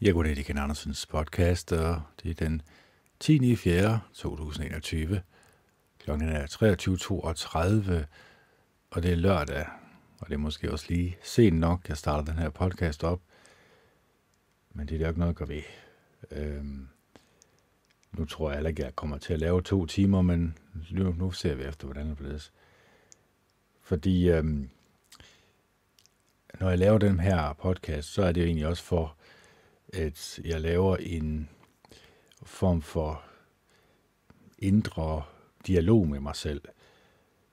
Jeg går det Ken Andersens podcast, og det er den 10. 4. 2021. Klokken er 23.32, og det er lørdag, og det er måske også lige sent nok, jeg starter den her podcast op. Men det er jo ikke noget at gøre ved. Øhm, nu tror jeg heller ikke, jeg kommer til at lave to timer, men nu, nu ser vi efter, hvordan det bliver. Fordi øhm, når jeg laver den her podcast, så er det jo egentlig også for at jeg laver en form for indre dialog med mig selv.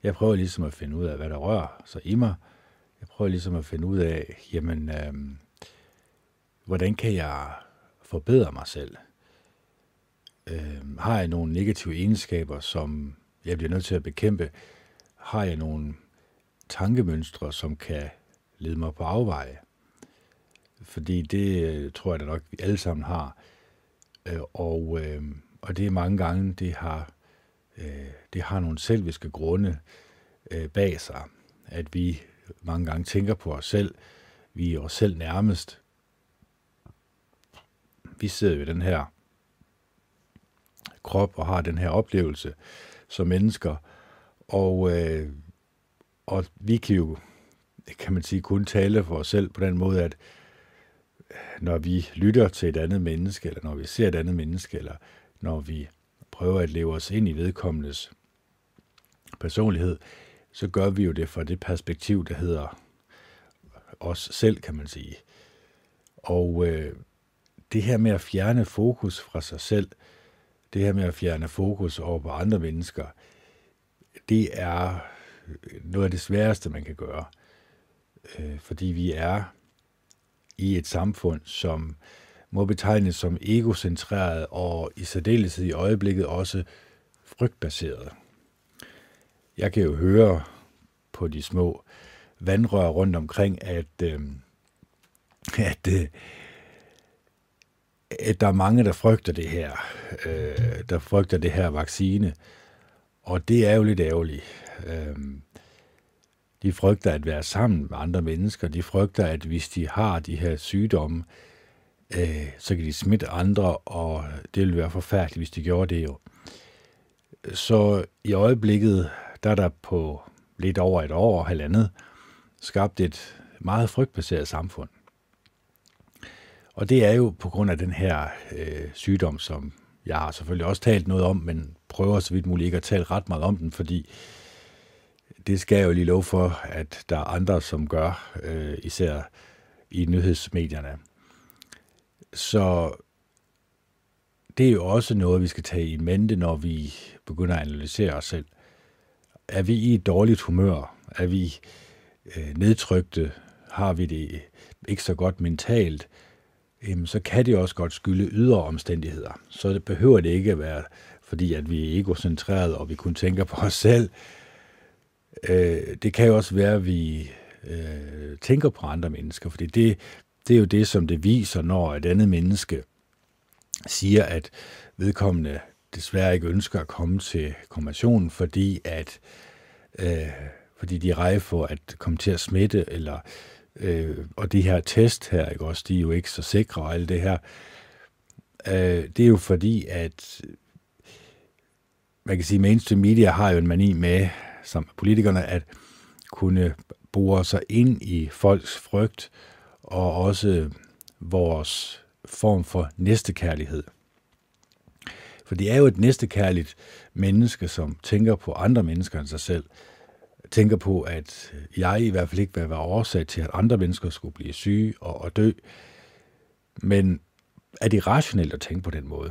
Jeg prøver ligesom at finde ud af, hvad der rører sig i mig. Jeg prøver ligesom at finde ud af, jamen, øhm, hvordan kan jeg forbedre mig selv? Øhm, har jeg nogle negative egenskaber, som jeg bliver nødt til at bekæmpe? Har jeg nogle tankemønstre, som kan lede mig på afveje? Fordi det øh, tror jeg da nok, vi alle sammen har. Øh, og, øh, og det er mange gange, det har, øh, det har nogle selviske grunde øh, bag sig, at vi mange gange tænker på os selv, vi er os selv nærmest. Vi sidder jo i den her krop og har den her oplevelse som mennesker, og, øh, og vi kan jo, kan man sige, kun tale for os selv på den måde, at når vi lytter til et andet menneske, eller når vi ser et andet menneske, eller når vi prøver at leve os ind i vedkommendes personlighed, så gør vi jo det fra det perspektiv, der hedder os selv, kan man sige. Og øh, det her med at fjerne fokus fra sig selv, det her med at fjerne fokus over på andre mennesker, det er noget af det sværeste, man kan gøre. Øh, fordi vi er i et samfund, som må betegnes som egocentreret og i særdeleshed i øjeblikket også frygtbaseret. Jeg kan jo høre på de små vandrør rundt omkring, at, øh, at, øh, at der er mange, der frygter det her, øh, der frygter det her vaccine, og det er jo lidt ærgerligt. Øh, de frygter at være sammen med andre mennesker. De frygter, at hvis de har de her sygdomme, øh, så kan de smitte andre, og det ville være forfærdeligt, hvis de gjorde det jo. Så i øjeblikket, der er der på lidt over et år og halvandet, skabt et meget frygtbaseret samfund. Og det er jo på grund af den her øh, sygdom, som jeg har selvfølgelig også talt noget om, men prøver så vidt muligt ikke at tale ret meget om den, fordi det skal jeg jo lige love for, at der er andre, som gør, øh, især i nyhedsmedierne. Så det er jo også noget, vi skal tage i mente, når vi begynder at analysere os selv. Er vi i et dårligt humør? Er vi øh, nedtrykte? Har vi det ikke så godt mentalt? Jamen, så kan det også godt skylde ydre omstændigheder. Så det behøver det ikke at være, fordi at vi er egocentrerede, og vi kun tænker på os selv. Øh, det kan jo også være, at vi øh, tænker på andre mennesker, fordi det, det er jo det, som det viser, når et andet menneske siger, at vedkommende desværre ikke ønsker at komme til konventionen, fordi at øh, fordi de er rej for at komme til at smitte, eller øh, og de her test her, ikke også, de er jo ikke så sikre og alt det her. Øh, det er jo fordi, at man kan sige, mainstream media har jo en mani med, som politikerne, at kunne bore sig ind i folks frygt og også vores form for næstekærlighed. For det er jo et næstekærligt menneske, som tænker på andre mennesker end sig selv. Tænker på, at jeg i hvert fald ikke vil være årsag til, at andre mennesker skulle blive syge og, og dø. Men er det rationelt at tænke på den måde?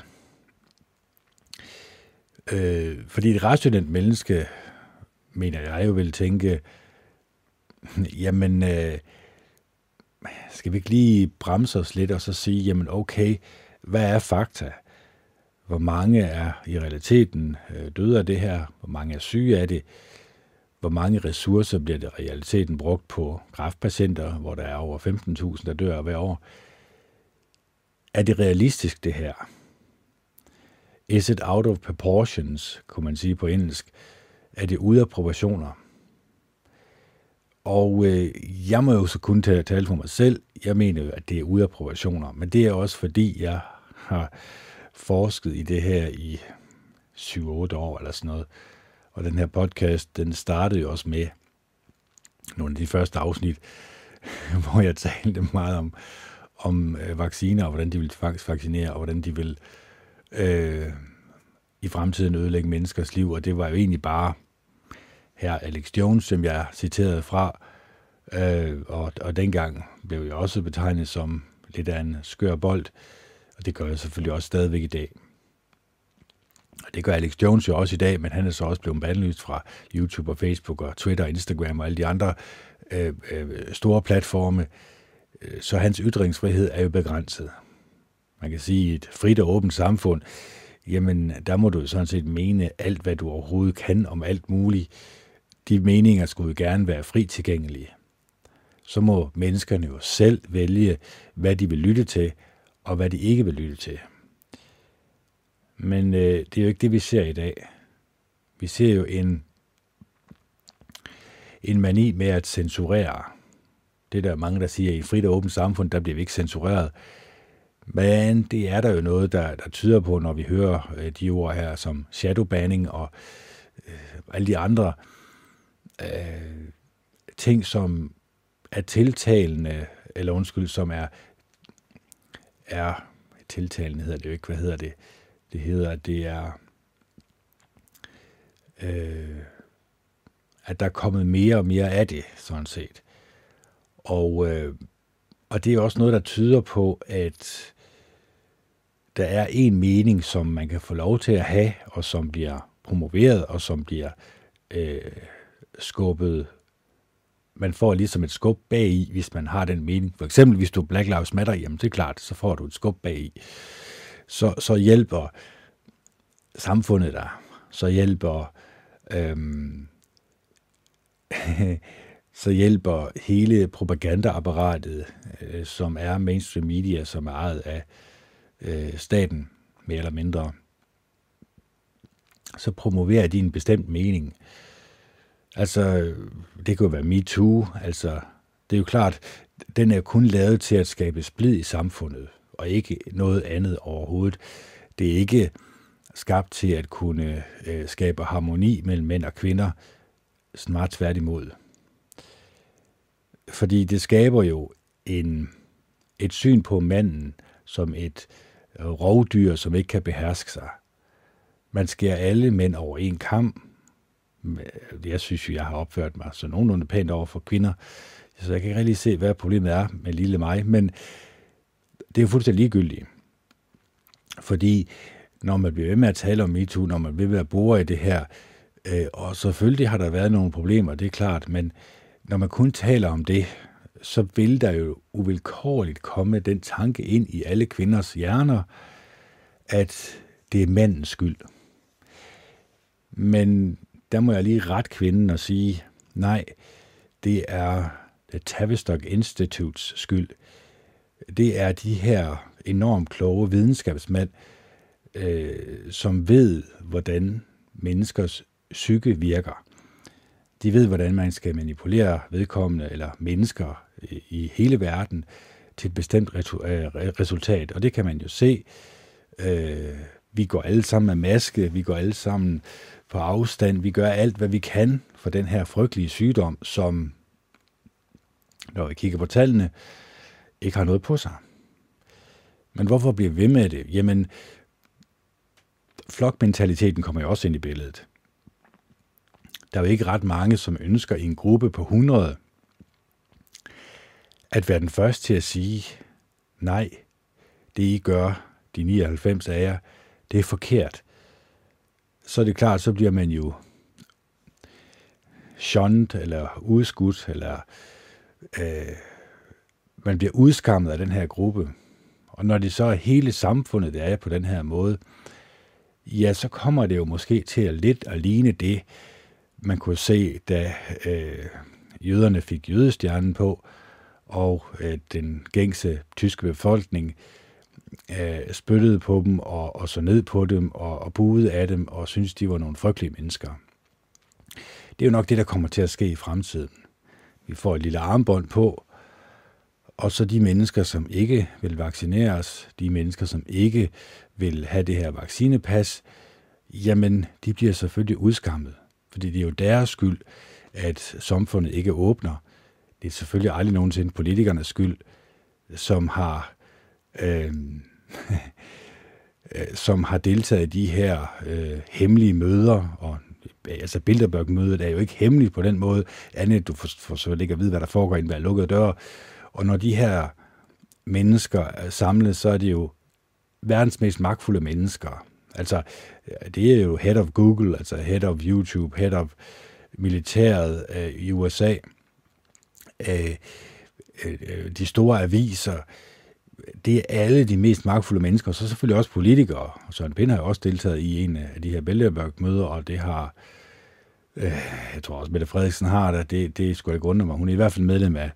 Øh, fordi et rationelt menneske mener jeg jo vil tænke, jamen, øh, skal vi ikke lige bremse os lidt og så sige, jamen okay, hvad er fakta? Hvor mange er i realiteten øh, døde af det her? Hvor mange er syge af det? Hvor mange ressourcer bliver det i realiteten brugt på kræftpatienter, hvor der er over 15.000, der dør hver år? Er det realistisk, det her? Is it out of proportions, kunne man sige på engelsk? Er det ude af proportioner. Og øh, jeg må jo så kun tage, tale for mig selv. Jeg mener jo, at det er ude af proportioner. Men det er også fordi, jeg har forsket i det her i 7-8 år eller sådan noget. Og den her podcast, den startede jo også med nogle af de første afsnit, hvor jeg talte meget om, om øh, vacciner, og hvordan de vil faktisk vaccinere, og hvordan de vil øh, i fremtiden ødelægge menneskers liv. Og det var jo egentlig bare her Alex Jones, som jeg citerede fra, øh, og, og dengang blev jeg også betegnet som lidt af en skør bold, og det gør jeg selvfølgelig også stadigvæk i dag. Og det gør Alex Jones jo også i dag, men han er så også blevet bandlyst fra YouTube og Facebook og Twitter og Instagram og alle de andre øh, øh, store platforme. Øh, så hans ytringsfrihed er jo begrænset. Man kan sige, et frit og åbent samfund, jamen der må du sådan set mene alt, hvad du overhovedet kan om alt muligt. De meninger skulle gerne være fri tilgængelige. Så må menneskerne jo selv vælge, hvad de vil lytte til, og hvad de ikke vil lytte til. Men øh, det er jo ikke det, vi ser i dag. Vi ser jo en, en mani med at censurere. Det er der mange, der siger, at i et frit og åbent samfund, der bliver vi ikke censureret. Men det er der jo noget, der, der tyder på, når vi hører øh, de ord her, som shadowbanning og øh, alle de andre øh, øh, ting, som er tiltalende, eller undskyld, som er, er tiltalende hedder det jo ikke, hvad hedder det? Det hedder, at det er, øh, at der er kommet mere og mere af det, sådan set. Og, øh, og det er også noget, der tyder på, at der er en mening, som man kan få lov til at have, og som bliver promoveret, og som bliver øh, skubbet. Man får ligesom et skub bag i, hvis man har den mening. For eksempel, hvis du er Black Lives Matter, jamen det er klart, så får du et skub bag i. Så, så hjælper samfundet dig. Så hjælper øhm, så hjælper hele propagandaapparatet, øh, som er mainstream media, som er ejet af øh, staten, mere eller mindre, så promoverer de en bestemt mening. Altså, det kunne være MeToo, altså, det er jo klart, den er kun lavet til at skabe splid i samfundet, og ikke noget andet overhovedet. Det er ikke skabt til at kunne øh, skabe harmoni mellem mænd og kvinder, snart tværtimod. Fordi det skaber jo en, et syn på manden som et øh, rovdyr, som ikke kan beherske sig. Man skærer alle mænd over en kamp. Jeg synes jo, jeg har opført mig så nogenlunde pænt over for kvinder, så jeg kan ikke rigtig se, hvad problemet er med lille mig, men det er jo fuldstændig ligegyldigt. Fordi når man bliver ved med at tale om MeToo, når man bliver ved at bore i det her, øh, og selvfølgelig har der været nogle problemer, det er klart, men når man kun taler om det, så vil der jo uvilkårligt komme den tanke ind i alle kvinders hjerner, at det er mandens skyld. Men der må jeg lige ret kvinden og sige, nej, det er The Tavistock Institutes skyld. Det er de her enormt kloge videnskabsmænd, øh, som ved, hvordan menneskers psyke virker. De ved, hvordan man skal manipulere vedkommende eller mennesker i hele verden til et bestemt øh, resultat. Og det kan man jo se. Øh, vi går alle sammen med maske, vi går alle sammen på afstand, vi gør alt, hvad vi kan for den her frygtelige sygdom, som, når vi kigger på tallene, ikke har noget på sig. Men hvorfor bliver vi ved med det? Jamen, flokmentaliteten kommer jo også ind i billedet. Der er jo ikke ret mange, som ønsker i en gruppe på 100 at være den første til at sige, nej, det I gør, de 99 af jer, det er forkert. Så er det klart, så bliver man jo shunned, eller udskudt, eller øh, man bliver udskammet af den her gruppe. Og når det så er hele samfundet, der er på den her måde, ja, så kommer det jo måske til at lidt at ligne det, man kunne se, da øh, jøderne fik jødestjernen på, og øh, den gængse tyske befolkning øh, Øh, spyttede på dem og, og så ned på dem og, og buede af dem og syntes, de var nogle frygtelige mennesker. Det er jo nok det, der kommer til at ske i fremtiden. vi får et lille armbånd på, og så de mennesker, som ikke vil vaccineres, de mennesker, som ikke vil have det her vaccinepas, jamen, de bliver selvfølgelig udskammet. Fordi det er jo deres skyld, at samfundet ikke åbner. Det er selvfølgelig aldrig nogensinde politikernes skyld, som har, øh, som har deltaget i de her øh, hemmelige møder. Og, altså Bilderberg-mødet er jo ikke hemmeligt på den måde, andet du får, får så ikke at vide, hvad der foregår inden hver lukkede døre. Og når de her mennesker er samlet, så er det jo verdens mest magtfulde mennesker. Altså, øh, det er jo head of Google, altså head of YouTube, head of militæret øh, i USA, øh, øh, øh, de store aviser, det er alle de mest magtfulde mennesker, og så selvfølgelig også politikere. Søren Pind har jo også deltaget i en af de her Bilderberg-møder, og det har, øh, jeg tror også, Mette Frederiksen har det, det, det skulle ikke undre mig. Hun er i hvert fald medlem af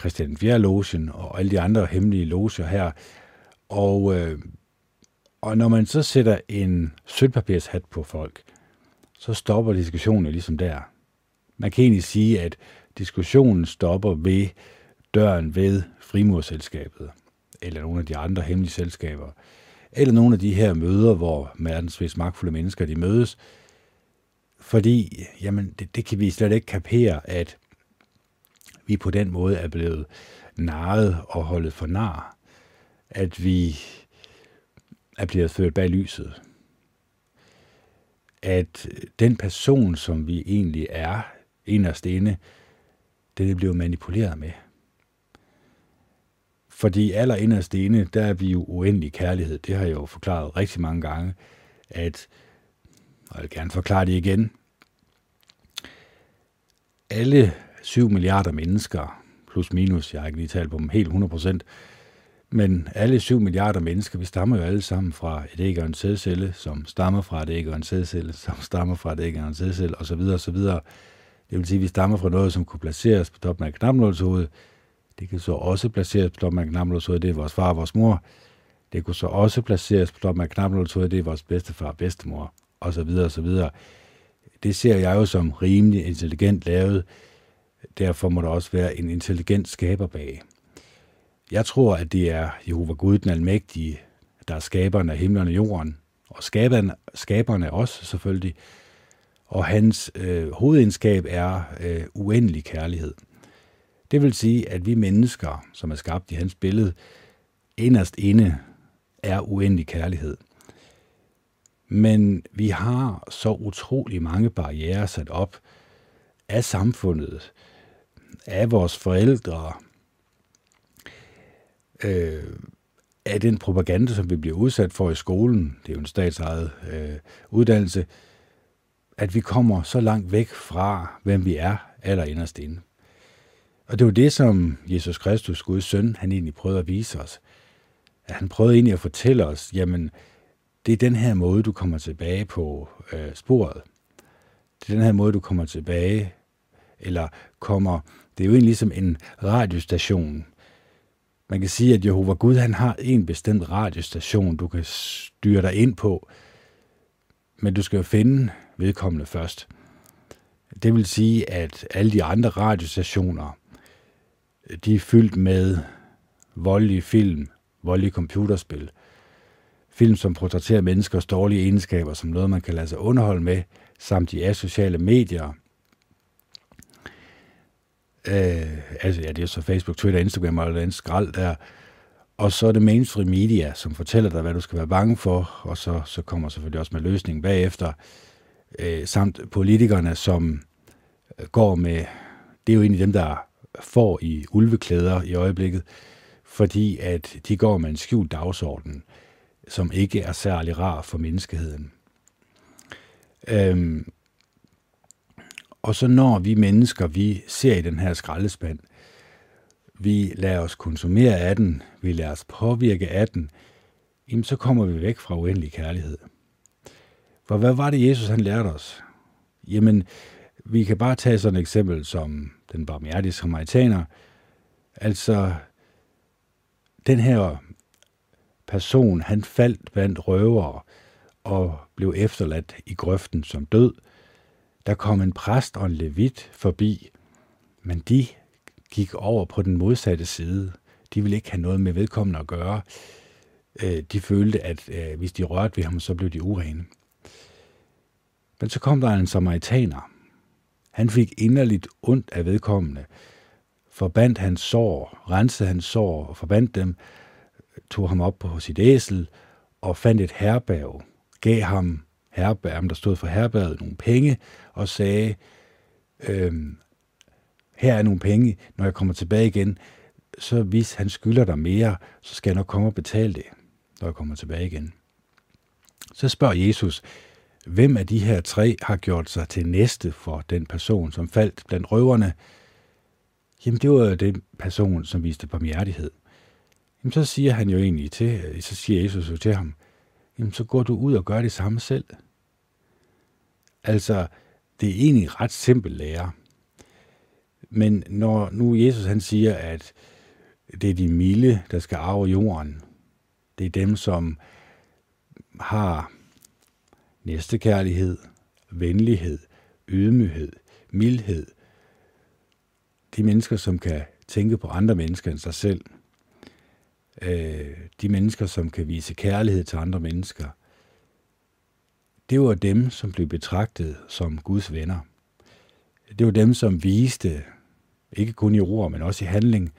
Christian 4. Logen og alle de andre hemmelige loger her. Og, øh, og når man så sætter en sølvpapirshat på folk, så stopper diskussionen ligesom der. Man kan egentlig sige, at diskussionen stopper ved døren ved frimurselskabet, eller nogle af de andre hemmelige selskaber, eller nogle af de her møder, hvor verdens magtfulde mennesker de mødes, fordi jamen, det, det kan vi slet ikke kapere, at vi på den måde er blevet narret og holdet for nar, at vi er blevet ført bag lyset. At den person, som vi egentlig er inderst inde, den er blevet manipuleret med. Fordi aller inderst inde, der er vi jo uendelig kærlighed. Det har jeg jo forklaret rigtig mange gange, at, og jeg vil gerne forklare det igen, alle 7 milliarder mennesker, plus minus, jeg har ikke lige talt på dem helt 100 procent, men alle 7 milliarder mennesker, vi stammer jo alle sammen fra et æg og en sædcelle, som stammer fra et æg og en sædcelle, som stammer fra et æg og en sædcelle, osv. osv. Det vil sige, at vi stammer fra noget, som kunne placeres på toppen af knapnålshovedet. Det kan så også placeres på toppen af et det er vores far og vores mor. Det kunne så også placeres på toppen af et det er vores bedstefar og bedstemor, så videre. Det ser jeg jo som rimelig intelligent lavet. Derfor må der også være en intelligent skaber bag. Jeg tror, at det er Jehova Gud, den almægtige, der er skaberen af himlen og jorden, og skaberen, skaberen er os selvfølgelig, og hans øh, hovedenskab er øh, uendelig kærlighed. Det vil sige, at vi mennesker, som er skabt i hans billede, inderst inde er uendelig kærlighed. Men vi har så utrolig mange barriere sat op af samfundet, af vores forældre, øh, af den propaganda, som vi bliver udsat for i skolen, det er jo en statsejet øh, uddannelse, at vi kommer så langt væk fra, hvem vi er allerinderst inde. Og det var det, som Jesus Kristus, Guds søn, han egentlig prøvede at vise os. At han prøvede egentlig at fortælle os, jamen, det er den her måde, du kommer tilbage på øh, sporet. Det er den her måde, du kommer tilbage, eller kommer, det er jo egentlig ligesom en radiostation. Man kan sige, at Jehova Gud, han har en bestemt radiostation, du kan styre dig ind på, men du skal jo finde vedkommende først. Det vil sige, at alle de andre radiostationer, de er fyldt med voldelige film, voldelige computerspil, film, som portrætterer menneskers dårlige egenskaber som noget, man kan lade sig underholde med, samt de sociale medier. Øh, altså, ja, det er så Facebook, Twitter, Instagram og den skrald der. Og så er det mainstream media, som fortæller dig, hvad du skal være bange for, og så, så kommer selvfølgelig også med løsningen bagefter. Øh, samt politikerne, som går med, det er jo egentlig dem, der får i ulveklæder i øjeblikket, fordi at de går med en skjult dagsorden, som ikke er særlig rar for menneskeheden. Øhm, og så når vi mennesker, vi ser i den her skraldespand, vi lader os konsumere af den, vi lader os påvirke af den, jamen så kommer vi væk fra uendelig kærlighed. For hvad var det, Jesus han lærte os? Jamen, vi kan bare tage sådan et eksempel som den barmhjertige samaritaner. Altså, den her person, han faldt blandt røvere og blev efterladt i grøften som død. Der kom en præst og en levit forbi, Men de gik over på den modsatte side. De ville ikke have noget med vedkommende at gøre. Øh, de følte, at øh, hvis de rørte ved ham, så blev de urene. Men så kom der en samaritaner. Han fik inderligt ondt af vedkommende, forbandt hans sår, rensede hans sår og forbandt dem, tog ham op på sit æsel og fandt et herberg, gav ham herberg, der stod for herberget, nogle penge og sagde, øhm, her er nogle penge, når jeg kommer tilbage igen, så hvis han skylder dig mere, så skal jeg nok komme og betale det, når jeg kommer tilbage igen. Så spørger Jesus, hvem af de her tre har gjort sig til næste for den person, som faldt blandt røverne? Jamen, det var den person, som viste barmhjertighed. Jamen, så siger han jo egentlig til, øh, så siger Jesus jo til ham, jamen, så går du ud og gør det samme selv. Altså, det er egentlig ret simpelt lære. Men når nu Jesus han siger, at det er de milde, der skal arve jorden, det er dem, som har næstekærlighed, venlighed, ydmyghed, mildhed. De mennesker, som kan tænke på andre mennesker end sig selv. Øh, de mennesker, som kan vise kærlighed til andre mennesker. Det var dem, som blev betragtet som Guds venner. Det var dem, som viste, ikke kun i ord, men også i handling,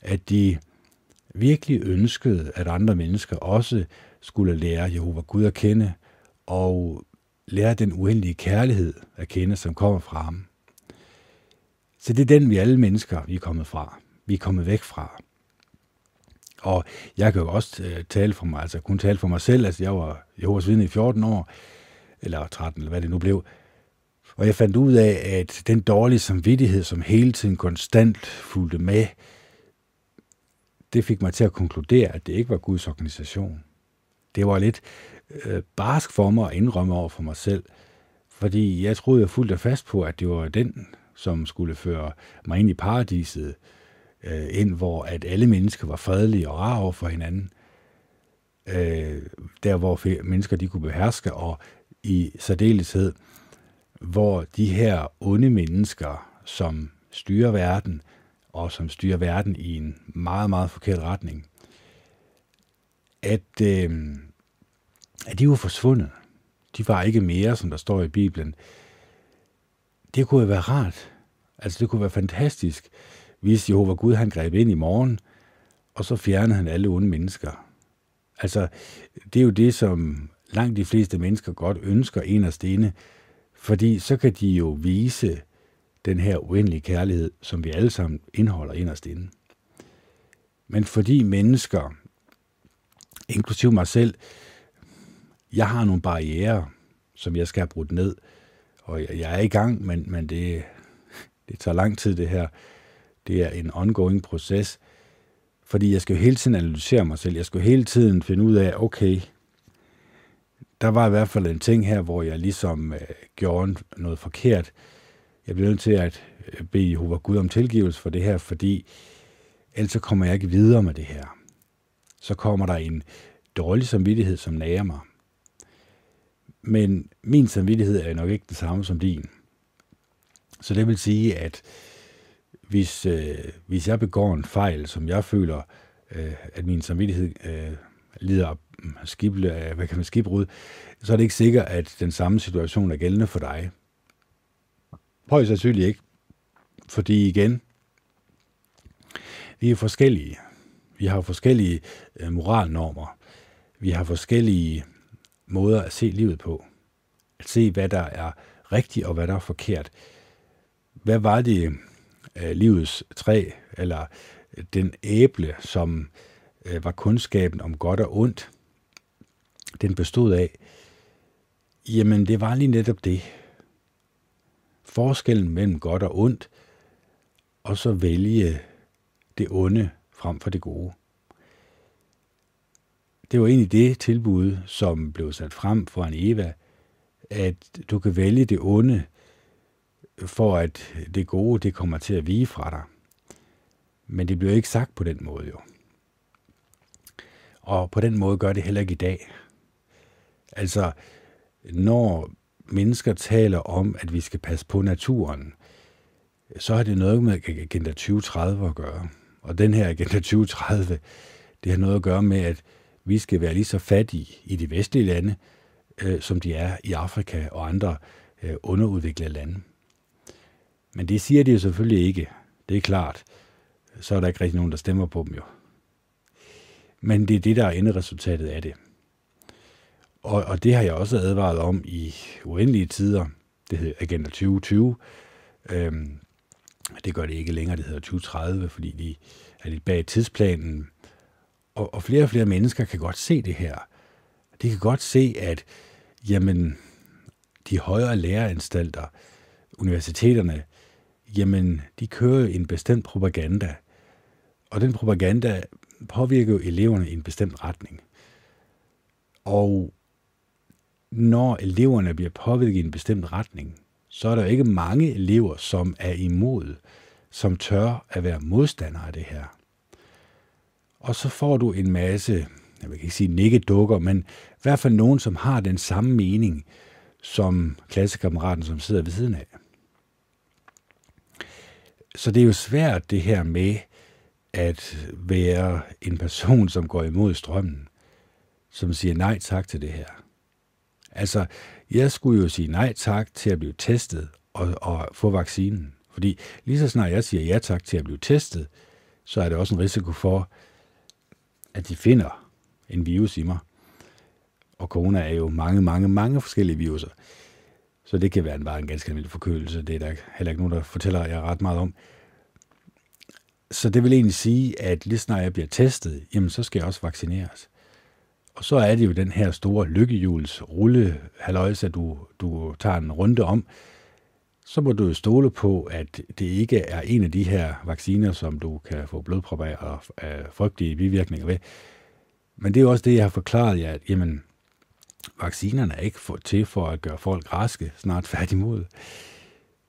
at de virkelig ønskede, at andre mennesker også skulle lære Jehova Gud at kende, og lære den uendelige kærlighed at kende, som kommer fra ham. Så det er den, vi alle mennesker vi er kommet fra. Vi er kommet væk fra. Og jeg kan jo også øh, tale for mig, altså kun tale for mig selv, altså jeg var Jehovas vidne i 14 år, eller 13, eller hvad det nu blev. Og jeg fandt ud af, at den dårlige samvittighed, som hele tiden konstant fulgte med, det fik mig til at konkludere, at det ikke var Guds organisation. Det var lidt øh, barsk for mig at indrømme over for mig selv, fordi jeg troede jeg fuldt og fast på, at det var den, som skulle føre mig ind i paradiset, øh, ind hvor at alle mennesker var fredelige og rare over for hinanden, øh, der hvor mennesker de kunne beherske, og i særdeleshed, hvor de her onde mennesker, som styrer verden, og som styrer verden i en meget, meget forkert retning, at øh, at de var forsvundet. De var ikke mere, som der står i Bibelen. Det kunne være rart. Altså, det kunne være fantastisk, hvis Jehova Gud han greb ind i morgen, og så fjernede han alle onde mennesker. Altså, det er jo det, som langt de fleste mennesker godt ønsker en inde, stene, fordi så kan de jo vise den her uendelige kærlighed, som vi alle sammen indeholder inderst inde. Men fordi mennesker, inklusive mig selv, jeg har nogle barriere, som jeg skal have brudt ned, og jeg er i gang, men, men det, det tager lang tid det her. Det er en ongoing proces, fordi jeg skal jo hele tiden analysere mig selv. Jeg skal jo hele tiden finde ud af, okay, der var i hvert fald en ting her, hvor jeg ligesom øh, gjorde noget forkert. Jeg bliver nødt til at øh, bede Jehova Gud om tilgivelse for det her, fordi ellers så kommer jeg ikke videre med det her. Så kommer der en dårlig samvittighed, som nager mig. Men min samvittighed er nok ikke det samme som din. Så det vil sige, at hvis, øh, hvis jeg begår en fejl, som jeg føler, øh, at min samvittighed øh, lider skible, af, hvad kan man skibbrud, så er det ikke sikkert, at den samme situation er gældende for dig. Højst sandsynligt ikke. Fordi igen, vi er forskellige. Vi har forskellige øh, moralnormer. Vi har forskellige måder at se livet på. At se, hvad der er rigtigt og hvad der er forkert. Hvad var det øh, livets træ, eller øh, den æble, som øh, var kundskaben om godt og ondt, den bestod af? Jamen, det var lige netop det. Forskellen mellem godt og ondt, og så vælge det onde frem for det gode det var egentlig det tilbud, som blev sat frem for en Eva, at du kan vælge det onde, for at det gode, det kommer til at vige fra dig. Men det bliver ikke sagt på den måde jo. Og på den måde gør det heller ikke i dag. Altså, når mennesker taler om, at vi skal passe på naturen, så har det noget med Agenda 2030 at gøre. Og den her Agenda 2030, det har noget at gøre med, at vi skal være lige så fattige i de vestlige lande, øh, som de er i Afrika og andre øh, underudviklede lande. Men det siger de jo selvfølgelig ikke. Det er klart. Så er der ikke rigtig nogen, der stemmer på dem jo. Men det er det, der er enderesultatet af det. Og, og det har jeg også advaret om i uendelige tider. Det hedder Agenda 2020. Øhm, det gør det ikke længere, det hedder 2030, fordi de er lidt bag tidsplanen. Og, og flere og flere mennesker kan godt se det her. De kan godt se, at jamen, de højere læreanstalter, universiteterne, jamen, de kører en bestemt propaganda. Og den propaganda påvirker jo eleverne i en bestemt retning. Og når eleverne bliver påvirket i en bestemt retning, så er der jo ikke mange elever, som er imod, som tør at være modstandere af det her. Og så får du en masse, jeg vil ikke sige nikkedukker, men i hvert fald nogen, som har den samme mening som klassekammeraten, som sidder ved siden af. Så det er jo svært det her med at være en person, som går imod strømmen, som siger nej tak til det her. Altså, jeg skulle jo sige nej tak til at blive testet og, og få vaccinen. Fordi lige så snart jeg siger ja tak til at blive testet, så er det også en risiko for, at de finder en virus i mig. Og corona er jo mange, mange, mange forskellige viruser. Så det kan være en, bare en ganske almindelig forkølelse. Det er der heller ikke nogen, der fortæller jer ret meget om. Så det vil egentlig sige, at lige snart jeg bliver testet, jamen så skal jeg også vaccineres. Og så er det jo den her store lykkehjuls rulle halløjse, at du, du tager en runde om. Så må du jo stole på, at det ikke er en af de her vacciner, som du kan få blodprop af og af frygtelige bivirkninger ved. Men det er jo også det, jeg har forklaret jer, at jamen, vaccinerne er ikke for, til for at gøre folk raske, snart færdigmod.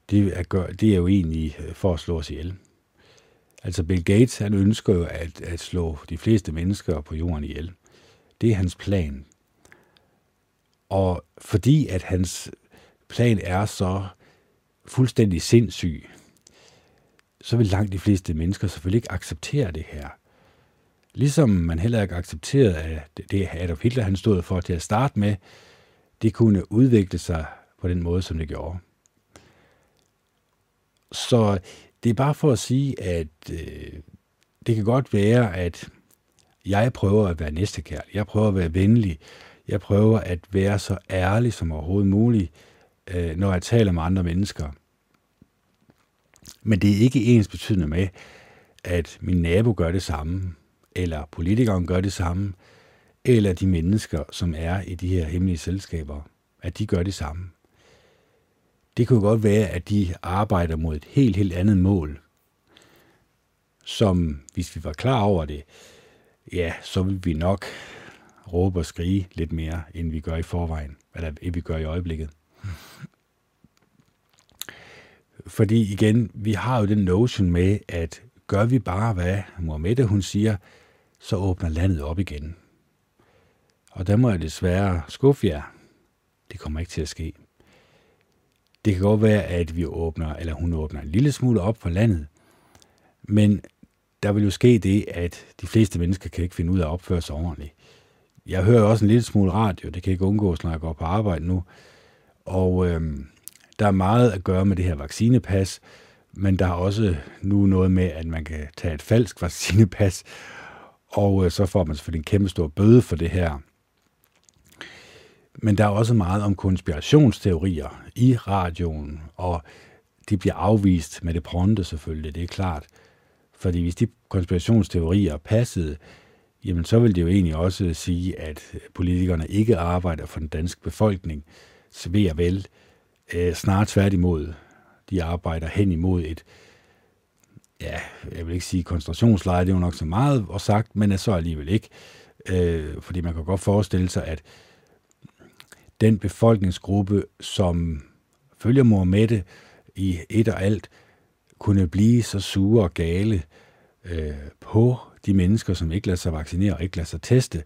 Det er, gør, det er jo egentlig øh, for at slå os ihjel. Altså Bill Gates, han ønsker jo at, at slå de fleste mennesker på jorden ihjel. Det er hans plan. Og fordi at hans plan er så fuldstændig sindssyg, så vil langt de fleste mennesker selvfølgelig ikke acceptere det her. Ligesom man heller ikke accepterede, at det Adolf Hitler han stod for til at starte med, det kunne udvikle sig på den måde, som det gjorde. Så det er bare for at sige, at øh, det kan godt være, at jeg prøver at være næstekærlig, jeg prøver at være venlig, jeg prøver at være så ærlig som overhovedet muligt, øh, når jeg taler med andre mennesker. Men det er ikke ens betydende med, at min nabo gør det samme, eller politikeren gør det samme, eller de mennesker, som er i de her hemmelige selskaber, at de gør det samme. Det kunne godt være, at de arbejder mod et helt, helt andet mål, som hvis vi var klar over det, ja, så vil vi nok råbe og skrige lidt mere, end vi gør i forvejen, eller end vi gør i øjeblikket. Fordi igen, vi har jo den notion med, at gør vi bare, hvad Mohammed hun siger, så åbner landet op igen. Og der må jeg desværre skuffe jer. Det kommer ikke til at ske. Det kan godt være, at vi åbner, eller hun åbner en lille smule op for landet, men der vil jo ske det, at de fleste mennesker kan ikke finde ud af at opføre sig ordentligt. Jeg hører også en lille smule radio, det kan ikke undgås, når jeg går på arbejde nu, og øhm, der er meget at gøre med det her vaccinepas, men der er også nu noget med, at man kan tage et falsk vaccinepas, og øh, så får man selvfølgelig en kæmpe stor bøde for det her. Men der er også meget om konspirationsteorier i radioen, og de bliver afvist med det pronte selvfølgelig, det er klart. Fordi hvis de konspirationsteorier passede, jamen så vil det jo egentlig også sige, at politikerne ikke arbejder for den danske befolkning, så ved jeg vel, øh, snart tværtimod. De arbejder hen imod et, ja, jeg vil ikke sige koncentrationslejr, det er jo nok så meget og sagt, men er så alligevel ikke. Øh, fordi man kan godt forestille sig, at den befolkningsgruppe, som følger Mohammed i et og alt, kunne blive så sure og gale øh, på de mennesker, som ikke lader sig vaccinere og ikke lader sig teste,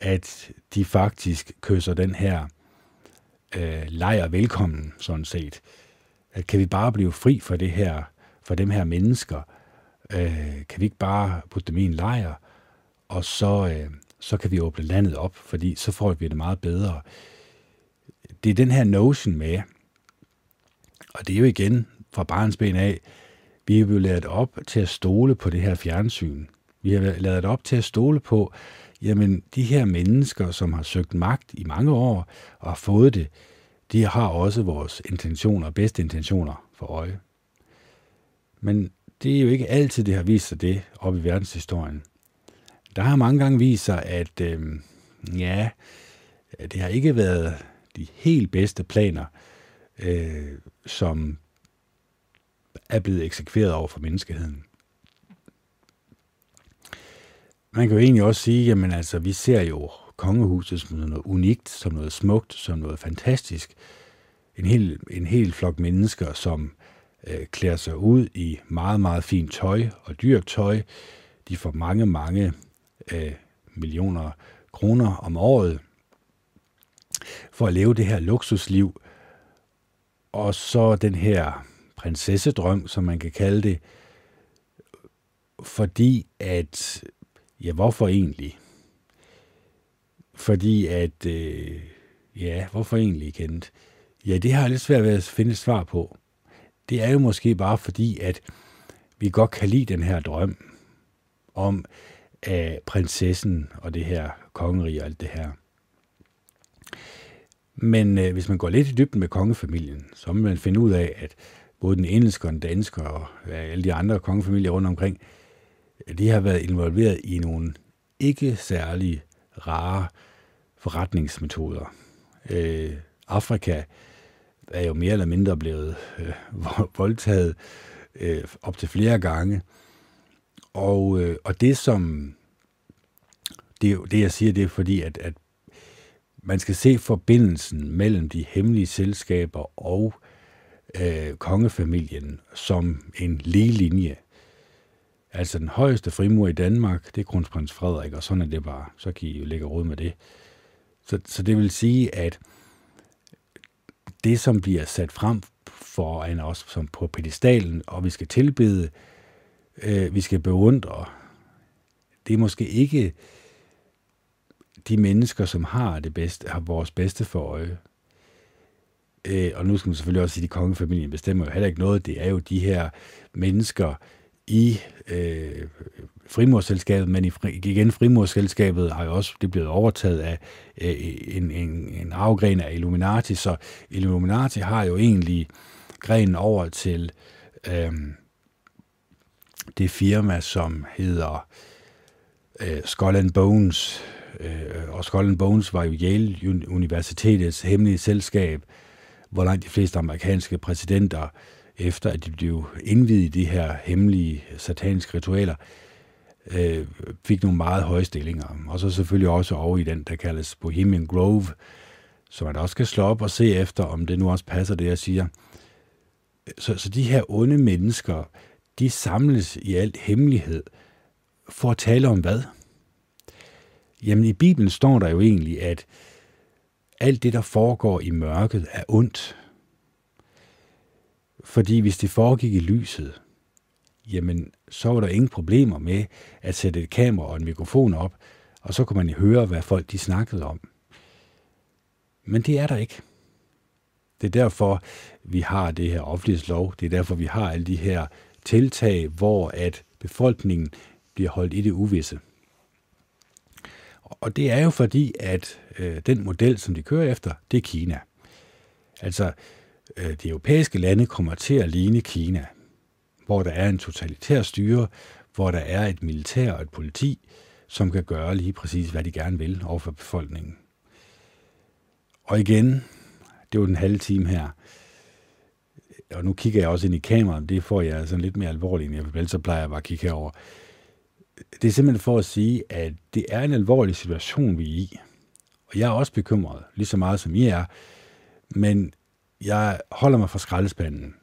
at de faktisk kysser den her øh, lejr velkommen, sådan set. at kan vi bare blive fri for det her, for dem her mennesker? Øh, kan vi ikke bare putte dem i en lejr, og så, øh, så kan vi åbne landet op, fordi så får vi det meget bedre. Det er den her notion med, og det er jo igen fra barnsben af, vi er jo lavet op til at stole på det her fjernsyn. Vi har lavet op til at stole på, jamen de her mennesker, som har søgt magt i mange år og har fået det, de har også vores intentioner, bedste intentioner for øje. Men det er jo ikke altid, det har vist sig det op i verdenshistorien. Der har mange gange vist sig, at øh, ja, det har ikke været de helt bedste planer, øh, som er blevet eksekveret over for menneskeheden. Man kan jo egentlig også sige, jamen altså, vi ser jo kongehuset som noget unikt, som noget smukt, som noget fantastisk. En hel, en hel flok mennesker, som øh, klæder sig ud i meget, meget fint tøj og dyrt tøj. De får mange, mange øh, millioner kroner om året for at leve det her luksusliv. Og så den her prinsessedrøm, som man kan kalde det, fordi at, ja, hvorfor egentlig? Fordi at, øh, ja, hvorfor egentlig, kendt? Ja, det har jeg lidt svært ved at finde et svar på. Det er jo måske bare fordi, at vi godt kan lide den her drøm om at prinsessen og det her kongerige og alt det her. Men øh, hvis man går lidt i dybden med kongefamilien, så må man finde ud af, at både den engelske og den danske og øh, alle de andre kongefamilier rundt omkring, de har været involveret i nogle ikke særlig rare forretningsmetoder. Øh, Afrika er jo mere eller mindre blevet øh, voldtaget øh, op til flere gange. Og, øh, og det som, det, det jeg siger, det er fordi, at, at man skal se forbindelsen mellem de hemmelige selskaber og øh, kongefamilien som en lige linje. Altså den højeste frimur i Danmark, det er kronprins Frederik, og sådan er det bare. Så kan I jo lægge råd med det. Så, så det vil sige, at det, som bliver sat frem for en os som på pedestalen, og vi skal tilbede, øh, vi skal beundre, det er måske ikke de mennesker, som har det bedste, har vores bedste for øje. Øh, og nu skal man selvfølgelig også sige, at de kongefamilien bestemmer jo heller ikke noget. Det er jo de her mennesker i øh, frimorselskabet, men i, igen frimorselskabet har jo også det blevet overtaget af øh, en, en, en afgren af Illuminati, så Illuminati har jo egentlig grenen over til øh, det firma, som hedder øh, Skull and Bones, øh, og Skull and Bones var jo Yale Universitetets hemmelige selskab, hvor langt de fleste amerikanske præsidenter, efter at de blev indvidet i de her hemmelige sataniske ritualer, øh, fik nogle meget høje stillinger. Og så selvfølgelig også over i den, der kaldes Bohemian Grove, som man også skal slå op og se efter, om det nu også passer det, jeg siger. Så, så de her onde mennesker, de samles i alt hemmelighed for at tale om hvad? Jamen i Bibelen står der jo egentlig, at alt det, der foregår i mørket, er ondt. Fordi hvis det foregik i lyset, jamen så var der ingen problemer med at sætte et kamera og en mikrofon op, og så kunne man høre, hvad folk de snakkede om. Men det er der ikke. Det er derfor, vi har det her offentlighedslov. Det er derfor, vi har alle de her tiltag, hvor at befolkningen bliver holdt i det uvisse. Og det er jo fordi, at øh, den model, som de kører efter, det er Kina. Altså, Øh, de europæiske lande kommer til at ligne Kina, hvor der er en totalitær styre, hvor der er et militær og et politi, som kan gøre lige præcis, hvad de gerne vil over for befolkningen. Og igen, det var den halve time her, og nu kigger jeg også ind i kameraet, det får jeg sådan lidt mere alvorligt, end jeg vil, så plejer jeg bare at kigge herover det er simpelthen for at sige, at det er en alvorlig situation, vi er i. Og jeg er også bekymret, lige så meget som I er, men jeg holder mig fra skraldespanden.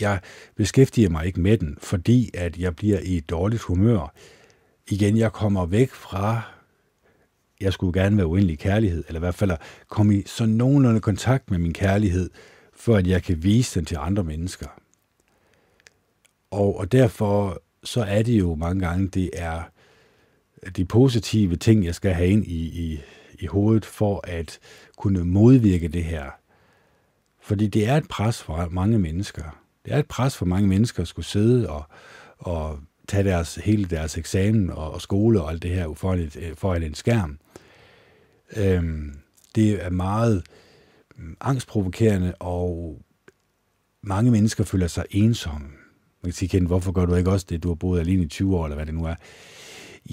Jeg beskæftiger mig ikke med den, fordi at jeg bliver i et dårligt humør. Igen, jeg kommer væk fra, jeg skulle gerne være uendelig kærlighed, eller i hvert fald komme i så nogenlunde kontakt med min kærlighed, for at jeg kan vise den til andre mennesker. Og, og derfor så er det jo mange gange, det er de positive ting, jeg skal have ind i, i, i hovedet for at kunne modvirke det her. Fordi det er et pres for mange mennesker. Det er et pres for mange mennesker at skulle sidde og, og tage deres, hele deres eksamen og, og skole og alt det her foran, et, øh, foran en skærm. Øhm, det er meget mm, angstprovokerende, og mange mennesker føler sig ensomme. Man kan sige, Ken, hvorfor gør du ikke også det? Du har boet alene i 20 år, eller hvad det nu er.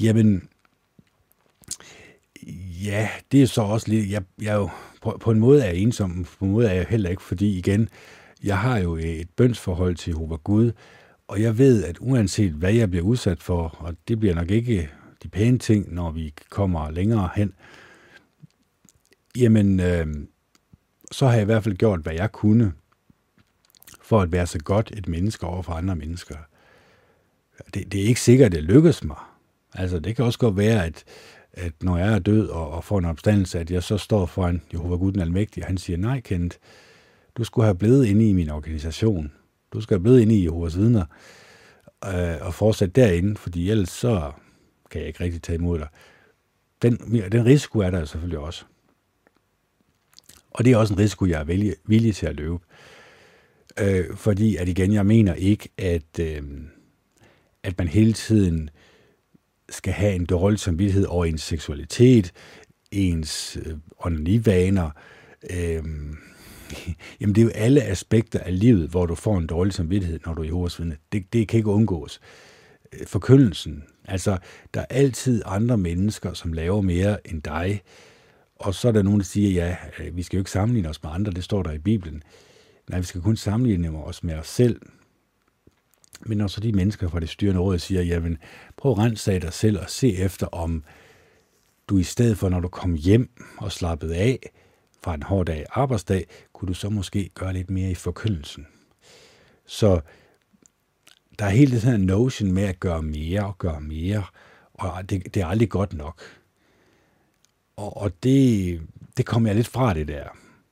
Jamen, ja, det er så også lidt... Jeg, jeg er jo, på, på en måde er jeg ensom, på en måde er jeg heller ikke, fordi igen, jeg har jo øh, et bønsforhold til Jehova Gud, og jeg ved, at uanset hvad jeg bliver udsat for, og det bliver nok ikke de pæne ting, når vi kommer længere hen, jamen, øh, så har jeg i hvert fald gjort, hvad jeg kunne, for at være så godt et menneske over for andre mennesker. Det, det er ikke sikkert, at det lykkes mig. Altså, det kan også godt være, at, at når jeg er død og, og får en opstandelse, at jeg så står foran Jehova Gud den Almægtige, og han siger, nej, Kent, du skulle have blevet inde i min organisation. Du skal have blevet inde i Jehovas vidner øh, og fortsat derinde, fordi ellers så kan jeg ikke rigtig tage imod dig. Den, den risiko er der selvfølgelig også. Og det er også en risiko, jeg er villig, villig til at løbe. Øh, fordi at igen, jeg mener ikke, at, øh, at man hele tiden skal have en dårlig samvittighed over ens seksualitet, ens øh, onanivaner. Øh, jamen det er jo alle aspekter af livet, hvor du får en dårlig samvittighed, når du er i vidne. Det, det kan ikke undgås. Øh, forkyndelsen, altså der er altid andre mennesker, som laver mere end dig, og så er der nogen, der siger, ja, øh, vi skal jo ikke sammenligne os med andre, det står der i Bibelen. Nej, vi skal kun sammenligne os med os selv. Men når så de mennesker fra det styrende råd siger, jamen prøv at rense af dig selv og se efter, om du i stedet for, når du kom hjem og slappede af fra en hård dag, arbejdsdag, kunne du så måske gøre lidt mere i forkyndelsen. Så der er hele det her notion med at gøre mere og gøre mere, og det, det er aldrig godt nok. Og, og det, det kom jeg lidt fra det der.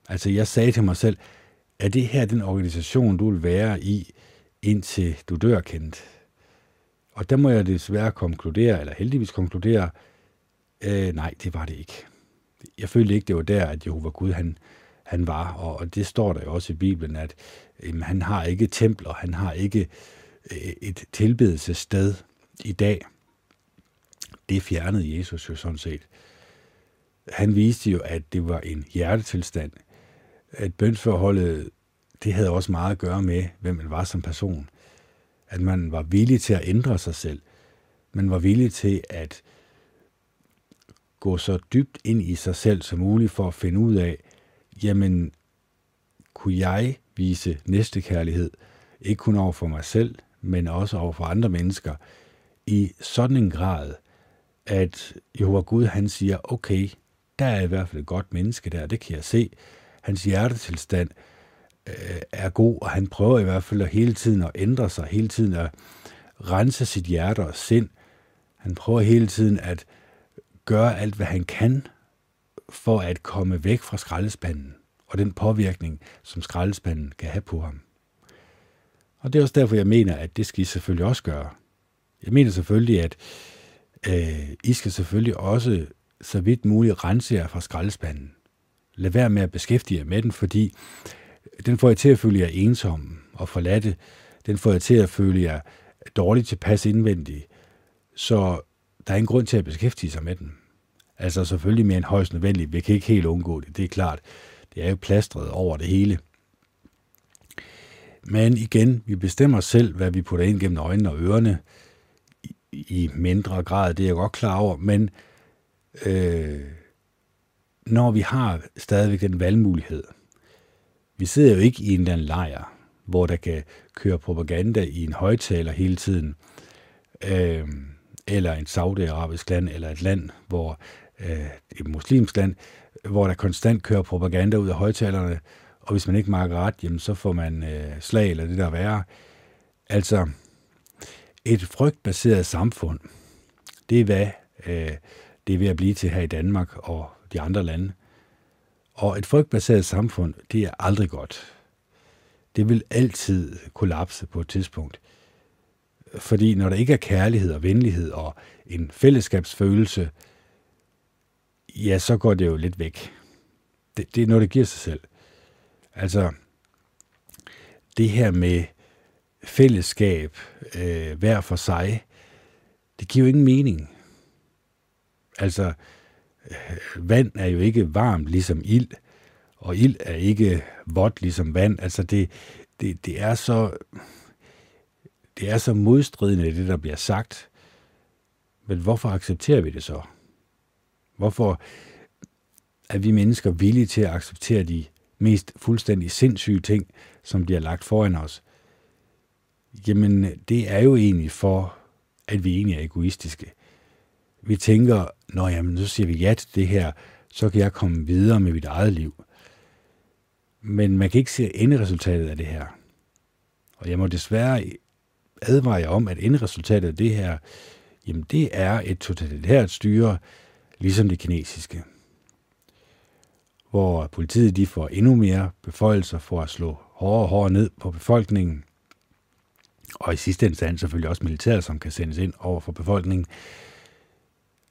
Altså jeg sagde til mig selv, er det her den organisation, du vil være i, indtil du dør kendt? Og der må jeg desværre konkludere, eller heldigvis konkludere, øh, nej, det var det ikke. Jeg følte ikke, det var der, at Jehova Gud, han, han var, og, og det står der jo også i Bibelen, at øh, han har ikke templer, han har ikke øh, et tilbedelsessted i dag. Det fjernede Jesus jo sådan set. Han viste jo, at det var en hjertetilstand, at bønsforholdet, det havde også meget at gøre med, hvem man var som person. At man var villig til at ændre sig selv. Man var villig til at gå så dybt ind i sig selv som muligt for at finde ud af, jamen, kunne jeg vise næstekærlighed, ikke kun over for mig selv, men også over for andre mennesker, i sådan en grad, at Jehova Gud, han siger, okay, der er i hvert fald et godt menneske der, det kan jeg se, hans hjertetilstand øh, er god, og han prøver i hvert fald at hele tiden at ændre sig, hele tiden at rense sit hjerte og sind. Han prøver hele tiden at gøre alt, hvad han kan, for at komme væk fra skraldespanden og den påvirkning, som skraldespanden kan have på ham. Og det er også derfor, jeg mener, at det skal I selvfølgelig også gøre. Jeg mener selvfølgelig, at øh, I skal selvfølgelig også så vidt muligt rense jer fra skraldespanden lad være med at beskæftige jer med den, fordi den får jeg til at føle jer ensom og forladte. Den får jeg til at føle jer dårligt tilpas indvendigt. Så der er ingen grund til at beskæftige sig med den. Altså selvfølgelig mere end højst nødvendigt. Vi kan ikke helt undgå det, det er klart. Det er jo plastret over det hele. Men igen, vi bestemmer selv, hvad vi putter ind gennem øjnene og ørerne i mindre grad, det er jeg godt klar over, men øh, når vi har stadigvæk den valgmulighed. Vi sidder jo ikke i en eller anden lejr, hvor der kan køre propaganda i en højtaler hele tiden, øh, eller en saudiarabisk land, eller et land, hvor øh, et muslimsk land, hvor der konstant kører propaganda ud af højtalerne, og hvis man ikke markerer ret, jamen, så får man øh, slag eller det der værre. Altså, et frygtbaseret samfund, det er hvad øh, det er ved at blive til her i Danmark og de andre lande. Og et frygtbaseret samfund, det er aldrig godt. det vil altid kollapse på et tidspunkt. Fordi når der ikke er kærlighed og venlighed og en fællesskabsfølelse, ja, så går det jo lidt væk. Det, det er noget, der giver sig selv. Altså, det her med fællesskab øh, hver for sig, det giver jo ingen mening. Altså, vand er jo ikke varmt ligesom ild, og ild er ikke vådt ligesom vand. Altså, det, det, det er så det er så modstridende, det der bliver sagt. Men hvorfor accepterer vi det så? Hvorfor er vi mennesker villige til at acceptere de mest fuldstændig sindssyge ting, som bliver lagt foran os? Jamen, det er jo egentlig for, at vi egentlig er egoistiske. Vi tænker, når jamen, så siger vi ja til det her, så kan jeg komme videre med mit eget liv. Men man kan ikke se enderesultatet af det her. Og jeg må desværre advare jer om, at enderesultatet af det her, jamen det er et totalitært styre, ligesom det kinesiske. Hvor politiet de får endnu mere beføjelser for at slå hårdere og hårdere ned på befolkningen, og i sidste instans selvfølgelig også militæret, som kan sendes ind over for befolkningen.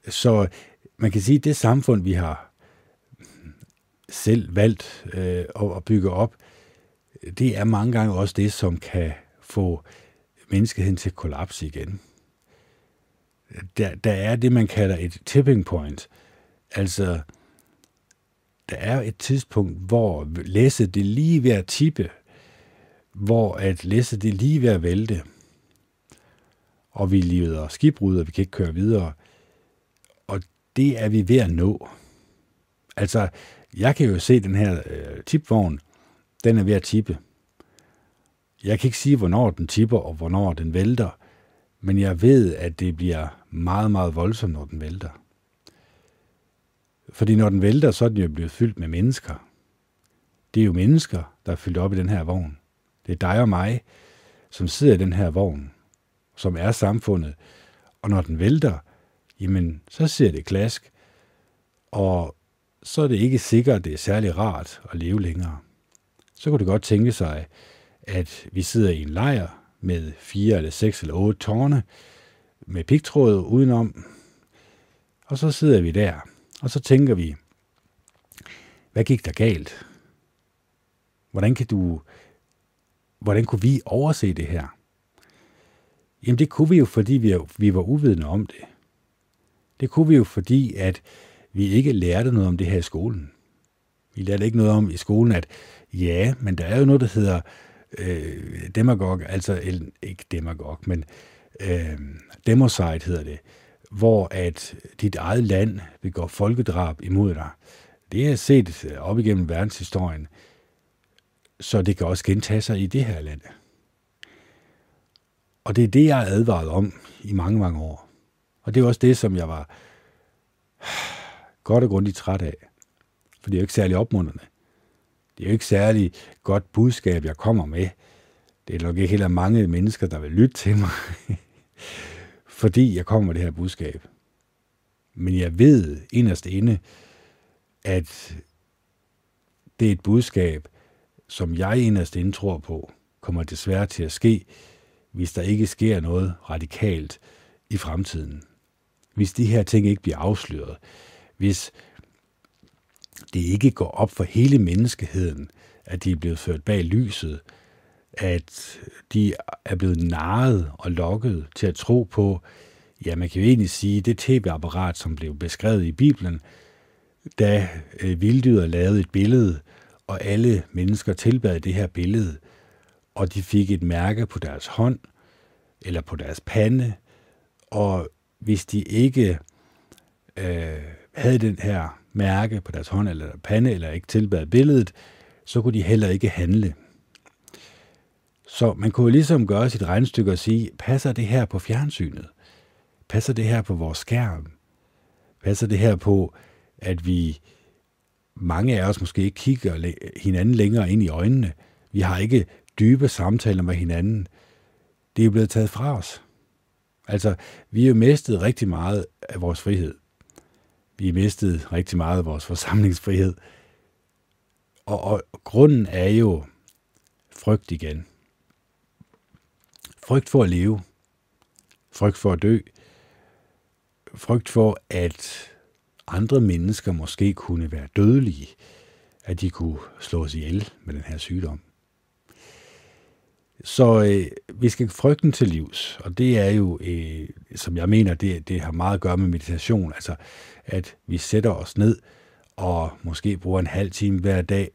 Så man kan sige, at det samfund, vi har selv valgt øh, at bygge op, det er mange gange også det, som kan få menneskeheden til kollaps igen. Der, der er det, man kalder et tipping point. Altså, der er et tidspunkt, hvor læsset det lige ved at tippe, hvor at læsset det lige ved at vælte, og vi lider skibbrud, og vi kan ikke køre videre. Det er vi ved at nå. Altså, jeg kan jo se den her øh, tipvogn, den er ved at tippe. Jeg kan ikke sige, hvornår den tipper og hvornår den vælter, men jeg ved, at det bliver meget, meget voldsomt, når den vælter. Fordi når den vælter, så er den jo blevet fyldt med mennesker. Det er jo mennesker, der er fyldt op i den her vogn. Det er dig og mig, som sidder i den her vogn, som er samfundet. Og når den vælter, jamen, så ser det klask, og så er det ikke sikkert, at det er særlig rart at leve længere. Så kunne det godt tænke sig, at vi sidder i en lejr med fire eller seks eller otte tårne med pigtråd udenom, og så sidder vi der, og så tænker vi, hvad gik der galt? Hvordan kan du, hvordan kunne vi overse det her? Jamen det kunne vi jo, fordi vi, vi var uvidende om det. Det kunne vi jo, fordi at vi ikke lærte noget om det her i skolen. Vi lærte ikke noget om i skolen, at ja, men der er jo noget, der hedder øh, demagog, altså ikke demagog, men øh, democide hedder det, hvor at dit eget land begår folkedrab imod dig. Det er set øh, op igennem verdenshistorien, så det kan også gentage sig i det her land. Og det er det, jeg er advaret om i mange, mange år. Og det er også det, som jeg var godt og grundigt træt af. For det er jo ikke særlig opmunderende. Det er jo ikke særlig godt budskab, jeg kommer med. Det er nok ikke heller mange mennesker, der vil lytte til mig, fordi jeg kommer med det her budskab. Men jeg ved inderst inde, at det er et budskab, som jeg inderst inde tror på, kommer desværre til at ske, hvis der ikke sker noget radikalt i fremtiden. Hvis de her ting ikke bliver afsløret. Hvis det ikke går op for hele menneskeheden, at de er blevet ført bag lyset, at de er blevet narret og lokket til at tro på, ja, man kan jo egentlig sige, det tv-apparat, som blev beskrevet i Bibelen, da øh, vilddyret lavede et billede, og alle mennesker tilbad det her billede, og de fik et mærke på deres hånd, eller på deres pande, og hvis de ikke øh, havde den her mærke på deres hånd eller pande, eller ikke tilbad billedet, så kunne de heller ikke handle. Så man kunne ligesom gøre sit regnstykke og sige, passer det her på fjernsynet? Passer det her på vores skærm? Passer det her på, at vi, mange af os måske ikke kigger hinanden længere ind i øjnene? Vi har ikke dybe samtaler med hinanden. Det er blevet taget fra os. Altså, vi har jo mistet rigtig meget af vores frihed. Vi har mistet rigtig meget af vores forsamlingsfrihed. Og, og grunden er jo frygt igen. Frygt for at leve. Frygt for at dø. Frygt for, at andre mennesker måske kunne være dødelige. At de kunne slås ihjel med den her sygdom. Så øh, vi skal frygten til livs, og det er jo, øh, som jeg mener, det, det har meget at gøre med meditation, altså at vi sætter os ned og måske bruger en halv time hver dag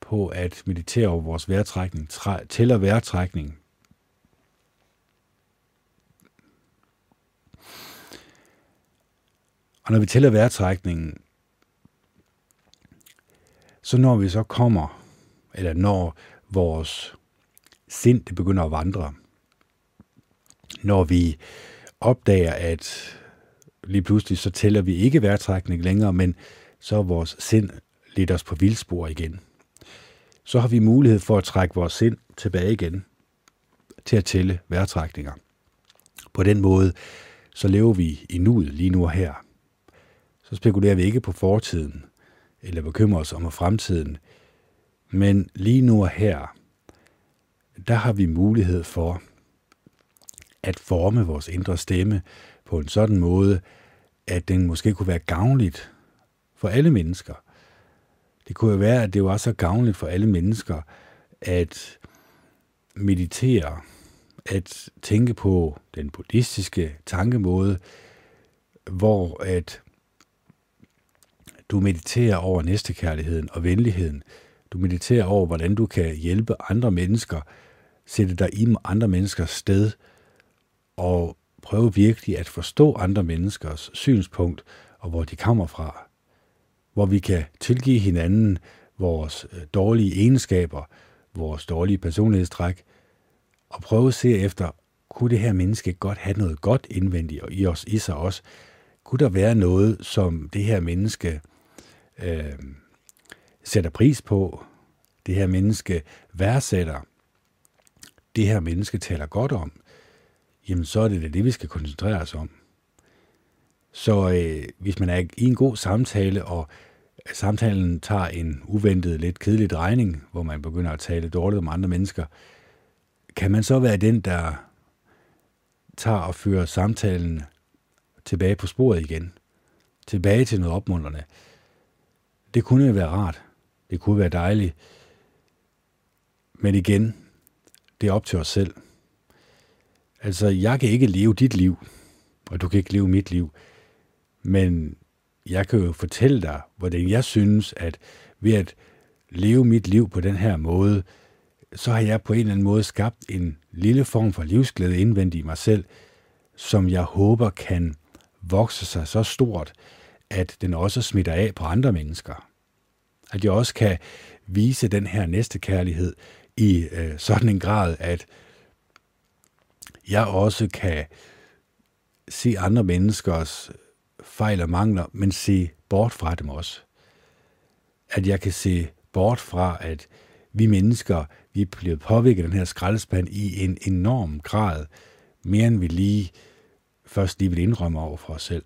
på at meditere over vores vejrtrækning, tæller vejrtrækning. Og når vi tæller vejrtrækningen, så når vi så kommer, eller når vores sind det begynder at vandre, når vi opdager, at lige pludselig så tæller vi ikke vejrtrækning længere, men så er vores sind lidt os på vildspor igen. Så har vi mulighed for at trække vores sind tilbage igen til at tælle vejrtrækninger. På den måde, så lever vi i nuet lige nu og her. Så spekulerer vi ikke på fortiden, eller bekymrer os om fremtiden, men lige nu og her, der har vi mulighed for at forme vores indre stemme på en sådan måde, at den måske kunne være gavnligt for alle mennesker. Det kunne jo være, at det var så gavnligt for alle mennesker at meditere, at tænke på den buddhistiske tankemåde, hvor at du mediterer over næstekærligheden og venligheden. Du mediterer over, hvordan du kan hjælpe andre mennesker, sætte dig i andre menneskers sted, og prøve virkelig at forstå andre menneskers synspunkt, og hvor de kommer fra. Hvor vi kan tilgive hinanden vores øh, dårlige egenskaber, vores dårlige personlighedstræk, og prøve at se efter, kunne det her menneske godt have noget godt indvendigt og i os, i sig også? Kunne der være noget, som det her menneske øh, sætter pris på, det her menneske værdsætter, det her menneske taler godt om, jamen så er det det, det vi skal koncentrere os om. Så øh, hvis man er i en god samtale, og samtalen tager en uventet, lidt kedelig drejning, hvor man begynder at tale dårligt om andre mennesker, kan man så være den, der tager og fører samtalen tilbage på sporet igen? Tilbage til noget opmuntrende? Det kunne jo være rart. Det kunne være dejligt. Men igen, det er op til os selv. Altså, jeg kan ikke leve dit liv, og du kan ikke leve mit liv. Men jeg kan jo fortælle dig, hvordan jeg synes, at ved at leve mit liv på den her måde, så har jeg på en eller anden måde skabt en lille form for livsglæde indvendigt i mig selv, som jeg håber kan vokse sig så stort, at den også smitter af på andre mennesker. At jeg også kan vise den her næste kærlighed i øh, sådan en grad, at jeg også kan se andre menneskers fejl og mangler, men se bort fra dem også. At jeg kan se bort fra, at vi mennesker, vi bliver påvirket af den her skraldespand i en enorm grad, mere end vi lige først lige vil indrømme over for os selv.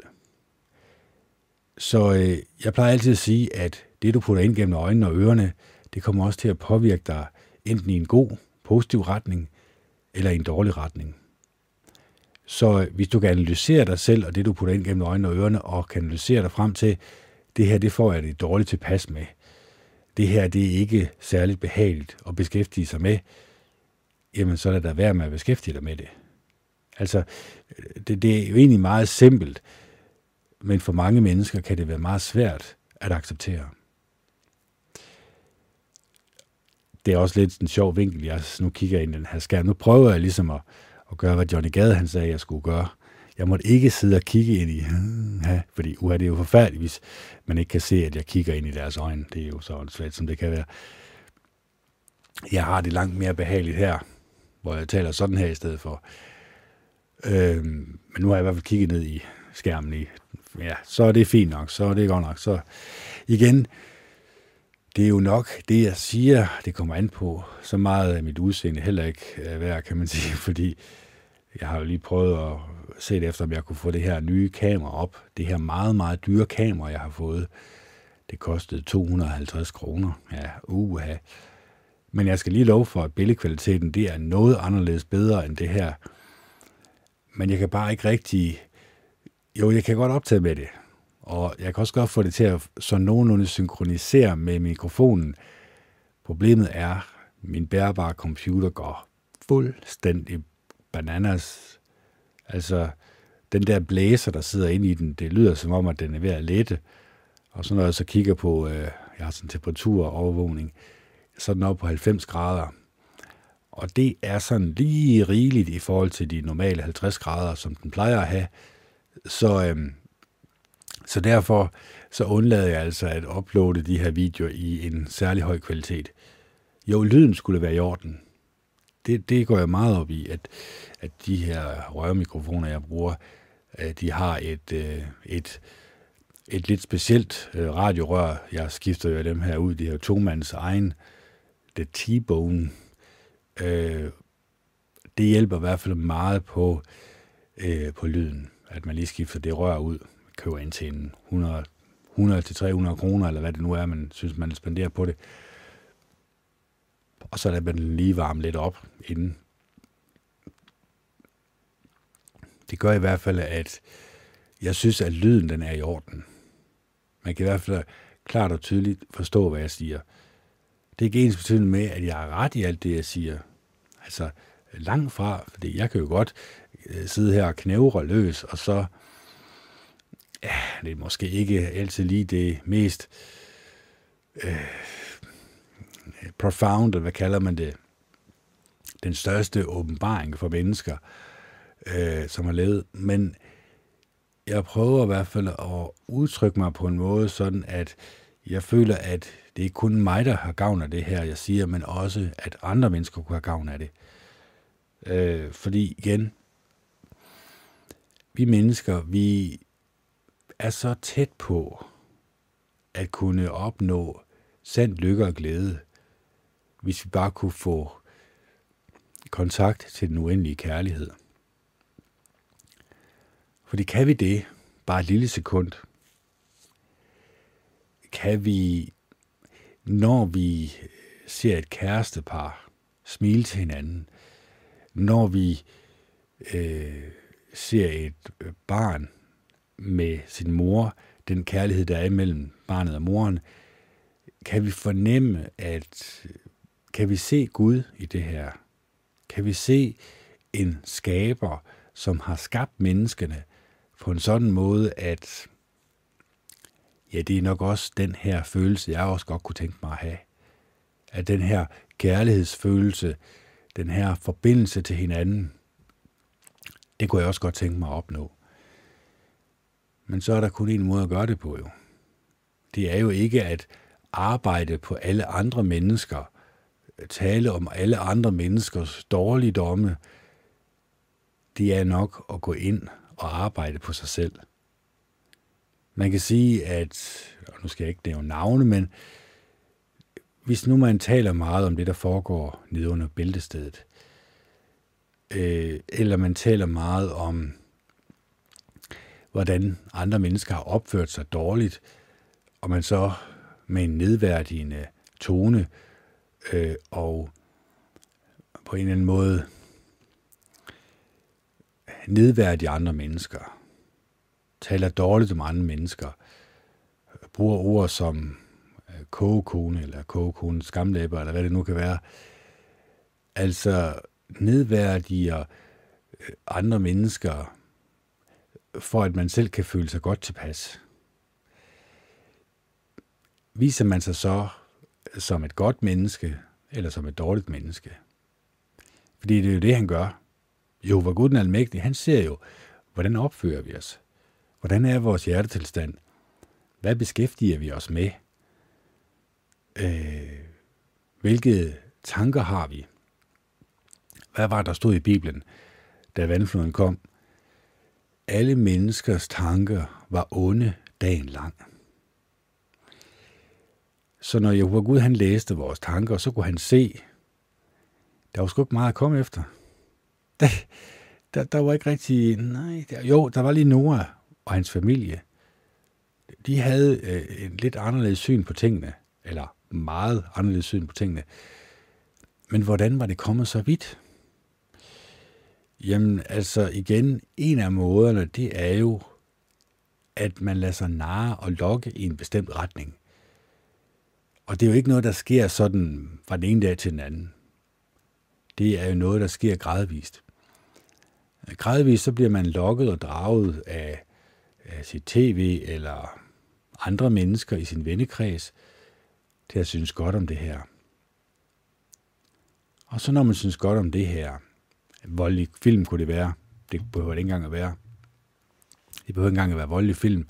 Så øh, jeg plejer altid at sige, at det du putter ind gennem øjnene og ørerne, det kommer også til at påvirke dig enten i en god, positiv retning, eller i en dårlig retning. Så hvis du kan analysere dig selv, og det du putter ind gennem øjnene og ørerne, og kan analysere dig frem til, det her, det får jeg det dårligt tilpas med. Det her, det er ikke særligt behageligt at beskæftige sig med. Jamen, så er der være med at beskæftige dig med det. Altså, det, det er jo egentlig meget simpelt, men for mange mennesker kan det være meget svært at acceptere. Det er også lidt en sjov vinkel, jeg nu kigger ind i den her skærm. Nu prøver jeg ligesom at, at gøre, hvad Johnny Gade han sagde, jeg skulle gøre. Jeg måtte ikke sidde og kigge ind i, hm, ja, fordi uha, det er jo forfærdeligt, hvis man ikke kan se, at jeg kigger ind i deres øjne. Det er jo så svært, som det kan være. Jeg har det langt mere behageligt her, hvor jeg taler sådan her i stedet for. Øhm, men nu har jeg i hvert fald kigget ned i skærmen i, ja, så er det fint nok, så er det godt nok. Så igen, det er jo nok det, jeg siger, det kommer an på. Så meget af mit udseende heller ikke øh, værd, kan man sige, fordi jeg har jo lige prøvet at se efter, om jeg kunne få det her nye kamera op. Det her meget, meget dyre kamera, jeg har fået. Det kostede 250 kroner. Ja, uha. Men jeg skal lige love for, at billedkvaliteten det er noget anderledes bedre end det her. Men jeg kan bare ikke rigtig... Jo, jeg kan godt optage med det. Og jeg kan også godt få det til at så nogenlunde synkronisere med mikrofonen. Problemet er, at min bærbare computer går fuldstændig bananas. Altså, den der blæser, der sidder inde i den, det lyder som om, at den er ved at lette. Og så når jeg så kigger på, øh, jeg har sådan temperaturovervågning, så er den oppe på 90 grader. Og det er sådan lige rigeligt i forhold til de normale 50 grader, som den plejer at have. Så, øhm, så derfor så undlader jeg altså at uploade de her videoer i en særlig høj kvalitet. Jo, lyden skulle være i orden. Det, det går jeg meget op i, at, at de her rørmikrofoner, jeg bruger, øh, de har et, øh, et, et lidt specielt øh, radiorør. Jeg skifter jo dem her ud, de her tomands egen, The T-Bone. Det hjælper i hvert fald meget på, på lyden, at man lige skifter det rør ud, køber ind til en 100, 100-300 kroner, eller hvad det nu er, man synes, man spenderer på det. Og så lader man den lige varme lidt op inden det gør i hvert fald, at jeg synes, at lyden den er i orden. Man kan i hvert fald klart og tydeligt forstå, hvad jeg siger. Det er ikke ens betydende med, at jeg har ret i alt det, jeg siger. Altså, langt fra, fordi jeg kan jo godt øh, sidde her og knævre løs, og så ja, det er måske ikke altid lige det mest øh, profound, hvad kalder man det, den største åbenbaring for mennesker øh, som har levet. Men jeg prøver i hvert fald at udtrykke mig på en måde, sådan at jeg føler, at det ikke kun mig, der har gavn af det her, jeg siger, men også, at andre mennesker kunne have gavn af det. Øh, fordi igen, vi mennesker, vi er så tæt på at kunne opnå sand lykke og glæde, hvis vi bare kunne få kontakt til den uendelige kærlighed. Fordi kan vi det, bare et lille sekund, kan vi, når vi ser et kærestepar smile til hinanden, når vi øh, ser et øh, barn med sin mor, den kærlighed, der er imellem barnet og moren, kan vi fornemme, at øh, kan vi se Gud i det her? Kan vi se en skaber, som har skabt menneskene, på en sådan måde, at ja, det er nok også den her følelse, jeg også godt kunne tænke mig at have. At den her kærlighedsfølelse, den her forbindelse til hinanden, det kunne jeg også godt tænke mig at opnå. Men så er der kun en måde at gøre det på jo. Det er jo ikke at arbejde på alle andre mennesker, tale om alle andre menneskers dårligdomme. Det er nok at gå ind og arbejde på sig selv. Man kan sige, at, og nu skal jeg ikke nævne navne, men hvis nu man taler meget om det, der foregår nede under bæltestedet, øh, eller man taler meget om, hvordan andre mennesker har opført sig dårligt, og man så med en nedværdigende tone øh, og på en eller anden måde nedværdige andre mennesker, taler dårligt om andre mennesker, bruger ord som øh, kogekone eller kogekone, skamlæber, eller hvad det nu kan være, altså nedværdiger øh, andre mennesker, for at man selv kan føle sig godt tilpas. Viser man sig så som et godt menneske, eller som et dårligt menneske? Fordi det er jo det, han gør. Jo, hvor Gud den almægtige, han ser jo, hvordan opfører vi os? Hvordan er vores hjertetilstand? Hvad beskæftiger vi os med? Øh, hvilke tanker har vi? Hvad var der stod i Bibelen, da vandfloden kom? Alle menneskers tanker var onde dagen lang. Så når Jehova Gud han læste vores tanker, så kunne han se, der var sgu ikke meget at komme efter der, der, der var ikke rigtig... Nej, der, jo, der var lige Noah og hans familie. De havde øh, en lidt anderledes syn på tingene, eller meget anderledes syn på tingene. Men hvordan var det kommet så vidt? Jamen, altså igen, en af måderne, det er jo, at man lader sig narre og lokke i en bestemt retning. Og det er jo ikke noget, der sker sådan fra den ene dag til den anden. Det er jo noget, der sker gradvist. Gradvist så bliver man lokket og draget af, af sit tv eller andre mennesker i sin vennekreds til at synes godt om det her. Og så når man synes godt om det her, voldelig film kunne det være, det behøver det ikke engang at være, det behøver ikke engang at være voldelig film,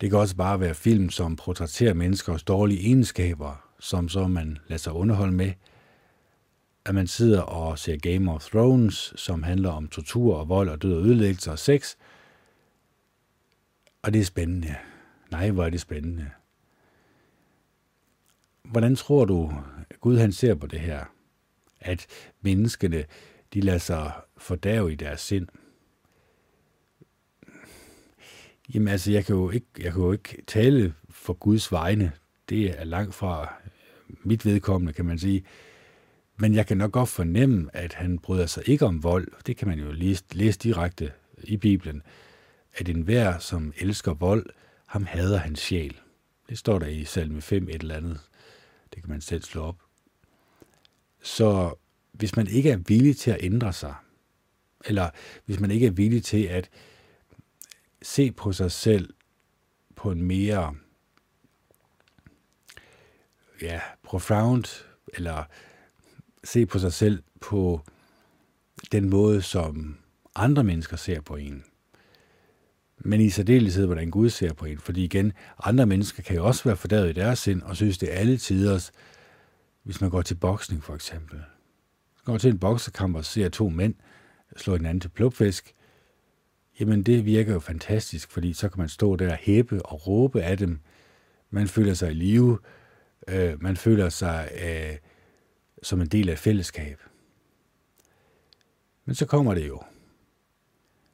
det kan også bare være film, som portrætterer menneskers dårlige egenskaber, som så man lader sig underholde med, at man sidder og ser Game of Thrones, som handler om tortur og vold og død og ødelæggelse og sex, og det er spændende. Nej, hvor er det spændende. Hvordan tror du, Gud han ser på det her? At menneskene, de lader sig fordave i deres sind. Jamen altså, jeg kan jo ikke, jeg kan jo ikke tale for Guds vegne. Det er langt fra øh, mit vedkommende, kan man sige. Men jeg kan nok godt fornemme, at han bryder sig ikke om vold. Det kan man jo læse, læse direkte i Bibelen. At enhver, som elsker vold, ham hader hans sjæl. Det står der i salme 5 et eller andet. Det kan man selv slå op. Så hvis man ikke er villig til at ændre sig, eller hvis man ikke er villig til at se på sig selv på en mere ja, profound, eller se på sig selv på den måde, som andre mennesker ser på en. Men i særdeleshed, hvordan Gud ser på en. Fordi igen, andre mennesker kan jo også være fordavet i deres sind, og synes, det er alle tiders, hvis man går til boksning for eksempel. Går til en boksekamp og ser to mænd slå hinanden til plukfisk, jamen det virker jo fantastisk, fordi så kan man stå der og hæppe og råbe af dem. Man føler sig i live, øh, man føler sig øh, som en del af et fællesskab. Men så kommer det jo.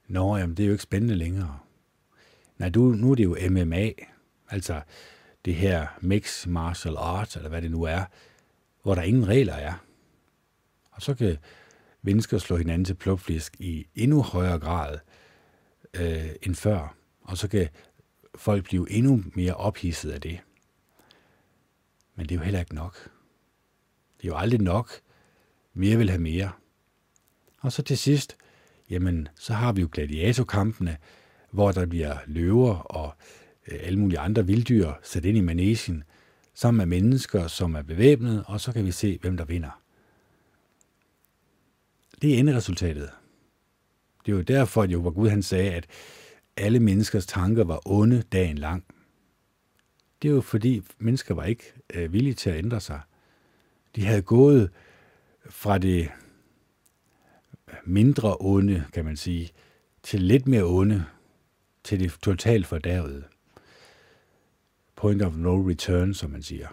Nå, jamen det er jo ikke spændende længere. Nej, du, nu er det jo MMA, altså det her mix martial arts, eller hvad det nu er, hvor der ingen regler er. Og så kan mennesker slå hinanden til plukflisk i endnu højere grad øh, end før. Og så kan folk blive endnu mere ophidset af det. Men det er jo heller ikke nok. Det er jo aldrig nok. Mere vil have mere. Og så til sidst, jamen, så har vi jo gladiatorkampene, hvor der bliver løver og øh, alle mulige andre vilddyr sat ind i manesien, sammen med mennesker, som er bevæbnet, og så kan vi se, hvem der vinder. Det er enderesultatet. Det er jo derfor, at Jehova Gud han sagde, at alle menneskers tanker var onde dagen lang. Det er jo fordi, mennesker var ikke øh, villige til at ændre sig. De havde gået fra det mindre onde, kan man sige, til lidt mere onde, til det totalt fordærvede. Point of no return, som man siger.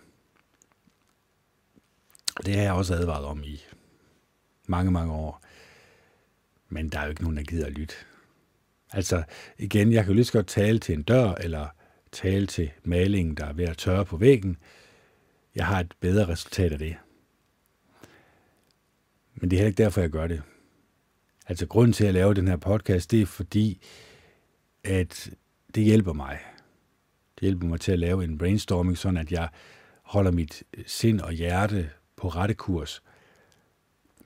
Det har jeg også advaret om i mange, mange år. Men der er jo ikke nogen, der gider at lytte. Altså, igen, jeg kan jo lige så godt tale til en dør, eller tale til malingen, der er ved at tørre på væggen. Jeg har et bedre resultat af det. Men det er heller ikke derfor, jeg gør det. Altså, grunden til at lave den her podcast, det er fordi, at det hjælper mig. Det hjælper mig til at lave en brainstorming, sådan at jeg holder mit sind og hjerte på rette kurs.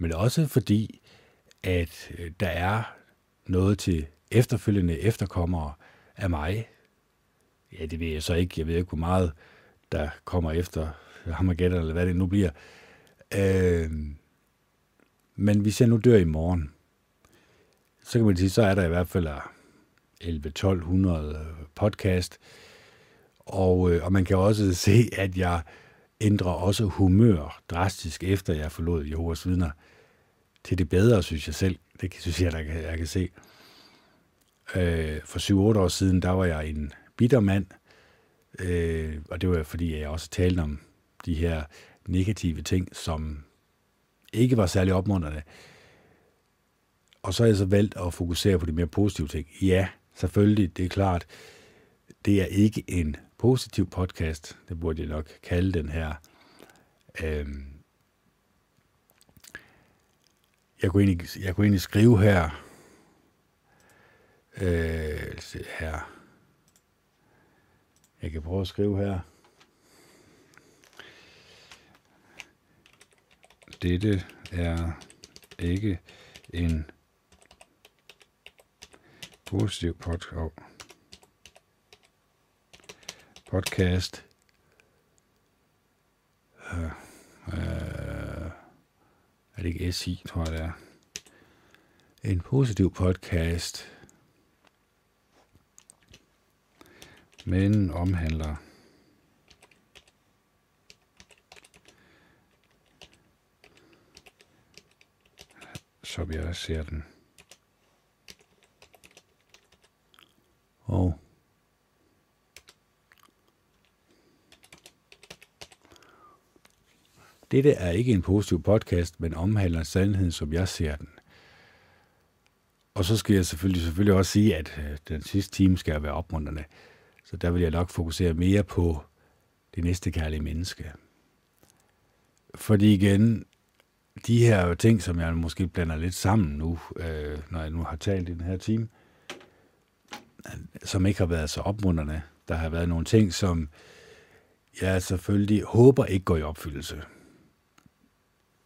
Men også fordi, at øh, der er noget til efterfølgende efterkommere af mig. Ja, det ved jeg så ikke. Jeg ved ikke, hvor meget der kommer efter Armageddon, eller hvad det nu bliver. Øh, men hvis jeg nu dør i morgen, så kan man sige, så er der i hvert fald 11-1200 podcast. Og, øh, og man kan også se, at jeg ændrer også humør drastisk, efter jeg forlod Jehovas vidner til det bedre, synes jeg selv. Det synes jeg, der kan, jeg kan se. Øh, for 7-8 år siden, der var jeg en bitter mand, øh, og det var fordi, jeg også talte om de her negative ting, som ikke var særlig opmuntrende. Og så har jeg så valgt at fokusere på de mere positive ting. Ja, selvfølgelig, det er klart, det er ikke en positiv podcast. Det burde jeg nok kalde den her. Øhm, jeg kunne egentlig, jeg kunne egentlig skrive her, øh, her, jeg kan prøve at skrive her, dette er ikke en positiv pod- podcast. Uh, uh, er det ikke SI, tror jeg det er. En positiv podcast, men omhandler som jeg ser den. Og Dette er ikke en positiv podcast, men omhandler sandheden, som jeg ser den. Og så skal jeg selvfølgelig, selvfølgelig også sige, at øh, den sidste time skal være opmuntrende. Så der vil jeg nok fokusere mere på det næste kærlige menneske. Fordi igen, de her ting, som jeg måske blander lidt sammen nu, øh, når jeg nu har talt i den her time, som ikke har været så opmuntrende. Der har været nogle ting, som jeg selvfølgelig håber ikke går i opfyldelse.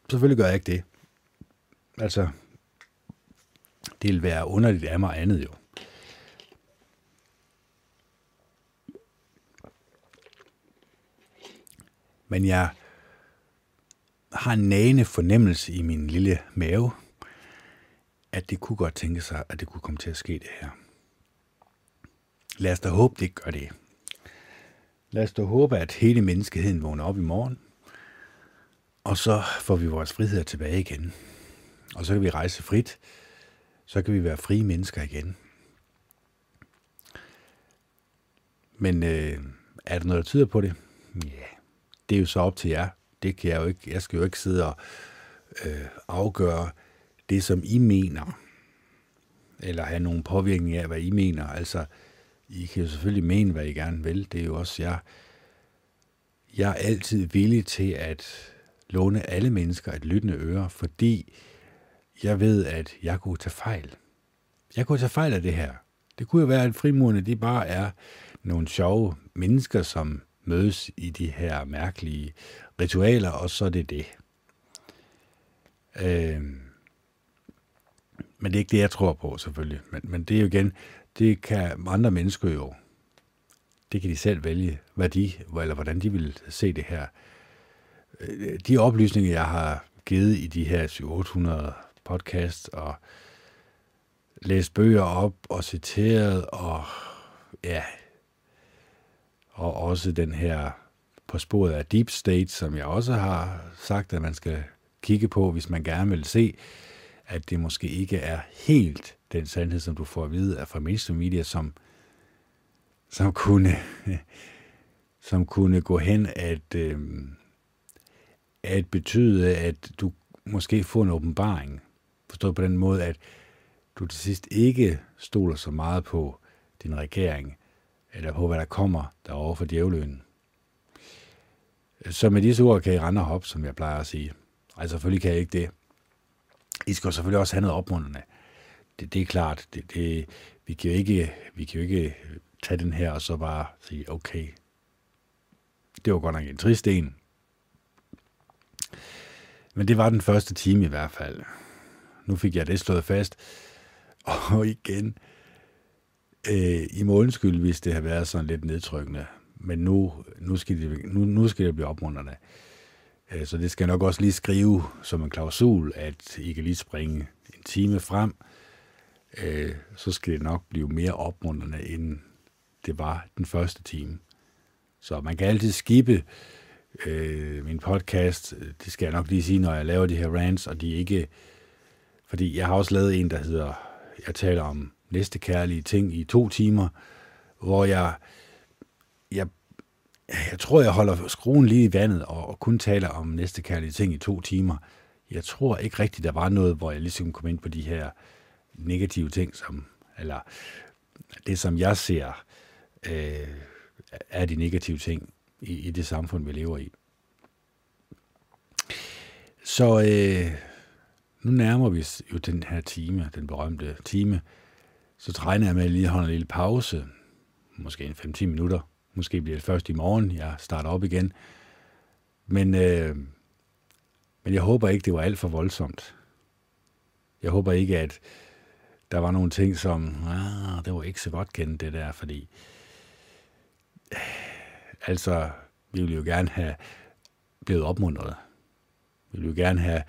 Selvfølgelig gør jeg ikke det. Altså, det vil være underligt af mig andet jo. Men jeg har en nagende fornemmelse i min lille mave, at det kunne godt tænke sig, at det kunne komme til at ske det her. Lad os da håbe, det gør det. Lad os da håbe, at hele menneskeheden vågner op i morgen, og så får vi vores frihed tilbage igen. Og så kan vi rejse frit. Så kan vi være frie mennesker igen. Men øh, er der noget, der tyder på det? Ja, det er jo så op til jer. Det kan jeg jo ikke. Jeg skal jo ikke sidde og øh, afgøre det, som I mener. Eller have nogen påvirkning af, hvad I mener. Altså, I kan jo selvfølgelig mene, hvad I gerne vil. Det er jo også jeg. Jeg er altid villig til at låne alle mennesker et lyttende øre, fordi jeg ved, at jeg kunne tage fejl. Jeg kunne tage fejl af det her. Det kunne jo være, at frimurerne de bare er nogle sjove mennesker, som mødes i de her mærkelige ritualer, og så er det det. Øh, men det er ikke det, jeg tror på, selvfølgelig. Men, men det er jo igen, det kan andre mennesker jo, det kan de selv vælge, hvad de, eller hvordan de vil se det her. Øh, de oplysninger, jeg har givet i de her 800 podcast og læst bøger op og citeret, og ja, og også den her på sporet af Deep State, som jeg også har sagt, at man skal kigge på, hvis man gerne vil se, at det måske ikke er helt den sandhed, som du får at vide af fra mainstream media, som, som kunne, som kunne gå hen at, øh, at betyde, at du måske får en åbenbaring. Forstået på den måde, at du til sidst ikke stoler så meget på din regering, eller på, hvad der kommer derovre for djævløen. Så med disse ord kan I rende og hoppe, som jeg plejer at sige. Altså selvfølgelig kan jeg ikke det. I skal selvfølgelig også have noget opmuntrende. Det, det er klart. Det, det, vi, kan jo ikke, vi kan jo ikke tage den her og så bare sige, okay, det var godt nok en trist en. Men det var den første time i hvert fald. Nu fik jeg det slået fast. Og igen, øh, I målenskyld, hvis det har været sådan lidt nedtrykkende. Men nu, nu, skal, det, nu, nu skal det blive opmuntrende. Øh, så det skal jeg nok også lige skrive som en klausul, at I kan lige springe en time frem. Øh, så skal det nok blive mere opmuntrende, end det var den første time. Så man kan altid skippe øh, min podcast. Øh, det skal jeg nok lige sige, når jeg laver de her rants, og de ikke... Fordi jeg har også lavet en, der hedder... Jeg taler om næste kærlige ting i to timer, hvor jeg jeg, jeg tror, jeg holder skruen lige i vandet og, og kun taler om næste kærlige ting i to timer. Jeg tror ikke rigtigt, der var noget, hvor jeg ligesom kom ind på de her negative ting, som, eller det, som jeg ser, øh, er de negative ting i, i det samfund, vi lever i. Så øh, nu nærmer vi os jo den her time, den berømte time, så træner jeg med at lige holde en lille pause, måske en 5-10 minutter. Måske bliver det først i morgen, jeg starter op igen. Men, øh, men jeg håber ikke, det var alt for voldsomt. Jeg håber ikke, at der var nogle ting, som, ah, det var ikke så godt kendt det der, fordi altså, vi ville jo gerne have blevet opmuntret. Vi ville jo gerne have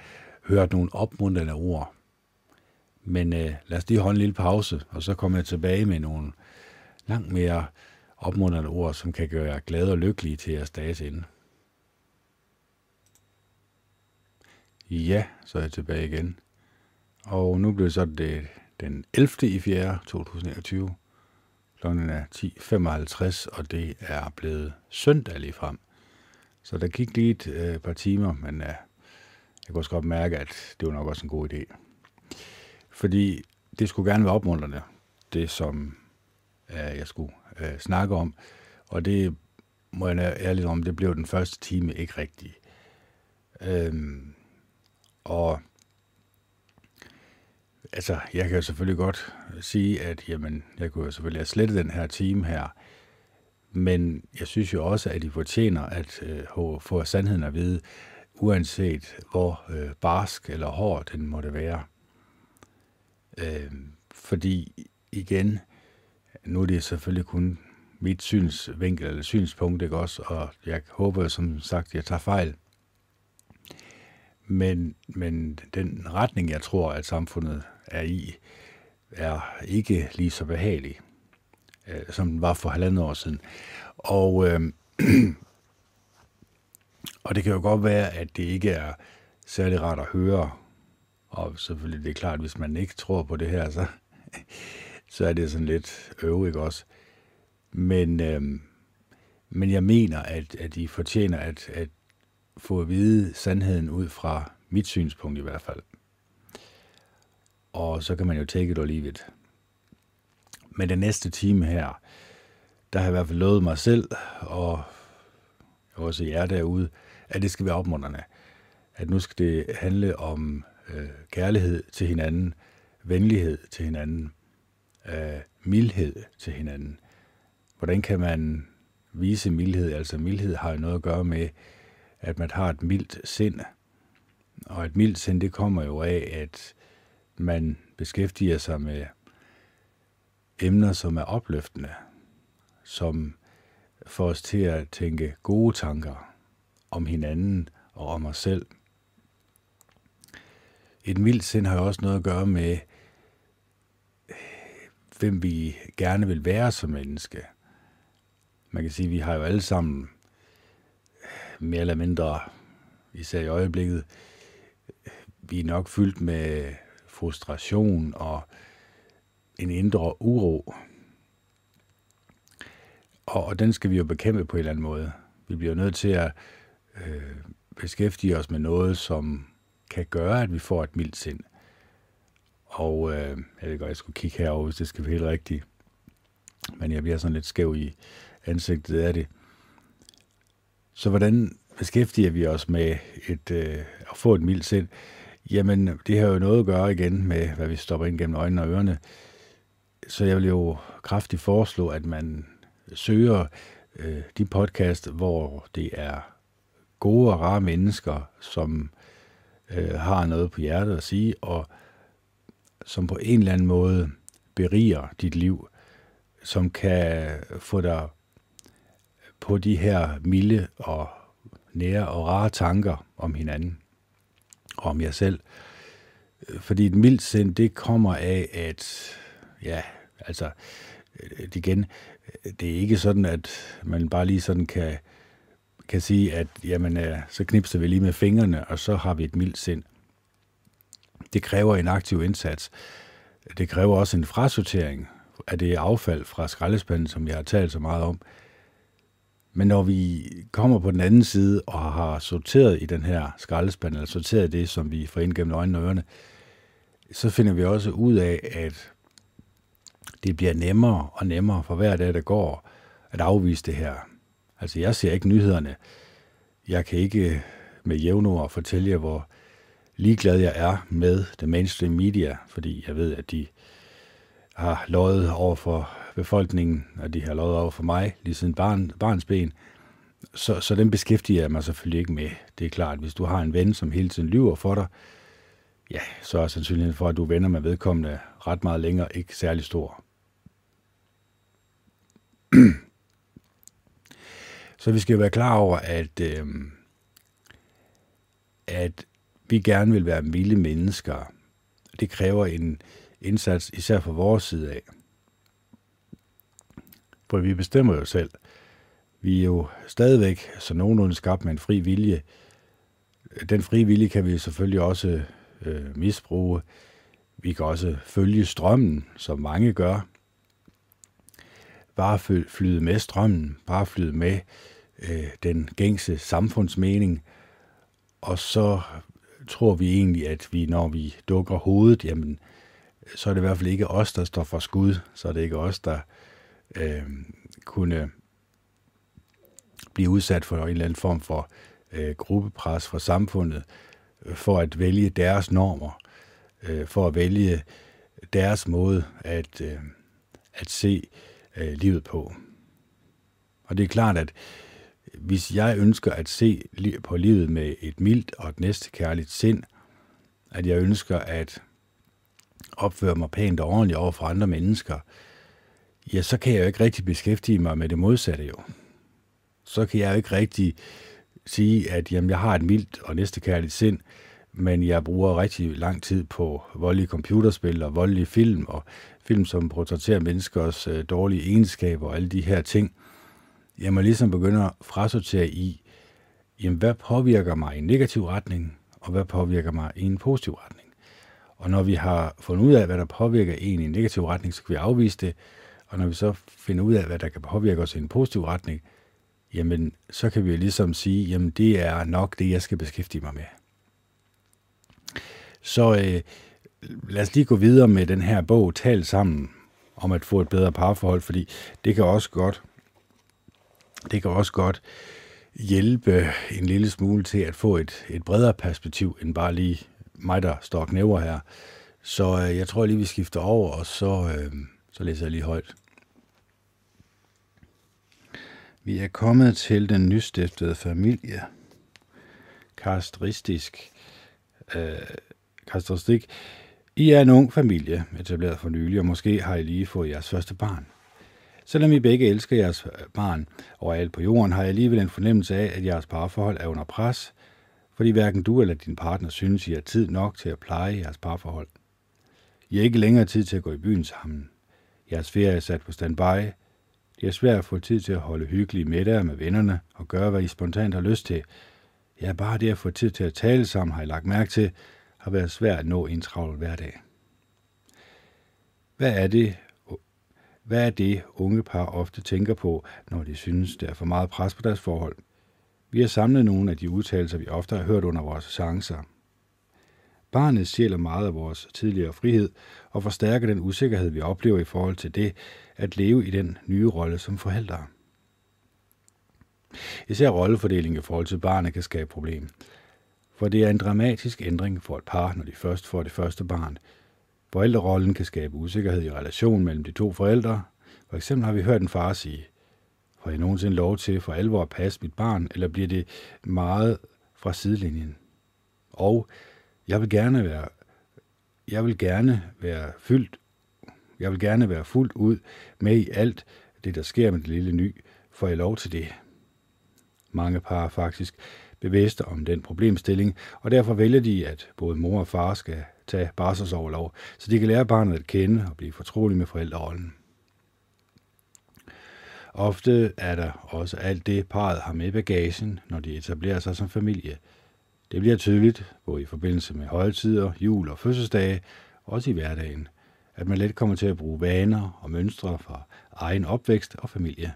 hørt nogle opmuntrende ord. Men øh, lad os lige holde en lille pause, og så kommer jeg tilbage med nogle langt mere opmuntrende ord, som kan gøre jer glade og lykkelige til jeres dages ende. Ja, så er jeg tilbage igen. Og nu bliver så det den 11. i 4. 2021. Klokken er 10.55, og det er blevet søndag lige frem. Så der gik lige et øh, par timer, men øh, jeg kunne også godt mærke, at det var nok også en god idé. Fordi det skulle gerne være opmuntrende, det som øh, jeg skulle øh, snakke om. Og det må jeg ærligt om, det blev den første time ikke rigtigt. Øhm, og altså, jeg kan jo selvfølgelig godt sige, at jamen, jeg kunne jo selvfølgelig have slettet den her time her, men jeg synes jo også, at de fortjener at øh, få sandheden at vide, uanset hvor øh, barsk eller hård den måtte være. Øh, fordi igen, nu er det selvfølgelig kun mit synsvinkel eller synspunkt, ikke også? Og jeg håber som sagt, jeg tager fejl. Men, men den retning, jeg tror, at samfundet er i, er ikke lige så behagelig, øh, som den var for halvandet år siden. Og, øh, og det kan jo godt være, at det ikke er særlig rart at høre, og selvfølgelig det er klart, hvis man ikke tror på det her, så, så er det sådan lidt øv, ikke også? Men, øh, men jeg mener, at, at de fortjener at, at få at vide sandheden ud fra mit synspunkt i hvert fald. Og så kan man jo take it or leave it. Men den næste time her, der har jeg i hvert fald lovet mig selv, og også jer derude, at det skal være opmuntrende. At nu skal det handle om øh, kærlighed til hinanden, venlighed til hinanden, øh, mildhed til hinanden. Hvordan kan man vise mildhed? Altså mildhed har jo noget at gøre med, at man har et mildt sind. Og et mildt sind, det kommer jo af, at man beskæftiger sig med emner, som er opløftende, som får os til at tænke gode tanker om hinanden og om os selv. Et mildt sind har jo også noget at gøre med, hvem vi gerne vil være som menneske. Man kan sige, at vi har jo alle sammen mere eller mindre, især i øjeblikket, vi er nok fyldt med frustration og en indre uro. Og, og den skal vi jo bekæmpe på en eller anden måde. Vi bliver nødt til at øh, beskæftige os med noget, som kan gøre, at vi får et mildt sind. Og øh, jeg ved godt, jeg skulle kigge herover, hvis det skal være helt rigtigt. Men jeg bliver sådan lidt skæv i ansigtet af det. Så hvordan beskæftiger vi os med et, øh, at få et mildt sind? Jamen, det har jo noget at gøre igen med, hvad vi stopper ind gennem øjnene og ørerne. Så jeg vil jo kraftigt foreslå, at man søger øh, de podcast, hvor det er gode og rare mennesker, som øh, har noget på hjertet at sige, og som på en eller anden måde beriger dit liv, som kan få dig på de her milde og nære og rare tanker om hinanden og om jer selv. Øh, fordi et mildt sind, det kommer af, at, ja, altså, øh, igen, øh, det er ikke sådan, at man bare lige sådan kan, kan sige, at jamen, så knipser vi lige med fingrene, og så har vi et mildt sind. Det kræver en aktiv indsats. Det kræver også en frasortering af det affald fra skraldespanden, som jeg har talt så meget om. Men når vi kommer på den anden side og har sorteret i den her skraldespand, eller sorteret det, som vi får ind gennem øjnene og ørerne, så finder vi også ud af, at det bliver nemmere og nemmere for hver dag, der går, at afvise det her. Altså, jeg ser ikke nyhederne. Jeg kan ikke med jævnord fortælle jer, hvor ligeglad jeg er med det mainstream media, fordi jeg ved, at de har løjet over for befolkningen, og de har lovet over for mig lige siden barn, barns ben. Så, så den beskæftiger jeg mig selvfølgelig ikke med. Det er klart, hvis du har en ven, som hele tiden lyver for dig, ja, så er sandsynligheden for, at du venner med vedkommende ret meget længere ikke særlig stor. så vi skal jo være klar over, at, øh, at vi gerne vil være milde mennesker. Det kræver en indsats, især fra vores side af. For vi bestemmer jo selv. Vi er jo stadigvæk så nogenlunde skabt med en fri vilje. Den fri vilje kan vi selvfølgelig også øh, misbruge. Vi kan også følge strømmen, som mange gør. Bare flyde med strømmen, bare flyde med øh, den gængse samfundsmening, og så tror vi egentlig, at vi, når vi dukker hovedet, jamen, så er det i hvert fald ikke os, der står for skud, så er det ikke os, der øh, kunne blive udsat for en eller anden form for øh, gruppepres fra samfundet, øh, for at vælge deres normer, øh, for at vælge deres måde at, øh, at se øh, livet på. Og det er klart, at hvis jeg ønsker at se på livet med et mildt og et næstekærligt sind, at jeg ønsker at opføre mig pænt og ordentligt over for andre mennesker, ja, så kan jeg jo ikke rigtig beskæftige mig med det modsatte jo. Så kan jeg jo ikke rigtig sige, at jamen, jeg har et mildt og næstekærligt sind, men jeg bruger rigtig lang tid på voldelige computerspil og voldelige film, og film, som portrætterer menneskers øh, dårlige egenskaber og alle de her ting. Jeg må ligesom begynde at frasortere i, jamen, hvad påvirker mig i en negativ retning, og hvad påvirker mig i en positiv retning. Og når vi har fundet ud af, hvad der påvirker en i en negativ retning, så kan vi afvise det. Og når vi så finder ud af, hvad der kan påvirke os i en positiv retning, jamen så kan vi ligesom sige, jamen det er nok det, jeg skal beskæftige mig med. Så øh, lad os lige gå videre med den her bog, Tal sammen om at få et bedre parforhold, fordi det kan også godt, det kan også godt hjælpe en lille smule til at få et, et bredere perspektiv, end bare lige mig, der står og knæver her. Så øh, jeg tror lige, vi skifter over, og så, øh, så læser jeg lige højt. Vi er kommet til den nystiftede familie. Karakteristisk. Øh, karakteristik. I er en ung familie, etableret for nylig, og måske har I lige fået jeres første barn. Selvom I begge elsker jeres barn overalt på jorden, har jeg alligevel en fornemmelse af, at jeres parforhold er under pres, fordi hverken du eller din partner synes, I har tid nok til at pleje jeres parforhold. I har ikke længere tid til at gå i byen sammen. Jeres ferie er sat på standby. Det er svært at få tid til at holde hyggelige middage med vennerne og gøre, hvad I spontant har lyst til. Ja, bare det at få tid til at tale sammen, har I lagt mærke til, har været svært at nå en travl hverdag. Hvad er det, hvad er det, unge par ofte tænker på, når de synes, der er for meget pres på deres forhold? Vi har samlet nogle af de udtalelser, vi ofte har hørt under vores seancer. Barnet sjæler meget af vores tidligere frihed og forstærker den usikkerhed, vi oplever i forhold til det at leve i den nye rolle som forældre. Især rollefordeling i forhold til barnet kan skabe problem. For det er en dramatisk ændring for et par, når de først får det første barn. Forældrerollen kan skabe usikkerhed i relationen mellem de to forældre. For eksempel har vi hørt en far sige, Får jeg nogensinde lov til for alvor at passe mit barn, eller bliver det meget fra sidelinjen? Og jeg vil gerne være, jeg vil gerne være fyldt, jeg vil gerne være fuldt ud med i alt det, der sker med det lille ny. Får jeg lov til det? Mange par er faktisk bevidste om den problemstilling, og derfor vælger de, at både mor og far skal tage barselsoverlov, så de kan lære barnet at kende og blive fortrolige med forældrerollen. Ofte er der også alt det, parret har med bagagen, når de etablerer sig som familie. Det bliver tydeligt, både i forbindelse med højtider, jul og fødselsdage, også i hverdagen, at man let kommer til at bruge vaner og mønstre fra egen opvækst og familie.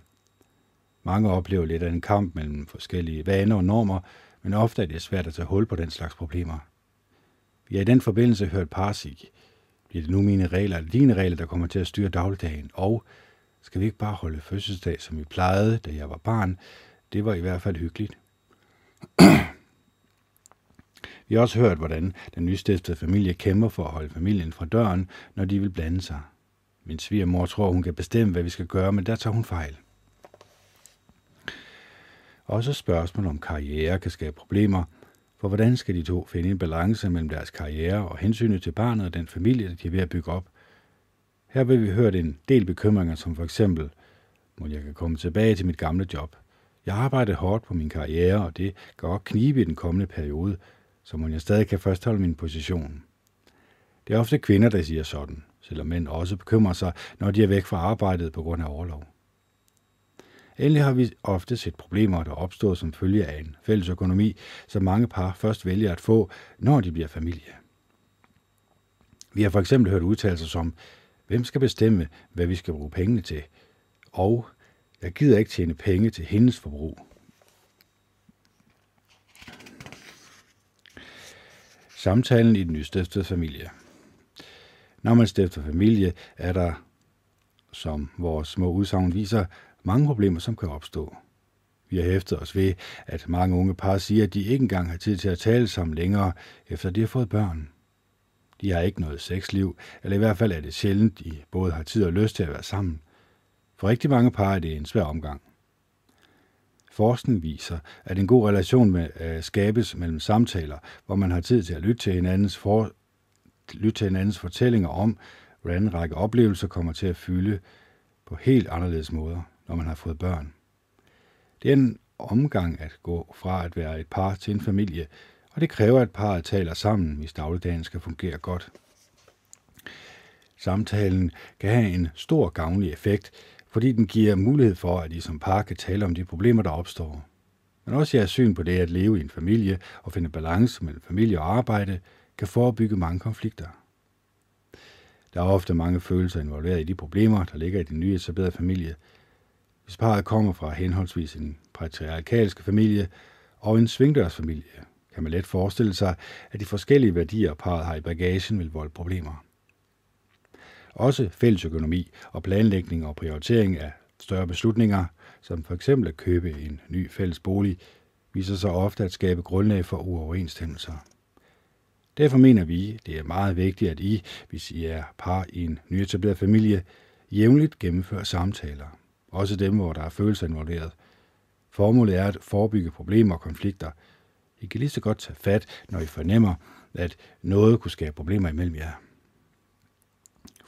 Mange oplever lidt af en kamp mellem forskellige vaner og normer, men ofte er det svært at tage hul på den slags problemer. Vi har i den forbindelse hørt Parsik. bliver det nu mine regler eller dine regler, der kommer til at styre dagligdagen, og skal vi ikke bare holde fødselsdag, som vi plejede, da jeg var barn? Det var i hvert fald hyggeligt. Vi har også hørt, hvordan den nystiftede familie kæmper for at holde familien fra døren, når de vil blande sig. Min svigermor tror, hun kan bestemme, hvad vi skal gøre, men der tager hun fejl. Også spørgsmål om karriere kan skabe problemer, for hvordan skal de to finde en balance mellem deres karriere og hensynet til barnet og den familie, de er ved at bygge op? Her vil vi høre en del bekymringer, som for eksempel, må jeg kan komme tilbage til mit gamle job. Jeg arbejdede hårdt på min karriere, og det går godt knibe i den kommende periode, så må jeg stadig kan fastholde min position. Det er ofte kvinder, der siger sådan, selvom mænd også bekymrer sig, når de er væk fra arbejdet på grund af overlov. Endelig har vi ofte set problemer, der opstår som følge af en fælles økonomi, som mange par først vælger at få, når de bliver familie. Vi har for eksempel hørt udtalelser som, hvem skal bestemme, hvad vi skal bruge pengene til? Og jeg gider ikke tjene penge til hendes forbrug. Samtalen i den nystiftede familie. Når man stifter familie, er der, som vores små udsagn viser, mange problemer, som kan opstå. Vi har hæftet os ved, at mange unge par siger, at de ikke engang har tid til at tale sammen længere, efter de har fået børn. De har ikke noget sexliv, eller i hvert fald er det sjældent, de både har tid og lyst til at være sammen. For rigtig mange par er det en svær omgang. Forskning viser, at en god relation med, øh, skabes mellem samtaler, hvor man har tid til at lytte til hinandens, for, lytte til hinandens fortællinger om, hvordan en række oplevelser kommer til at fylde på helt anderledes måder, når man har fået børn. Det er en omgang at gå fra at være et par til en familie, og det kræver, at parret taler sammen, hvis dagligdagen skal fungere godt. Samtalen kan have en stor gavnlig effekt, fordi den giver mulighed for, at I som par kan tale om de problemer, der opstår. Men også jeres syn på det at leve i en familie og finde balance mellem familie og arbejde, kan forebygge mange konflikter. Der er ofte mange følelser involveret i de problemer, der ligger i den nye etablerede familie. Hvis parret kommer fra henholdsvis en patriarkalsk familie og en svingdørsfamilie, kan man let forestille sig, at de forskellige værdier, parret har i bagagen, vil volde problemer. Også fællesøkonomi og planlægning og prioritering af større beslutninger, som for eksempel at købe en ny fælles bolig, viser sig ofte at skabe grundlag for uoverensstemmelser. Derfor mener vi, det er meget vigtigt, at I, hvis I er par i en nyetableret familie, jævnligt gennemfører samtaler. Også dem, hvor der er følelser involveret. Formålet er at forebygge problemer og konflikter. I kan lige så godt tage fat, når I fornemmer, at noget kunne skabe problemer imellem jer.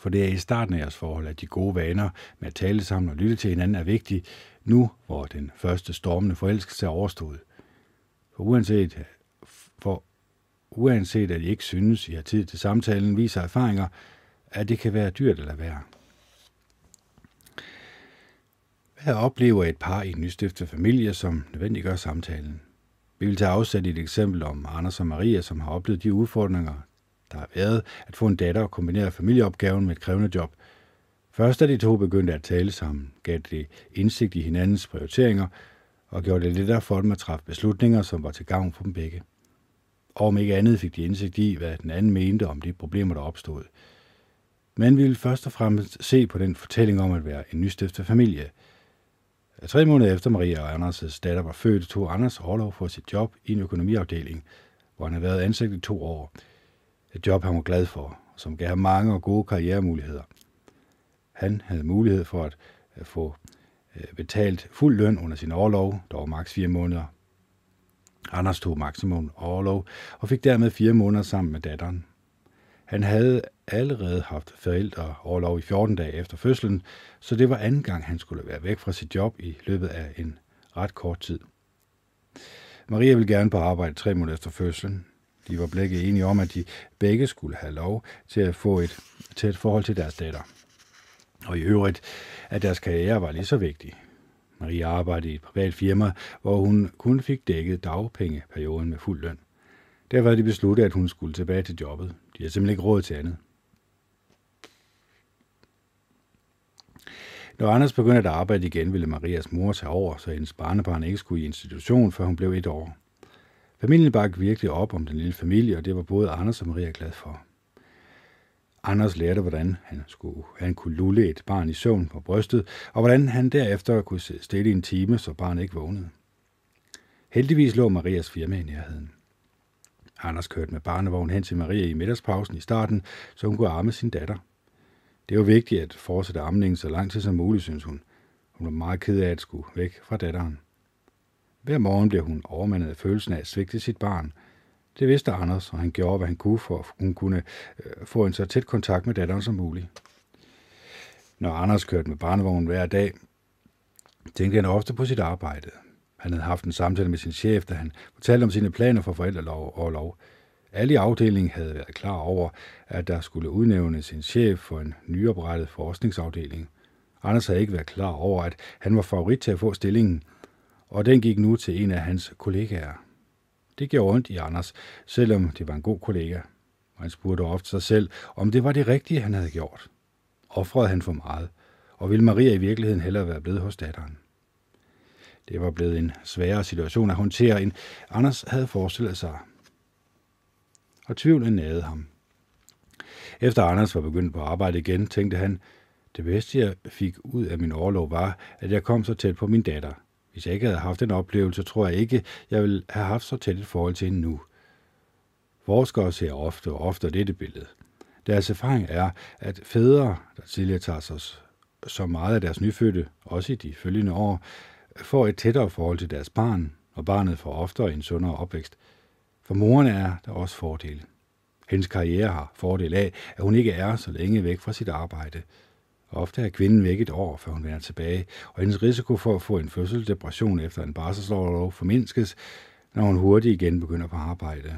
For det er i starten af jeres forhold, at de gode vaner med at tale sammen og lytte til hinanden er vigtige, nu hvor den første stormende forelskelse er overstået. For uanset, for uanset at I ikke synes, I har tid til samtalen, viser erfaringer, at det kan være dyrt at lade være. Hvad oplever et par i en nystiftet familie, som nødvendiggør samtalen? Vi vil tage afsæt i et eksempel om Anders og Maria, som har oplevet de udfordringer, der har været at få en datter og kombinere familieopgaven med et krævende job. Først da de to begyndte at tale sammen, gav det indsigt i hinandens prioriteringer og gjorde det lettere for dem at træffe beslutninger, som var til gavn for dem begge. Og om ikke andet fik de indsigt i, hvad den anden mente om de problemer, der opstod. Men vi vil først og fremmest se på den fortælling om at være en nystiftet familie. Tre måneder efter Maria og Anders' datter var født, tog Anders overlov for sit job i en økonomiafdeling, hvor han havde været ansat i to år. Et job, han var glad for, som gav ham mange og gode karrieremuligheder. Han havde mulighed for at øh, få øh, betalt fuld løn under sin overlov, der var maks fire måneder. Anders tog maksimum overlov og fik dermed fire måneder sammen med datteren. Han havde allerede haft forældre overlov i 14 dage efter fødslen, så det var anden gang, han skulle være væk fra sit job i løbet af en ret kort tid. Maria ville gerne på arbejde tre måneder efter fødslen. De var begge enige om, at de begge skulle have lov til at få et tæt forhold til deres datter. Og i øvrigt, at deres karriere var lige så vigtig. Maria arbejdede i et privat firma, hvor hun kun fik dækket dagpengeperioden med fuld løn. Derfor havde de besluttet, at hun skulle tilbage til jobbet. De havde simpelthen ikke råd til andet. Når Anders begyndte at arbejde igen, ville Marias mor tage over, så hendes barnebarn ikke skulle i institution, før hun blev et år. Familien bakkede virkelig op om den lille familie, og det var både Anders og Maria glad for. Anders lærte, hvordan han, skulle, han kunne lulle et barn i søvn på brystet, og hvordan han derefter kunne sidde stille i en time, så barnet ikke vågnede. Heldigvis lå Marias firma i nærheden. Anders kørte med barnevogn hen til Maria i middagspausen i starten, så hun kunne arme sin datter. Det var vigtigt at fortsætte amningen så lang tid som muligt, synes hun. Hun var meget ked af at skulle væk fra datteren. Hver morgen blev hun overmandet af følelsen af at svigte sit barn. Det vidste Anders, og han gjorde, hvad han kunne, for at hun kunne øh, få en så tæt kontakt med datteren som muligt. Når Anders kørte med barnevognen hver dag, tænkte han ofte på sit arbejde. Han havde haft en samtale med sin chef, da han fortalte om sine planer for forældrelov og lov. Alle i afdelingen havde været klar over, at der skulle udnævnes en chef for en nyoprettet forskningsafdeling. Anders havde ikke været klar over, at han var favorit til at få stillingen, og den gik nu til en af hans kollegaer. Det gjorde ondt i Anders, selvom det var en god kollega. Og han spurgte ofte sig selv, om det var det rigtige, han havde gjort. Offrede han for meget, og ville Maria i virkeligheden hellere være blevet hos datteren. Det var blevet en sværere situation at håndtere, end Anders havde forestillet sig. Og tvivlen nagede ham. Efter Anders var begyndt på arbejde igen, tænkte han, det bedste jeg fik ud af min overlov var, at jeg kom så tæt på min datter. Hvis jeg ikke havde haft den oplevelse, tror jeg ikke, jeg ville have haft så tæt et forhold til hende nu. Forskere ser ofte og ofte dette billede. Deres erfaring er, at fædre, der tidligere tager sig så meget af deres nyfødte, også i de følgende år, får et tættere forhold til deres barn, og barnet får oftere en sundere opvækst. For moren er der også fordele. Hendes karriere har fordel af, at hun ikke er så længe væk fra sit arbejde. Ofte er kvinden væk et år, før hun vender tilbage, og hendes risiko for at få en fødselsdepression efter en barselsorlov formindskes, når hun hurtigt igen begynder på arbejde.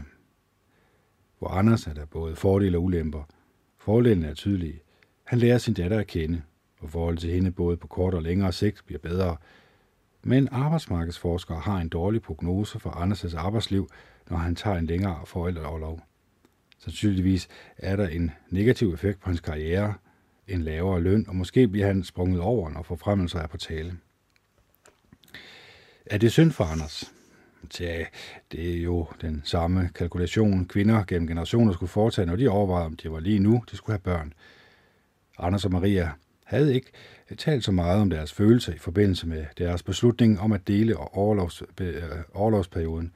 Hvor Anders er der både fordele og ulemper. Fordelen er tydelige. Han lærer sin datter at kende, og forholdet til hende både på kort og længere sigt bliver bedre. Men arbejdsmarkedsforskere har en dårlig prognose for Anders' arbejdsliv, når han tager en længere forældreoverlov. Sandsynligvis er der en negativ effekt på hans karriere, en lavere løn, og måske bliver han sprunget over, når forfremmelser er på tale. Er det synd for Anders? Tja, det er jo den samme kalkulation, kvinder gennem generationer skulle foretage, når de overvejede, om det var lige nu, de skulle have børn. Anders og Maria havde ikke talt så meget om deres følelser i forbindelse med deres beslutning om at dele overlovs, øh, overlovsperioden.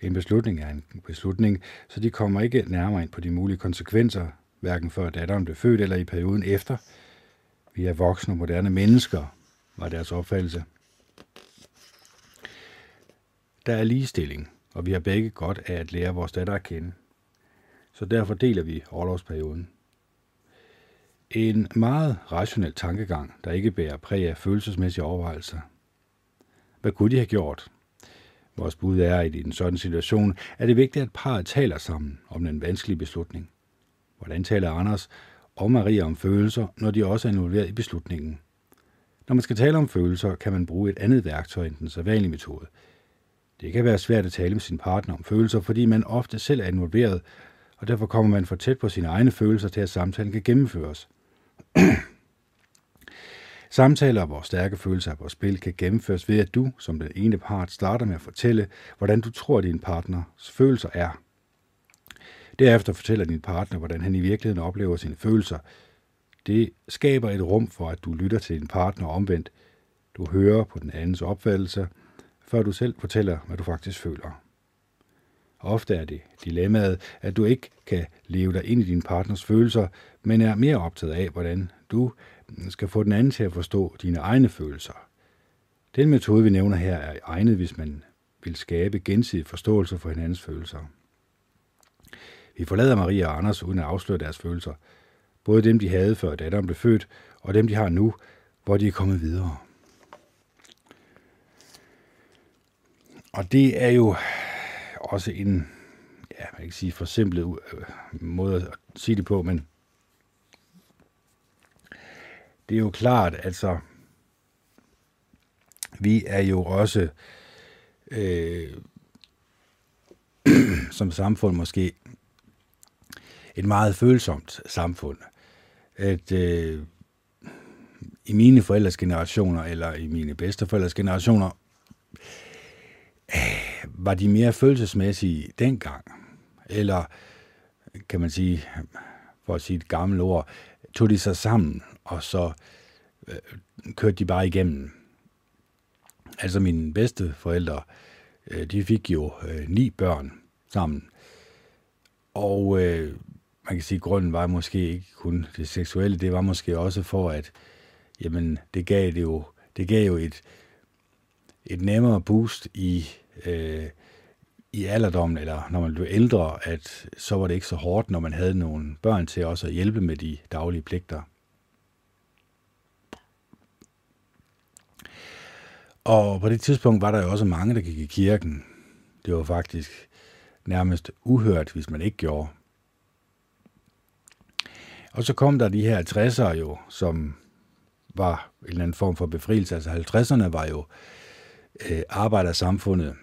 En beslutning er en beslutning, så de kommer ikke nærmere ind på de mulige konsekvenser, hverken før datteren blev født eller i perioden efter. Vi er voksne og moderne mennesker, var deres opfattelse. Der er ligestilling, og vi har begge godt af at lære vores datter at kende. Så derfor deler vi overlovsperioden. En meget rationel tankegang, der ikke bærer præg af følelsesmæssige overvejelser. Hvad kunne de have gjort? Vores bud er, at i en sådan situation er det vigtigt, at parret taler sammen om den vanskelige beslutning. Hvordan taler Anders og Maria om følelser, når de også er involveret i beslutningen? Når man skal tale om følelser, kan man bruge et andet værktøj end den sædvanlige metode. Det kan være svært at tale med sin partner om følelser, fordi man ofte selv er involveret, og derfor kommer man for tæt på sine egne følelser til, at samtalen kan gennemføres. Samtaler, hvor stærke følelser er på spil, kan gennemføres ved, at du som den ene part starter med at fortælle, hvordan du tror, at din partners følelser er. Derefter fortæller din partner, hvordan han i virkeligheden oplever sine følelser. Det skaber et rum for, at du lytter til din partner omvendt. Du hører på den andens opfattelse, før du selv fortæller, hvad du faktisk føler. Ofte er det dilemmaet, at du ikke kan leve dig ind i din partners følelser, men er mere optaget af, hvordan du skal få den anden til at forstå dine egne følelser. Den metode, vi nævner her, er egnet, hvis man vil skabe gensidig forståelse for hinandens følelser. Vi forlader Maria og Anders uden at afsløre deres følelser. Både dem, de havde før datteren blev født, og dem, de har nu, hvor de er kommet videre. Og det er jo også en, ja, man kan ikke sige forsimplet øh, måde at sige det på, men det er jo klart, altså, vi er jo også øh, som samfund måske et meget følsomt samfund. At øh, i mine forældres generationer, eller i mine bedsteforældres generationer, øh, var de mere følelsesmæssige dengang. Eller, kan man sige, for at sige et gammelt ord, tog de sig sammen, og så øh, kørte de bare igennem. Altså mine bedste forældre, øh, de fik jo øh, ni børn sammen. Og øh, man kan sige, at grunden var måske ikke kun det seksuelle, det var måske også for, at jamen, det gav det jo, det gav jo et, et nemmere boost i, øh, i alderdommen, eller når man blev ældre, at så var det ikke så hårdt, når man havde nogle børn til også at hjælpe med de daglige pligter. Og på det tidspunkt var der jo også mange, der gik i kirken. Det var faktisk nærmest uhørt, hvis man ikke gjorde. Og så kom der de her 60'ere jo, som var en eller anden form for befrielse. Altså 50'erne var jo øh, arbejdersamfundet,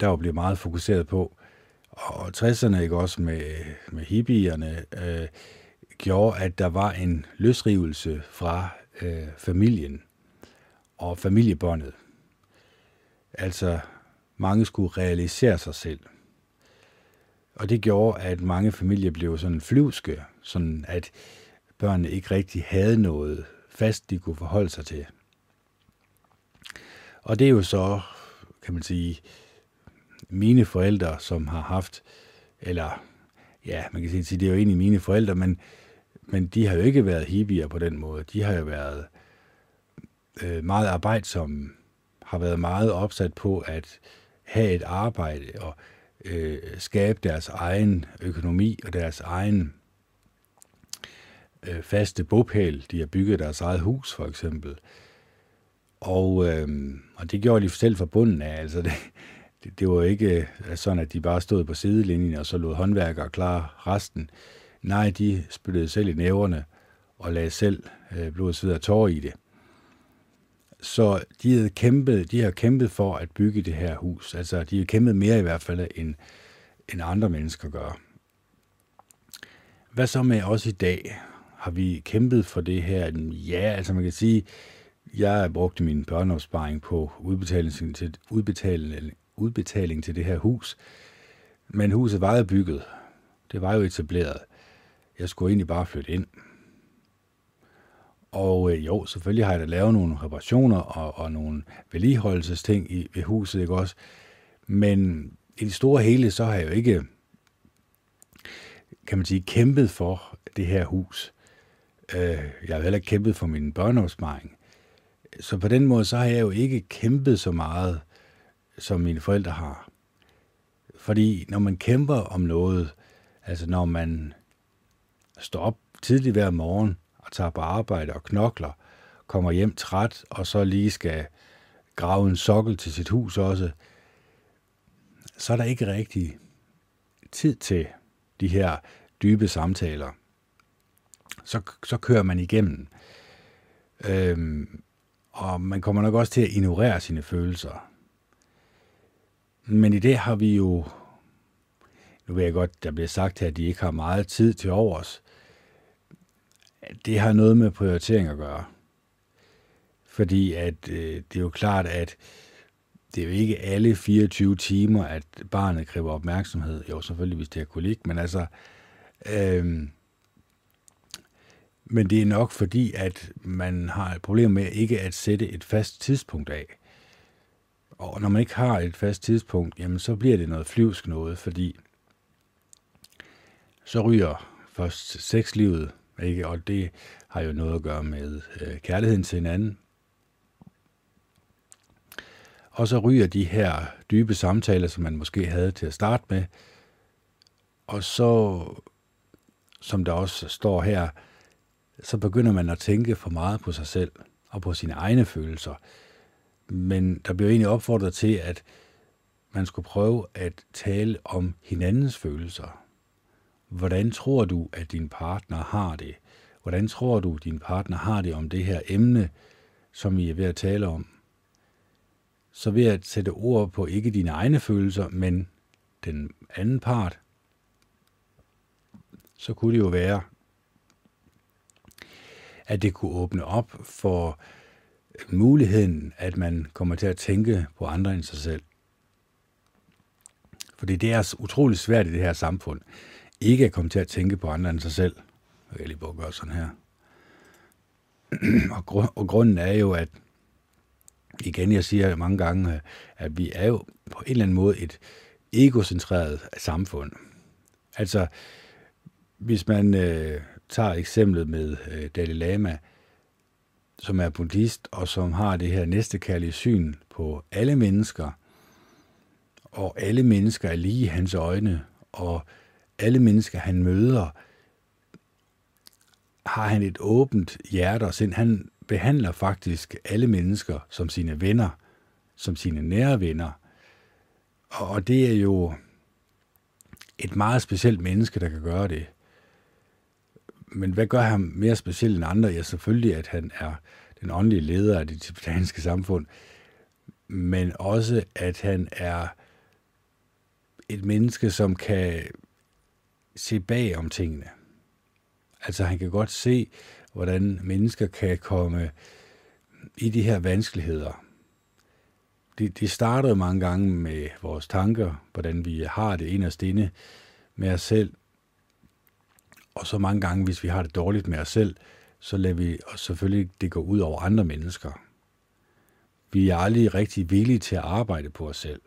der jo blev meget fokuseret på. Og 60'erne, ikke også med, med hippierne, øh, gjorde, at der var en løsrivelse fra øh, familien og familiebåndet. Altså, mange skulle realisere sig selv. Og det gjorde, at mange familier blev sådan flyvske, sådan at børnene ikke rigtig havde noget fast, de kunne forholde sig til. Og det er jo så, kan man sige, mine forældre, som har haft, eller ja, man kan sige, det er jo egentlig mine forældre, men, men de har jo ikke været hippier på den måde. De har jo været øh, meget arbejdsomme, har været meget opsat på at have et arbejde og øh, skabe deres egen økonomi og deres egen øh, faste bopæl. De har bygget deres eget hus, for eksempel. Og, øh, og det gjorde de selv fra bunden af. Altså det, det, det var ikke øh, sådan, at de bare stod på sidelinjen og så lod håndværkere klare resten. Nej, de spyttede selv i næverne og lagde selv øh, blod, sved og tårer i det. Så de havde kæmpet, de har kæmpet for at bygge det her hus. Altså, de har kæmpet mere i hvert fald, end, end andre mennesker gør. Hvad så med os i dag? Har vi kæmpet for det her? Ja, altså man kan sige, jeg brugte min børneopsparing på udbetaling til, udbetaling, udbetaling til det her hus. Men huset var jo bygget. Det var jo etableret. Jeg skulle egentlig bare flytte ind. Og øh, jo, selvfølgelig har jeg da lavet nogle reparationer og, og nogle vedligeholdelsesting i ved huset, ikke også? Men i det store hele, så har jeg jo ikke, kan man sige, kæmpet for det her hus. Øh, jeg har heller ikke kæmpet for min børneopsparing. Så på den måde, så har jeg jo ikke kæmpet så meget, som mine forældre har. Fordi når man kæmper om noget, altså når man står op tidligt hver morgen, tager på arbejde og knokler, kommer hjem træt, og så lige skal grave en sokkel til sit hus også, så er der ikke rigtig tid til de her dybe samtaler. Så, så kører man igennem. Øhm, og man kommer nok også til at ignorere sine følelser. Men i det har vi jo, nu ved jeg godt, der bliver sagt her, at de ikke har meget tid til overs, det har noget med prioritering at gøre. Fordi at øh, det er jo klart, at det er jo ikke alle 24 timer, at barnet kræver opmærksomhed. Jo, selvfølgelig, hvis det er kolik, men altså... Øh, men det er nok fordi, at man har et problem med ikke at sætte et fast tidspunkt af. Og når man ikke har et fast tidspunkt, jamen så bliver det noget flyvsk noget, fordi så ryger først sexlivet, ikke? Og det har jo noget at gøre med øh, kærligheden til hinanden. Og så ryger de her dybe samtaler, som man måske havde til at starte med. Og så, som der også står her, så begynder man at tænke for meget på sig selv og på sine egne følelser. Men der bliver egentlig opfordret til, at man skulle prøve at tale om hinandens følelser. Hvordan tror du, at din partner har det? Hvordan tror du, din partner har det om det her emne, som I er ved at tale om? Så ved at sætte ord på ikke dine egne følelser, men den anden part, så kunne det jo være, at det kunne åbne op for muligheden, at man kommer til at tænke på andre end sig selv. Fordi det er utrolig svært i det her samfund ikke at komme til at tænke på andre end sig selv. Jeg kan lige bare gøre sådan her. og, grund, og grunden er jo, at igen, jeg siger mange gange, at vi er jo på en eller anden måde et egocentreret samfund. Altså, hvis man øh, tager eksemplet med øh, Dalai Lama, som er buddhist, og som har det her næstekærlige syn på alle mennesker, og alle mennesker er lige i hans øjne, og alle mennesker, han møder, har han et åbent hjerte og sind. Han behandler faktisk alle mennesker som sine venner, som sine nære venner. Og det er jo et meget specielt menneske, der kan gøre det. Men hvad gør ham mere speciel end andre? Ja, selvfølgelig, at han er den åndelige leder af det tibetanske samfund, men også, at han er et menneske, som kan se bag om tingene. Altså han kan godt se, hvordan mennesker kan komme i de her vanskeligheder. Det, de starter mange gange med vores tanker, hvordan vi har det inderst inde med os selv. Og så mange gange, hvis vi har det dårligt med os selv, så lader vi os selvfølgelig det gå ud over andre mennesker. Vi er aldrig rigtig villige til at arbejde på os selv.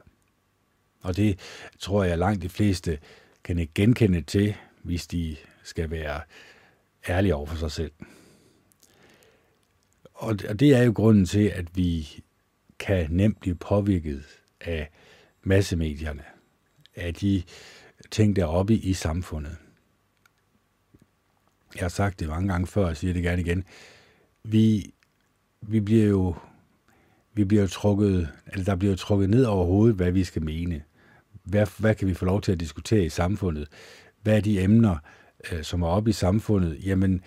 Og det tror jeg langt de fleste kan ikke genkende til, hvis de skal være ærlige over for sig selv. Og det er jo grunden til, at vi kan nemt blive påvirket af massemedierne, af de ting, der er oppe i samfundet. Jeg har sagt det mange gange før, og jeg siger det gerne igen. Vi, vi bliver jo vi bliver trukket, eller der bliver trukket ned over hovedet, hvad vi skal mene. Hvad, hvad kan vi få lov til at diskutere i samfundet? Hvad er de emner, øh, som er oppe i samfundet? Jamen,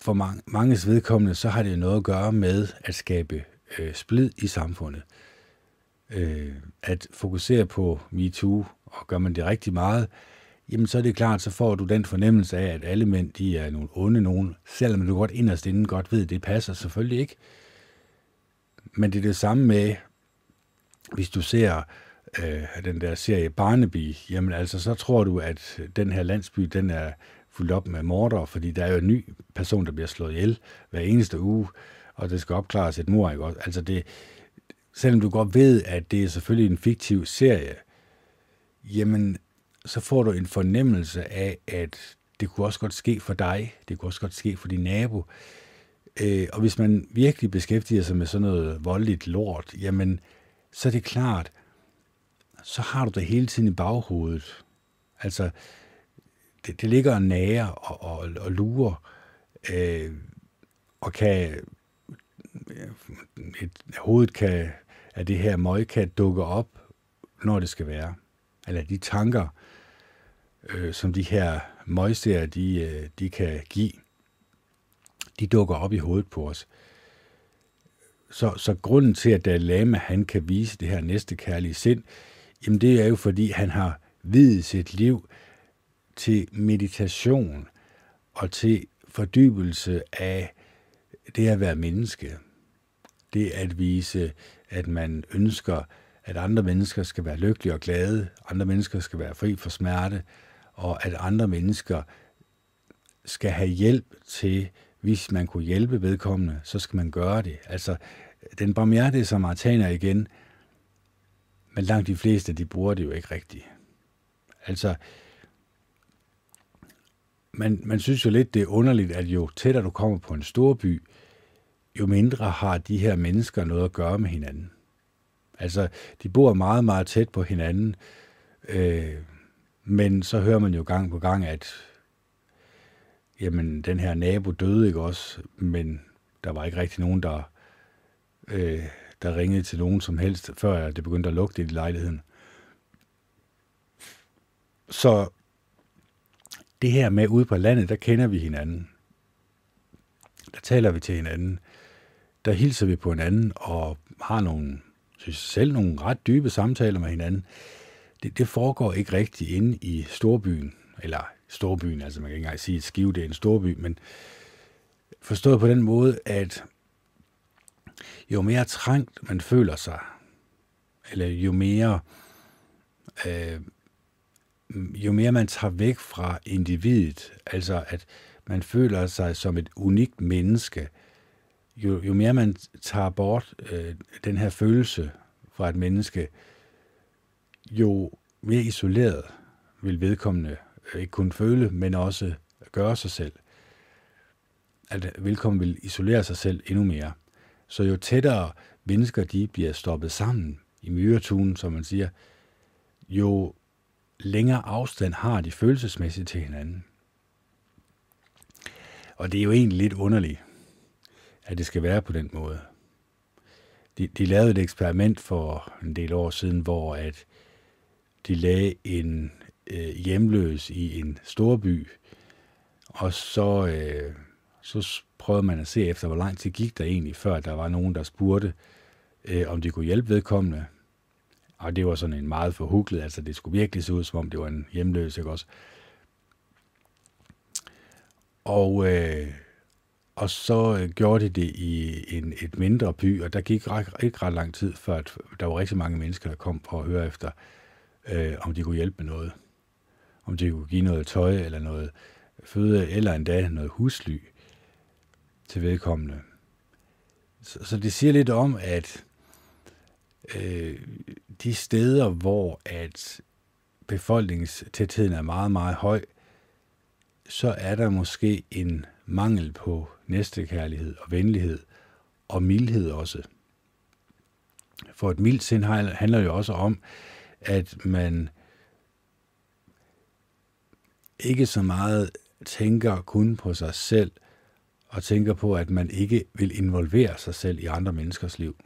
for mange, manges vedkommende, så har det noget at gøre med at skabe øh, splid i samfundet. Øh, at fokusere på MeToo, og gør man det rigtig meget, jamen så er det klart, så får du den fornemmelse af, at alle mænd, de er nogle onde nogen, selvom du godt inderst inden godt ved, at det passer selvfølgelig ikke. Men det er det samme med, hvis du ser øh, den der serie Barnaby, jamen altså, så tror du, at øh, den her landsby, den er fuldt op med morder, fordi der er jo en ny person, der bliver slået ihjel hver eneste uge, og det skal opklares et mor, ikke også? Altså det, selvom du godt ved, at det er selvfølgelig en fiktiv serie, jamen, så får du en fornemmelse af, at det kunne også godt ske for dig, det kunne også godt ske for din nabo. Øh, og hvis man virkelig beskæftiger sig med sådan noget voldeligt lort, jamen, så er det klart, så har du det hele tiden i baghovedet. Altså, det, det ligger nære og, og, og lurer, øh, og kan, et, hovedet kan, at det her møg kan dukke op, når det skal være. Eller de tanker, øh, som de her møgserier, de, øh, de kan give, de dukker op i hovedet på os. Så, så grunden til, at Dalai Lama han kan vise det her næste kærlige sind, jamen det er jo fordi, han har videt sit liv til meditation og til fordybelse af det at være menneske. Det at vise, at man ønsker, at andre mennesker skal være lykkelige og glade, andre mennesker skal være fri for smerte, og at andre mennesker skal have hjælp til, hvis man kunne hjælpe vedkommende, så skal man gøre det. Altså, den barmhjertige samaritaner igen, men langt de fleste, de bruger det jo ikke rigtigt. Altså, man, man synes jo lidt, det er underligt, at jo tættere du kommer på en stor by, jo mindre har de her mennesker noget at gøre med hinanden. Altså, de bor meget, meget tæt på hinanden, øh, men så hører man jo gang på gang, at jamen, den her nabo døde ikke også, men der var ikke rigtig nogen, der, øh, der ringede til nogen som helst, før det begyndte at lugte i lejligheden. Så det her med ude på landet, der kender vi hinanden. Der taler vi til hinanden. Der hilser vi på hinanden og har nogle, synes selv, nogle ret dybe samtaler med hinanden. Det, det foregår ikke rigtigt inde i storbyen, eller storbyen, altså man kan ikke engang sige, at Skive det er en storby, men forstået på den måde, at jo mere trængt man føler sig, eller jo mere øh, jo mere man tager væk fra individet, altså at man føler sig som et unikt menneske, jo, jo mere man tager bort øh, den her følelse fra et menneske, jo mere isoleret vil vedkommende øh, ikke kun føle, men også gøre sig selv. At vedkommende vil isolere sig selv endnu mere. Så jo tættere mennesker de bliver stoppet sammen i myretunen, som man siger, jo længere afstand har de følelsesmæssigt til hinanden. Og det er jo egentlig lidt underligt, at det skal være på den måde. De, de lavede et eksperiment for en del år siden, hvor at de lagde en øh, hjemløs i en storby, og så, øh, så prøvede man at se efter, hvor lang tid gik der egentlig, før der var nogen, der spurgte, øh, om de kunne hjælpe vedkommende. Og det var sådan en meget forhuglet, altså det skulle virkelig se ud, som om det var en hjemløs, ikke også? Og, øh, og så øh, gjorde de det i en, et mindre by, og der gik ret, ikke ret lang tid, før at der var rigtig mange mennesker, der kom for at høre efter, øh, om de kunne hjælpe med noget. Om de kunne give noget tøj, eller noget føde, eller endda noget husly til vedkommende. Så, så det siger lidt om, at øh, de steder, hvor at befolkningstætheden er meget, meget høj, så er der måske en mangel på næstekærlighed og venlighed og mildhed også. For et mildt sind handler jo også om, at man ikke så meget tænker kun på sig selv, og tænker på, at man ikke vil involvere sig selv i andre menneskers liv.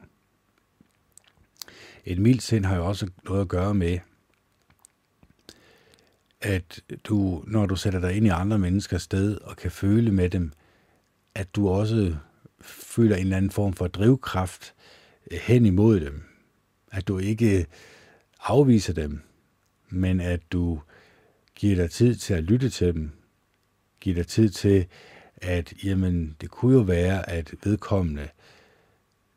Et mildt sind har jo også noget at gøre med, at du, når du sætter dig ind i andre menneskers sted og kan føle med dem, at du også føler en eller anden form for drivkraft eh, hen imod dem. At du ikke eh, afviser dem, men at du giver dig tid til at lytte til dem. Giver dig tid til, at jamen, det kunne jo være, at vedkommende,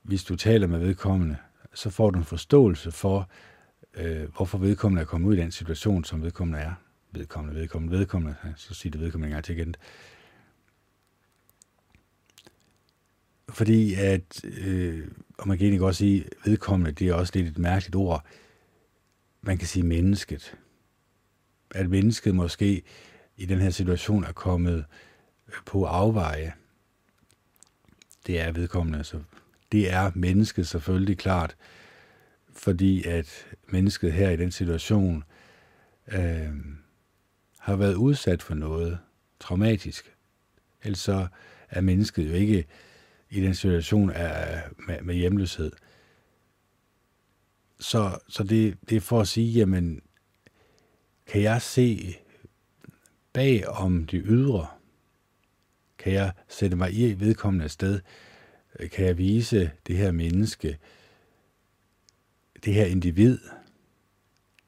hvis du taler med vedkommende, så får du en forståelse for, øh, hvorfor vedkommende er kommet ud i den situation, som vedkommende er. Vedkommende, vedkommende, vedkommende, så siger det vedkommende en gang til igen. Fordi at, øh, og man kan egentlig godt sige, vedkommende, det er også lidt et mærkeligt ord. Man kan sige mennesket. At mennesket måske i den her situation er kommet på afveje. Det er vedkommende, så det er mennesket selvfølgelig klart, fordi at mennesket her i den situation øh, har været udsat for noget traumatisk. Ellers så er mennesket jo ikke i den situation af, med, med hjemløshed. Så, så det, det er for at sige, jamen, kan jeg se bag om de ydre? Kan jeg sætte mig i vedkommende sted? kan jeg vise det her menneske, det her individ,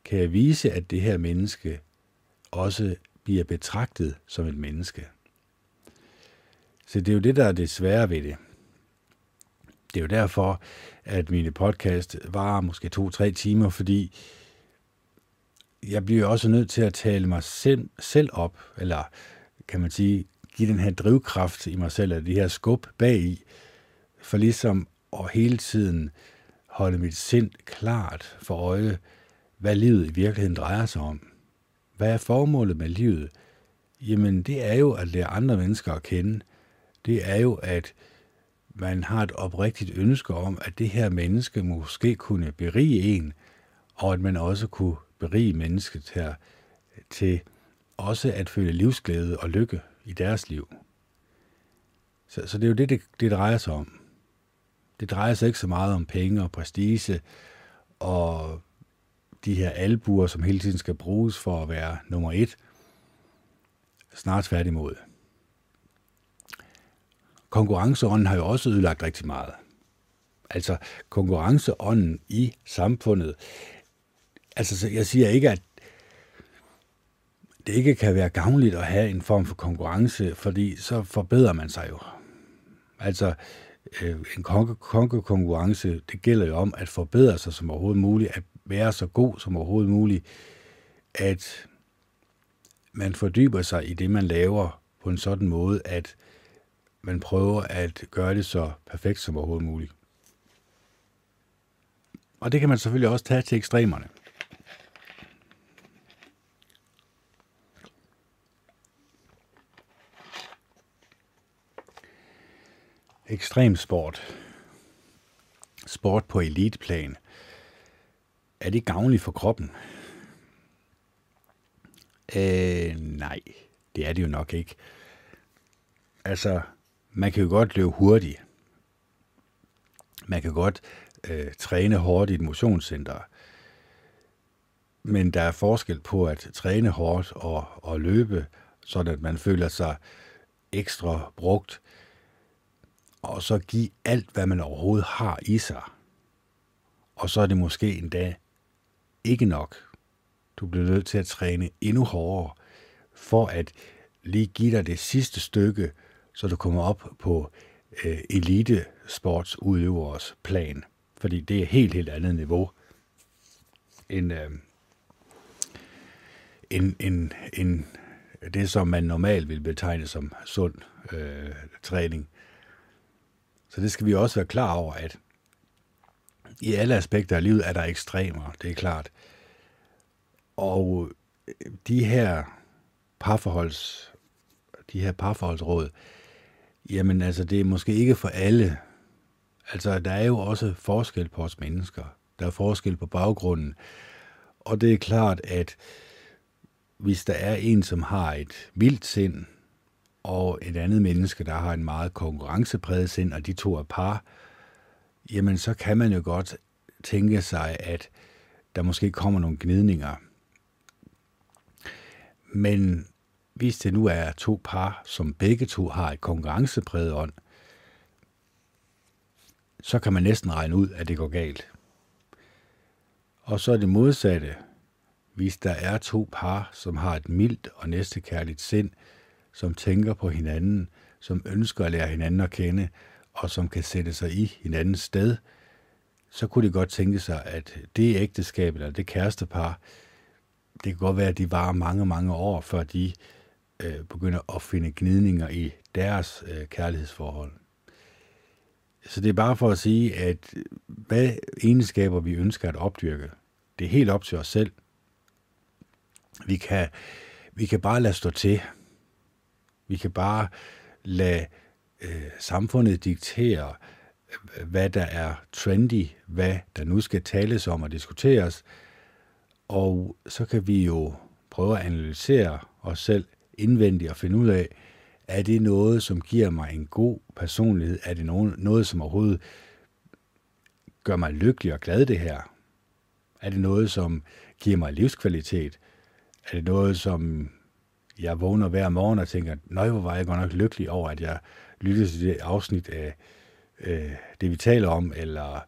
kan jeg vise, at det her menneske også bliver betragtet som et menneske. Så det er jo det, der er det svære ved det. Det er jo derfor, at mine podcast varer måske to-tre timer, fordi jeg bliver også nødt til at tale mig selv, selv op, eller kan man sige, give den her drivkraft i mig selv, eller det her skub bag i, for ligesom at hele tiden holde mit sind klart for øje, hvad livet i virkeligheden drejer sig om. Hvad er formålet med livet? Jamen, det er jo at lære andre mennesker at kende. Det er jo, at man har et oprigtigt ønske om, at det her menneske måske kunne berige en, og at man også kunne berige mennesket her til også at føle livsglæde og lykke i deres liv. Så, så det er jo det, det, det drejer sig om. Det drejer sig ikke så meget om penge og prestige og de her albuer, som hele tiden skal bruges for at være nummer et. Snart tværtimod. Konkurrenceånden har jo også ødelagt rigtig meget. Altså konkurrenceånden i samfundet. Altså jeg siger ikke, at det ikke kan være gavnligt at have en form for konkurrence, fordi så forbedrer man sig jo. Altså, øh, en konkurrence, det gælder jo om at forbedre sig som overhovedet muligt, at være så god som overhovedet muligt, at man fordyber sig i det, man laver på en sådan måde, at man prøver at gøre det så perfekt som overhovedet muligt. Og det kan man selvfølgelig også tage til ekstremerne. Ekstrem sport, sport på eliteplan, er det gavnligt for kroppen? Øh, nej, det er det jo nok ikke. Altså, man kan jo godt løbe hurtigt. Man kan godt øh, træne hårdt i et motionscenter. Men der er forskel på at træne hårdt og, og løbe, så at man føler sig ekstra brugt, og så give alt, hvad man overhovedet har i sig. Og så er det måske endda ikke nok. Du bliver nødt til at træne endnu hårdere, for at lige give dig det sidste stykke, så du kommer op på øh, elitesportsudøvers plan. Fordi det er helt, helt andet niveau end, øh, end, end, end det, som man normalt vil betegne som sund øh, træning. Så det skal vi også være klar over, at i alle aspekter af livet er der ekstremer, det er klart. Og øh, de her parforholds, de her parforholdsråd, jamen altså, det er måske ikke for alle. Altså, der er jo også forskel på os mennesker. Der er forskel på baggrunden. Og det er klart, at hvis der er en, som har et vildt sind, og et andet menneske, der har en meget konkurrencepræget sind, og de to er par, jamen så kan man jo godt tænke sig, at der måske kommer nogle gnidninger. Men hvis det nu er to par, som begge to har et konkurrencepræget ånd, så kan man næsten regne ud, at det går galt. Og så er det modsatte. Hvis der er to par, som har et mildt og næstekærligt sind, som tænker på hinanden, som ønsker at lære hinanden at kende, og som kan sætte sig i hinandens sted, så kunne de godt tænke sig, at det ægteskab eller det kærestepar, det kan godt være, at de varer mange, mange år, før de øh, begynder at finde gnidninger i deres øh, kærlighedsforhold. Så det er bare for at sige, at hvad egenskaber vi ønsker at opdyrke, det er helt op til os selv. Vi kan, vi kan bare lade stå til. Vi kan bare lade øh, samfundet diktere, øh, hvad der er trendy, hvad der nu skal tales om og diskuteres. Og så kan vi jo prøve at analysere os selv indvendigt og finde ud af, er det noget, som giver mig en god personlighed? Er det noget, noget som overhovedet gør mig lykkelig og glad det her? Er det noget, som giver mig livskvalitet? Er det noget, som jeg vågner hver morgen og tænker, nøj, hvor var jeg godt nok lykkelig over, at jeg lyttede til det afsnit af øh, det, vi taler om, eller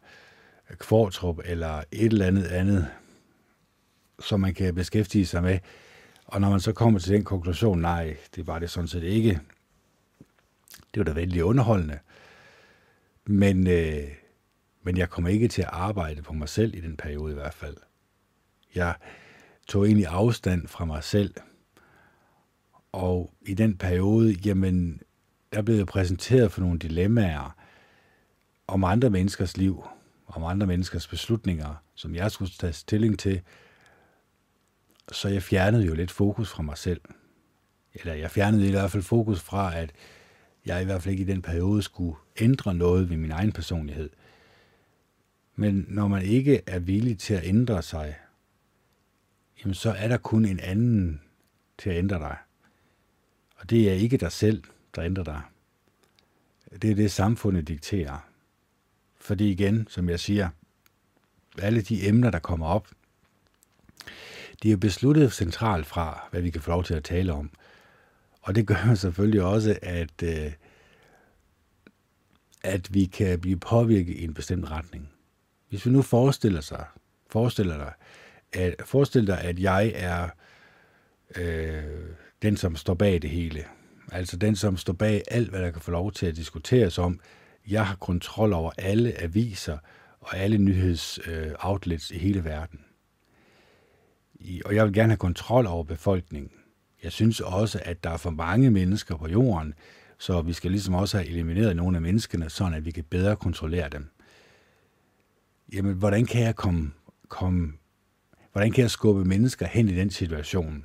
Kvartrup, eller et eller andet andet, som man kan beskæftige sig med. Og når man så kommer til den konklusion, nej, det var det sådan set ikke. Det var da vældig underholdende. Men, øh, men jeg kommer ikke til at arbejde på mig selv i den periode i hvert fald. Jeg tog egentlig afstand fra mig selv. Og i den periode, jamen, der blev jeg præsenteret for nogle dilemmaer om andre menneskers liv, om andre menneskers beslutninger, som jeg skulle tage stilling til, så jeg fjernede jo lidt fokus fra mig selv. Eller jeg fjernede i hvert fald fokus fra, at jeg i hvert fald ikke i den periode skulle ændre noget ved min egen personlighed. Men når man ikke er villig til at ændre sig, jamen så er der kun en anden til at ændre dig. Og det er ikke dig selv, der ændrer dig. Det er det, samfundet dikterer. Fordi igen, som jeg siger, alle de emner, der kommer op, de er besluttet centralt fra, hvad vi kan få lov til at tale om. Og det gør selvfølgelig også, at, øh, at vi kan blive påvirket i en bestemt retning. Hvis vi nu forestiller sig, forestiller dig, at, forestiller dig, at jeg er øh, den, som står bag det hele. Altså den, som står bag alt, hvad der kan få lov til at diskuteres om. Jeg har kontrol over alle aviser og alle nyhedsoutlets øh, i hele verden og jeg vil gerne have kontrol over befolkningen. Jeg synes også, at der er for mange mennesker på jorden, så vi skal ligesom også have elimineret nogle af menneskene, sådan at vi kan bedre kontrollere dem. Jamen, hvordan kan jeg komme, komme hvordan kan jeg skubbe mennesker hen i den situation?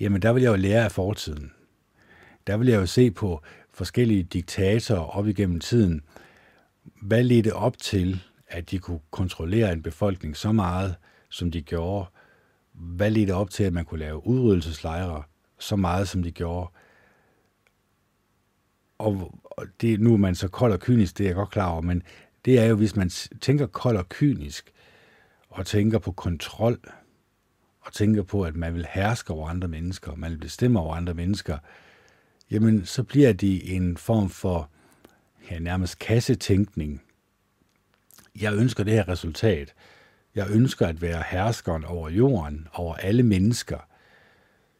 Jamen, der vil jeg jo lære af fortiden. Der vil jeg jo se på forskellige diktatorer op igennem tiden, hvad ledte op til, at de kunne kontrollere en befolkning så meget, som de gjorde? Hvad ledte op til, at man kunne lave udryddelseslejre så meget, som de gjorde? Og det, nu er man så kold og kynisk, det er jeg godt klar over, men det er jo, hvis man tænker kold og kynisk, og tænker på kontrol, og tænker på, at man vil herske over andre mennesker, man vil bestemme over andre mennesker, jamen så bliver det en form for ja, nærmest kassetænkning. Jeg ønsker det her resultat. Jeg ønsker at være herskeren over jorden, over alle mennesker.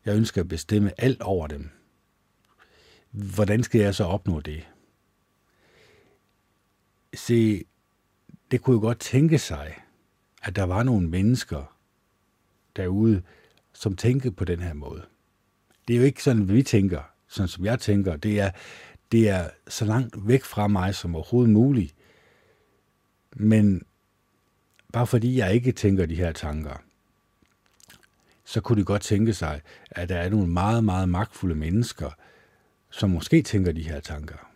Jeg ønsker at bestemme alt over dem. Hvordan skal jeg så opnå det? Se, det kunne jo godt tænke sig, at der var nogle mennesker derude, som tænker på den her måde. Det er jo ikke sådan, vi tænker, sådan som jeg tænker. Det er, det er så langt væk fra mig som overhovedet muligt. Men bare fordi jeg ikke tænker de her tanker, så kunne det godt tænke sig, at der er nogle meget, meget magtfulde mennesker, som måske tænker de her tanker,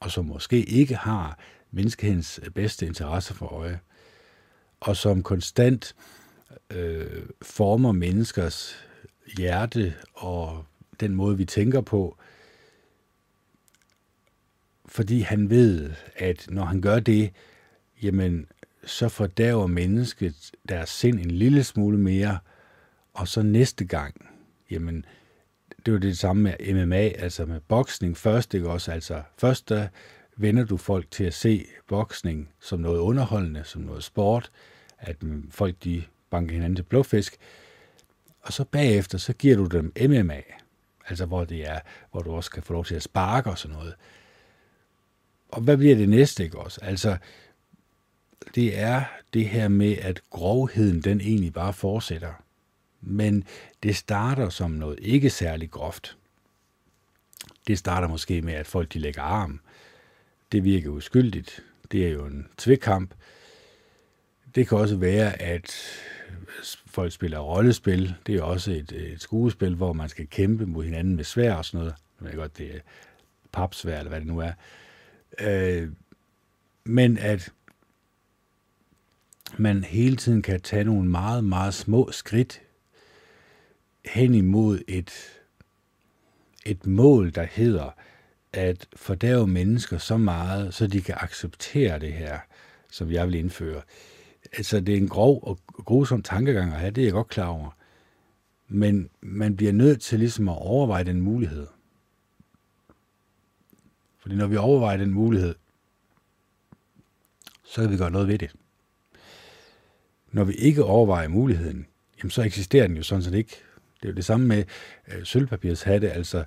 og som måske ikke har menneskehedens bedste interesse for øje, og som konstant øh, Øh, former menneskers hjerte og den måde, vi tænker på, fordi han ved, at når han gør det, jamen, så fordærver mennesket deres sind en lille smule mere, og så næste gang, jamen, det var det samme med MMA, altså med boksning først, ikke også? Altså først der vender du folk til at se boksning som noget underholdende, som noget sport, at folk de banke hinanden til blåfisk, og så bagefter, så giver du dem MMA, altså hvor det er, hvor du også kan få lov til at sparke og sådan noget. Og hvad bliver det næste, ikke også? Altså, det er det her med, at grovheden, den egentlig bare fortsætter. Men det starter som noget ikke særlig groft. Det starter måske med, at folk de lægger arm. Det virker uskyldigt. Det er jo en tvikkamp. Det kan også være, at folk spiller rollespil. Det er også et, et skuespil, hvor man skal kæmpe mod hinanden med svær og sådan noget. Jeg ved godt, det er papsvær, eller hvad det nu er. Øh, men at man hele tiden kan tage nogle meget, meget små skridt hen imod et, et mål, der hedder at fordærve mennesker så meget, så de kan acceptere det her, som jeg vil indføre. Altså, det er en grov og grusom tankegang at have, det er jeg godt klar over. Men man bliver nødt til ligesom at overveje den mulighed. Fordi når vi overvejer den mulighed, så kan vi gøre noget ved det. Når vi ikke overvejer muligheden, jamen så eksisterer den jo sådan set ikke. Det er jo det samme med øh, sølvpapirs hatte, altså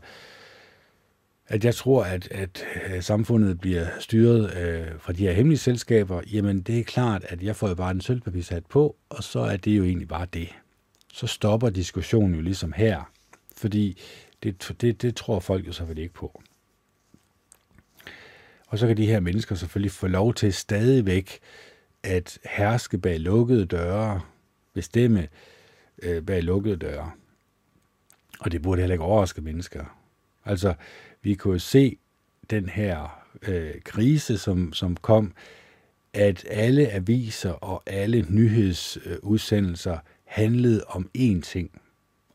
at jeg tror, at, at øh, samfundet bliver styret øh, fra de her hemmelige selskaber, jamen det er klart, at jeg får jo bare en sølvpapirshat på, og så er det jo egentlig bare det. Så stopper diskussionen jo ligesom her, fordi det, det, det tror folk jo selvfølgelig ikke på. Og så kan de her mennesker selvfølgelig få lov til stadigvæk at herske bag lukkede døre, bestemme øh, bag lukkede døre. Og det burde heller ikke overraske mennesker. Altså, vi kunne se den her øh, krise, som, som kom, at alle aviser og alle nyhedsudsendelser øh, handlede om én ting,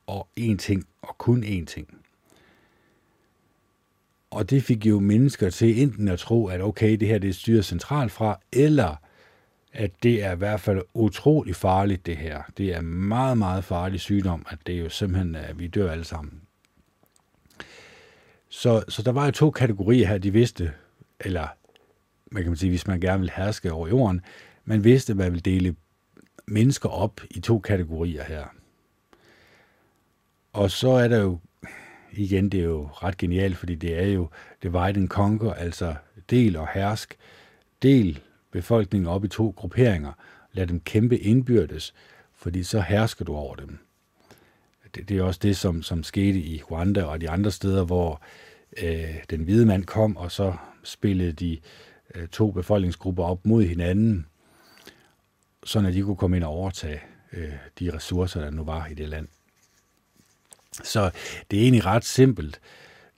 og én ting, og kun én ting. Og det fik jo mennesker til enten at tro, at okay, det her det er styret centralt fra, eller at det er i hvert fald utrolig farligt, det her. Det er meget, meget farlig sygdom, at det er jo simpelthen, at vi dør alle sammen. Så, så der var jo to kategorier her, de vidste, eller man kan man sige, hvis man gerne vil herske over jorden, man vidste, at man ville dele mennesker op i to kategorier her. Og så er der jo, igen, det er jo ret genialt, fordi det er jo divide and conquer, altså del og hersk. Del befolkningen op i to grupperinger, lad dem kæmpe indbyrdes, fordi så hersker du over dem det, det er også det, som, som skete i Rwanda og de andre steder, hvor øh, den hvide mand kom, og så spillede de øh, to befolkningsgrupper op mod hinanden, så at de kunne komme ind og overtage øh, de ressourcer, der nu var i det land. Så det er egentlig ret simpelt.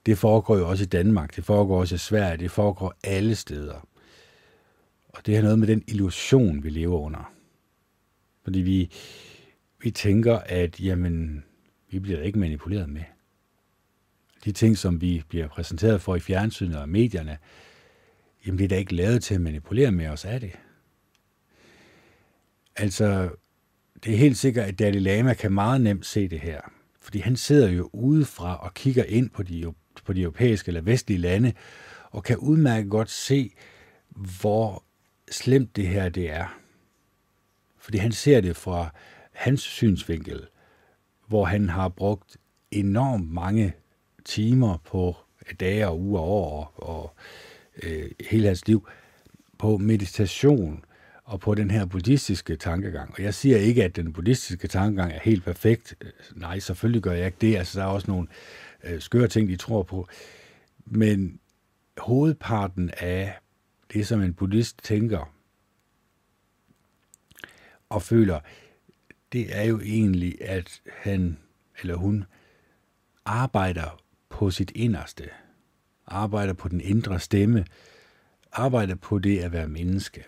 Det foregår jo også i Danmark, det foregår også i Sverige, det foregår alle steder. Og det har noget med den illusion, vi lever under. Fordi vi, vi tænker, at jamen, vi bliver ikke manipuleret med. De ting, som vi bliver præsenteret for i fjernsynet og medierne, jamen det er da ikke lavet til at manipulere med os, er det? Altså, det er helt sikkert, at Dalai Lama kan meget nemt se det her. Fordi han sidder jo udefra og kigger ind på de, på de europæiske eller vestlige lande, og kan udmærket godt se, hvor slemt det her det er. Fordi han ser det fra hans synsvinkel, hvor han har brugt enormt mange timer på dage og uger og år og, øh, hele hans liv på meditation og på den her buddhistiske tankegang. Og jeg siger ikke, at den buddhistiske tankegang er helt perfekt. Nej, selvfølgelig gør jeg ikke det. Altså, der er også nogle øh, skøre ting, de tror på. Men hovedparten af det, som en buddhist tænker og føler, det er jo egentlig, at han eller hun arbejder på sit inderste, arbejder på den indre stemme, arbejder på det at være menneske.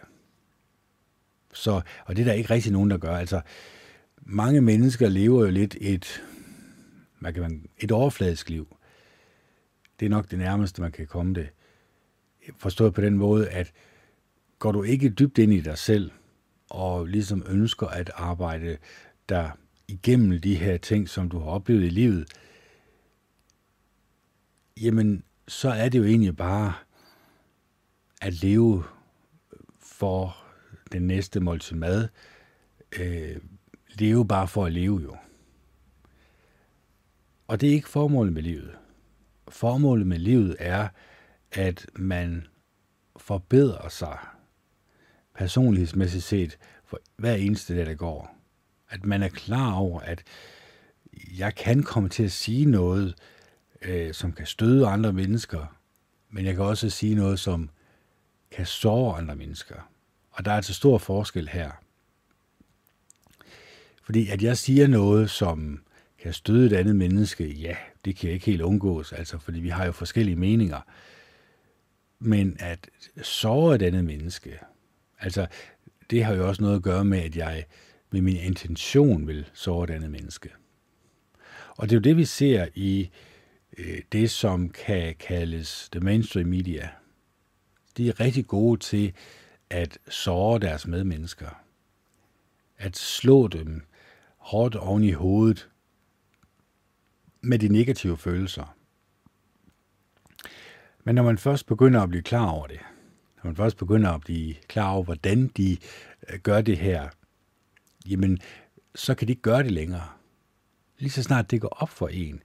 Så, og det er der ikke rigtig nogen, der gør. Altså, mange mennesker lever jo lidt et, man kan, et overfladisk liv. Det er nok det nærmeste, man kan komme det. Forstået på den måde, at går du ikke dybt ind i dig selv, og ligesom ønsker at arbejde der igennem de her ting, som du har oplevet i livet, jamen, så er det jo egentlig bare at leve for den næste måltid mad. Øh, leve bare for at leve jo. Og det er ikke formålet med livet. Formålet med livet er, at man forbedrer sig personlighedsmæssigt set for hver eneste dag, der går. At man er klar over, at jeg kan komme til at sige noget, øh, som kan støde andre mennesker, men jeg kan også sige noget, som kan såre andre mennesker. Og der er altså stor forskel her. Fordi at jeg siger noget, som kan støde et andet menneske, ja, det kan jeg ikke helt undgås, altså, fordi vi har jo forskellige meninger. Men at såre et andet menneske, altså, det har jo også noget at gøre med, at jeg med min intention vil såre et andet menneske. Og det er jo det, vi ser i øh, det, som kan kaldes the mainstream media. De er rigtig gode til at såre deres medmennesker. At slå dem hårdt oven i hovedet med de negative følelser. Men når man først begynder at blive klar over det, man først begynder at blive klar over, hvordan de øh, gør det her, jamen, så kan de ikke gøre det længere. Lige så snart det går op for en,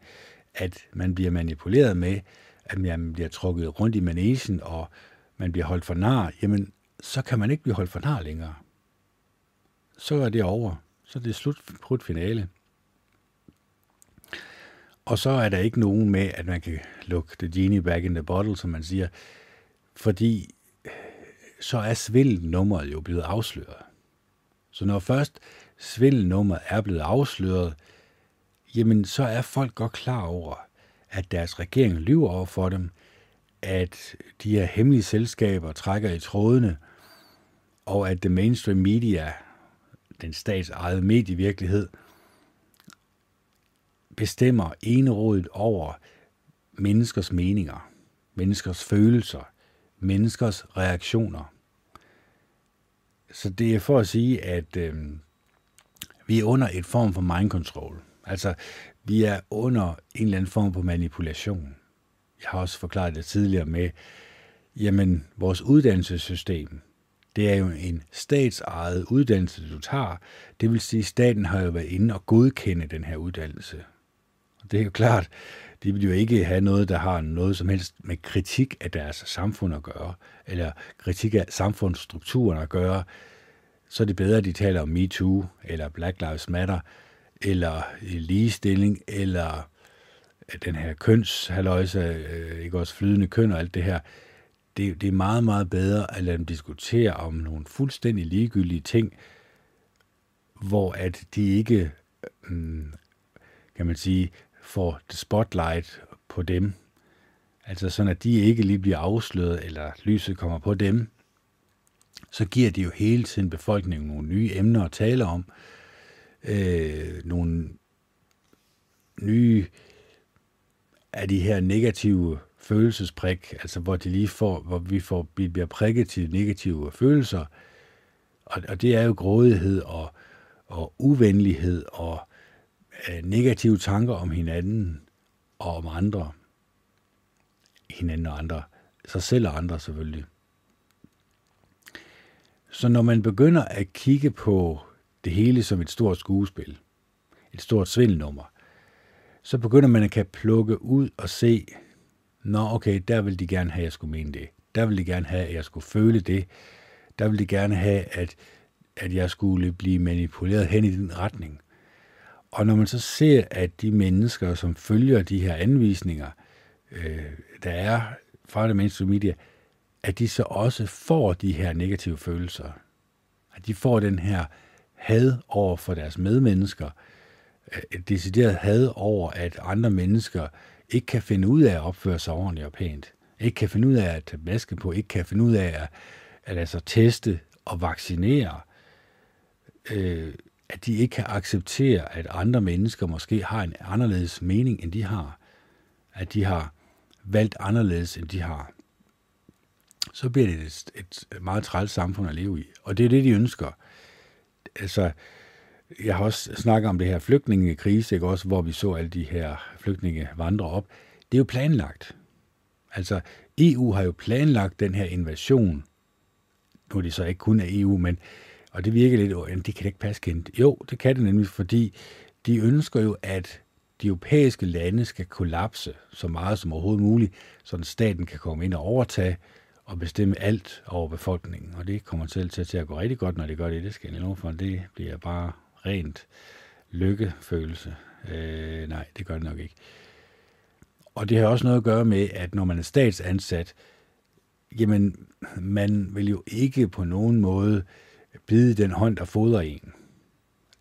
at man bliver manipuleret med, at man bliver trukket rundt i managen, og man bliver holdt for nar, jamen, så kan man ikke blive holdt for nar længere. Så er det over. Så er det slut på et finale. Og så er der ikke nogen med, at man kan lukke the genie back in the bottle, som man siger, fordi så er svindelnummeret jo blevet afsløret. Så når først svindelnummeret er blevet afsløret, jamen så er folk godt klar over, at deres regering lyver over for dem, at de her hemmelige selskaber trækker i trådene, og at det mainstream media, den statsejede medievirkelighed, bestemmer enerådet over menneskers meninger, menneskers følelser, menneskers reaktioner. Så det er for at sige, at øh, vi er under et form for mind control. Altså, vi er under en eller anden form for manipulation. Jeg har også forklaret det tidligere med, jamen, vores uddannelsessystem, det er jo en statsejet uddannelse, du tager. Det vil sige, at staten har jo været inde og godkende den her uddannelse. Og det er jo klart, de vil jo ikke have noget, der har noget som helst med kritik af deres samfund at gøre, eller kritik af samfundsstrukturen at gøre. Så er det bedre, at de taler om MeToo, eller Black Lives Matter, eller ligestilling, eller den her kønshaløjse, øh, ikke også flydende køn og alt det her, det, det er meget, meget bedre at lade dem diskutere om nogle fuldstændig ligegyldige ting, hvor at de ikke, mm, kan man sige, får det spotlight på dem, altså sådan at de ikke lige bliver afsløret, eller lyset kommer på dem, så giver det jo hele tiden befolkningen nogle nye emner at tale om, øh, nogle nye af de her negative følelsesprik, altså hvor de lige får, hvor vi får, vi bliver prikket til negative følelser, og, og det er jo grådighed og, og uvenlighed og negative tanker om hinanden og om andre. Hinanden og andre. Sig selv og andre selvfølgelig. Så når man begynder at kigge på det hele som et stort skuespil, et stort svindelnummer, så begynder man at kan plukke ud og se, nå okay, der vil de gerne have, at jeg skulle mene det. Der vil de gerne have, at jeg skulle føle det. Der vil de gerne have, at, at jeg skulle blive manipuleret hen i den retning. Og når man så ser, at de mennesker, som følger de her anvisninger, øh, der er fra det mainstream media, at de så også får de her negative følelser. At de får den her had over for deres medmennesker, øh, et decideret had over, at andre mennesker ikke kan finde ud af at opføre sig ordentligt og pænt, ikke kan finde ud af at tage maske på, ikke kan finde ud af at, at altså teste og vaccinere, øh, at de ikke kan acceptere, at andre mennesker måske har en anderledes mening, end de har, at de har valgt anderledes, end de har, så bliver det et, et meget træls samfund at leve i. Og det er det, de ønsker. Altså, jeg har også snakket om det her flygtningekrise, ikke? også hvor vi så alle de her flygtninge vandre op. Det er jo planlagt. Altså, EU har jo planlagt den her invasion. Nu er det så ikke kun af EU, men og det virker lidt, at det kan ikke passe kendt. Jo, det kan det nemlig, fordi de ønsker jo, at de europæiske lande skal kollapse så meget som overhovedet muligt, så staten kan komme ind og overtage og bestemme alt over befolkningen. Og det kommer selv til at gå rigtig godt, når de gør det. Det skal jeg for. Det bliver bare rent lykkefølelse. Øh, nej, det gør det nok ikke. Og det har også noget at gøre med, at når man er statsansat, jamen, man vil jo ikke på nogen måde bide den hånd, der fodrer en.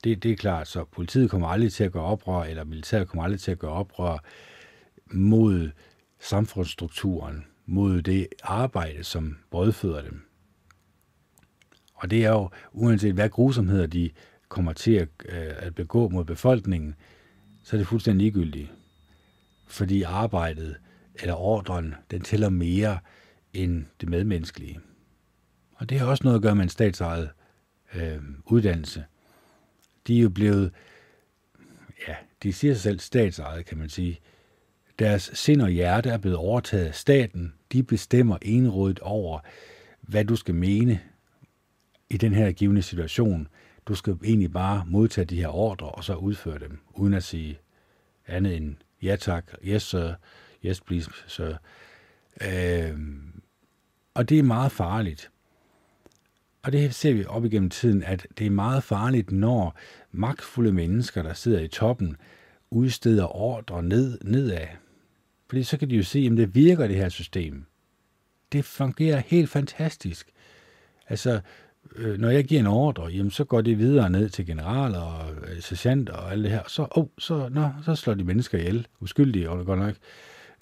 Det, det er klart, så politiet kommer aldrig til at gøre oprør, eller militæret kommer aldrig til at gøre oprør mod samfundsstrukturen, mod det arbejde, som brødføder dem. Og det er jo, uanset hvad grusomheder de kommer til at, øh, at begå mod befolkningen, så er det fuldstændig ligegyldigt. Fordi arbejdet eller ordren, den tæller mere end det medmenneskelige. Og det har også noget at gøre med en statsejet øh, uddannelse. De er jo blevet, ja, de siger sig selv statsejet, kan man sige. Deres sind og hjerte er blevet overtaget af staten. De bestemmer enrådet over, hvad du skal mene i den her givende situation. Du skal egentlig bare modtage de her ordre, og så udføre dem, uden at sige andet end ja tak, yes sir, yes please sir. Øh, og det er meget farligt. Og det ser vi op igennem tiden, at det er meget farligt, når magtfulde mennesker, der sidder i toppen, udsteder ordre ned, nedad. Fordi så kan de jo se, at det virker, det her system. Det fungerer helt fantastisk. Altså, øh, når jeg giver en ordre, jamen, så går det videre ned til generaler og øh, sergeanter og alt det her. Så, oh, så, nå, så slår de mennesker ihjel, uskyldige og godt nok,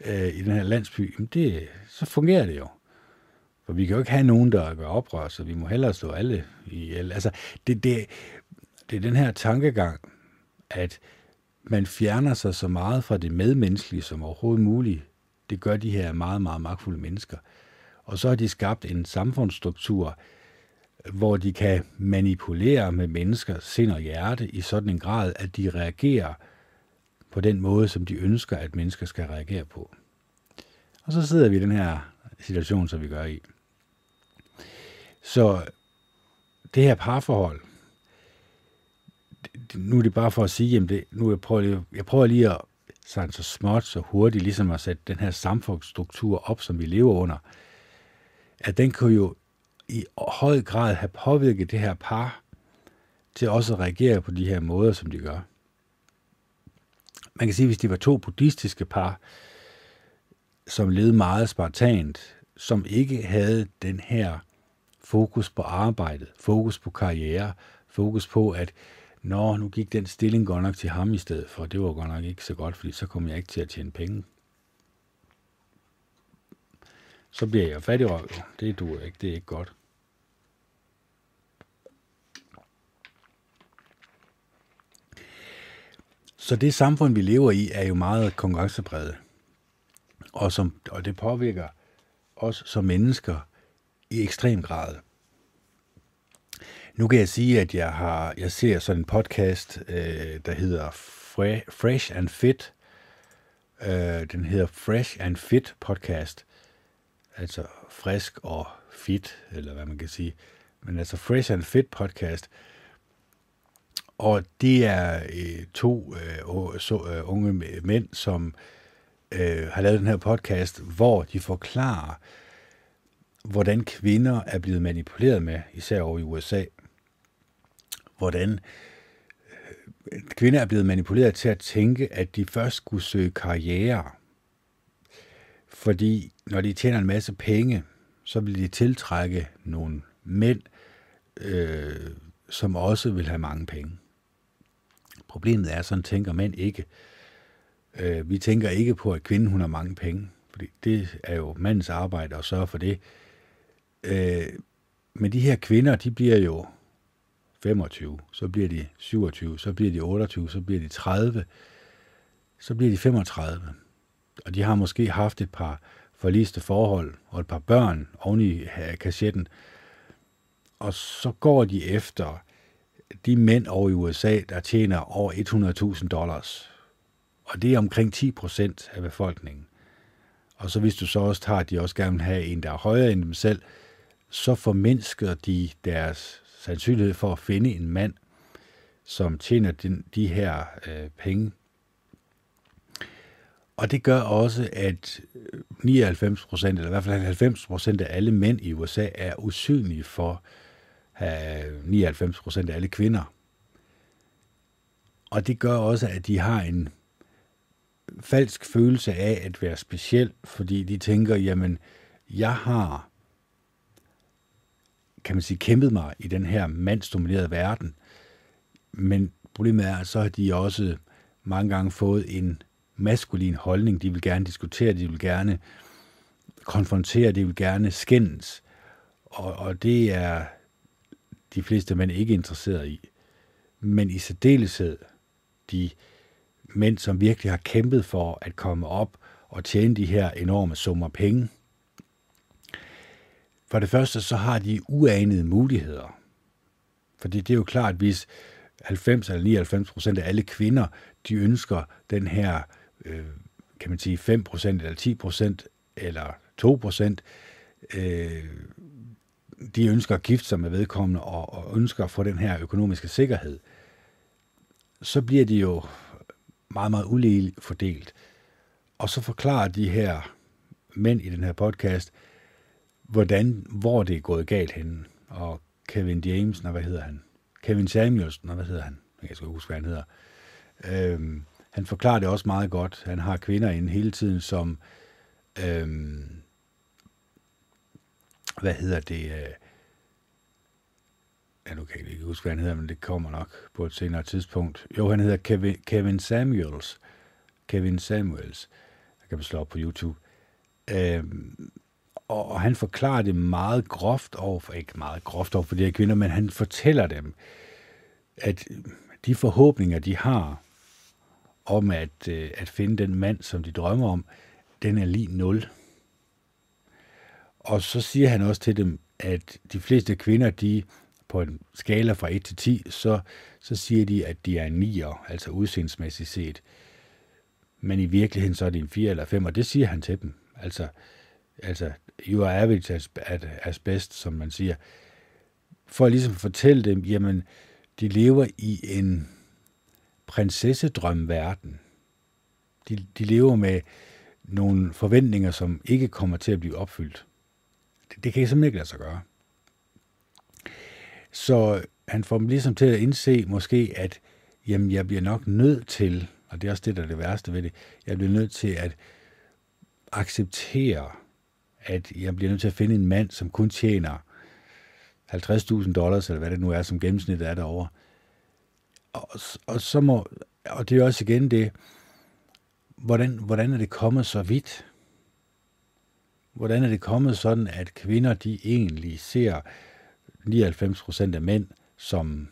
øh, i den her landsby. Jamen, det, så fungerer det jo. For vi kan jo ikke have nogen, der gør oprør, så vi må hellere slå alle ihjel. Altså, det, det, det er den her tankegang, at man fjerner sig så meget fra det medmenneskelige som overhovedet muligt. Det gør de her meget, meget magtfulde mennesker. Og så har de skabt en samfundsstruktur, hvor de kan manipulere med mennesker sind og hjerte i sådan en grad, at de reagerer på den måde, som de ønsker, at mennesker skal reagere på. Og så sidder vi i den her situation, som vi gør i. Så det her parforhold, nu er det bare for at sige, jamen det, nu jeg prøver, lige, jeg prøver lige at sådan så småt, så hurtigt, ligesom at sætte den her samfundsstruktur op, som vi lever under, at den kunne jo i høj grad have påvirket det her par til også at reagere på de her måder, som de gør. Man kan sige, hvis de var to buddhistiske par, som levede meget spartant, som ikke havde den her fokus på arbejdet, fokus på karriere, fokus på, at Nå, nu gik den stilling godt nok til ham i stedet for. Det var godt nok ikke så godt, fordi så kom jeg ikke til at tjene penge. så bliver jeg fattig røv. Det duer ikke, det er ikke godt. Så det samfund, vi lever i, er jo meget konkurrencepræget. Og, som, og det påvirker os som mennesker i ekstrem grad. Nu kan jeg sige, at jeg har jeg ser sådan en podcast, øh, der hedder Fresh and Fit. Øh, den hedder Fresh and Fit podcast. Altså frisk og fit, eller hvad man kan sige. Men altså Fresh and Fit podcast. Og det er øh, to øh, så, øh, unge mænd, som øh, har lavet den her podcast, hvor de forklarer, hvordan kvinder er blevet manipuleret med, især over i USA. Hvordan øh, kvinder er blevet manipuleret til at tænke, at de først skulle søge karriere. Fordi når de tjener en masse penge, så vil de tiltrække nogle mænd, øh, som også vil have mange penge. Problemet er, sådan tænker mænd ikke. Øh, vi tænker ikke på, at kvinden hun har mange penge, fordi det er jo mandens arbejde at sørge for det. Øh, men de her kvinder, de bliver jo 25, så bliver de 27, så bliver de 28, så bliver de 30, så bliver de 35. Og de har måske haft et par forliste forhold og et par børn oven i kassetten. Og så går de efter de mænd over i USA, der tjener over 100.000 dollars. Og det er omkring 10 procent af befolkningen. Og så hvis du så også tager, at de også gerne vil have en, der er højere end dem selv, så formindsker de deres sandsynlighed for at finde en mand, som tjener den, de her øh, penge. Og det gør også, at øh, 99 procent, eller i hvert fald 90 procent af alle mænd i USA er usynlige for øh, 99 procent af alle kvinder. Og det gør også, at de har en falsk følelse af at være speciel, fordi de tænker, jamen, jeg har, kan man sige, kæmpet mig i den her mandsdominerede verden, men problemet er, at så har de også mange gange fået en maskulin holdning. De vil gerne diskutere, de vil gerne konfrontere, de vil gerne skændes. Og, og det er de fleste mænd ikke interesseret i. Men i særdeleshed de mænd, som virkelig har kæmpet for at komme op og tjene de her enorme summer penge. For det første, så har de uanede muligheder. Fordi det er jo klart, at hvis 90 eller 99 procent af alle kvinder, de ønsker den her, øh, kan man sige, 5 procent eller 10 procent eller 2 procent, øh, de ønsker at gifte sig med vedkommende og, og ønsker at få den her økonomiske sikkerhed, så bliver de jo meget, meget ulige fordelt. Og så forklarer de her mænd i den her podcast, hvordan, hvor det er gået galt henne. Og Kevin James, hvad hedder han? Kevin Samuelsen, hvad hedder han? Jeg skal huske, hvad han hedder. Øhm, han forklarer det også meget godt. Han har kvinder inde hele tiden, som øhm, hvad hedder det, øh, ja, nu kan jeg ikke huske, hvad han hedder, men det kommer nok på et senere tidspunkt. Jo, han hedder Kevin, Kevin Samuels. Kevin Samuels. Jeg kan slå op på YouTube. Øhm, og, og han forklarer det meget groft over, for ikke meget groft over for de her kvinder, men han fortæller dem, at øh, de forhåbninger, de har om at, øh, at finde den mand, som de drømmer om, den er lige nul. Og så siger han også til dem, at de fleste kvinder, de på en skala fra 1 til 10, så, så siger de, at de er en 9'er, altså udseendsmæssigt set. Men i virkeligheden så er de en 4 eller 5, og det siger han til dem. Altså, altså you are average as, as best, som man siger. For at ligesom fortælle dem, jamen, de lever i en prinsessedrømverden. De, de lever med nogle forventninger, som ikke kommer til at blive opfyldt. Det, det kan simpelthen ikke lade sig gøre. Så han får dem ligesom til at indse måske, at jamen, jeg bliver nok nødt til, og det er også det, der er det værste ved det, jeg bliver nødt til at acceptere, at jeg bliver nødt til at finde en mand, som kun tjener 50.000 dollars, eller hvad det nu er, som gennemsnittet er derovre. Og, og, så må, og det er også igen det, hvordan, hvordan er det kommet så vidt? hvordan er det kommet sådan, at kvinder de egentlig ser 99 procent af mænd som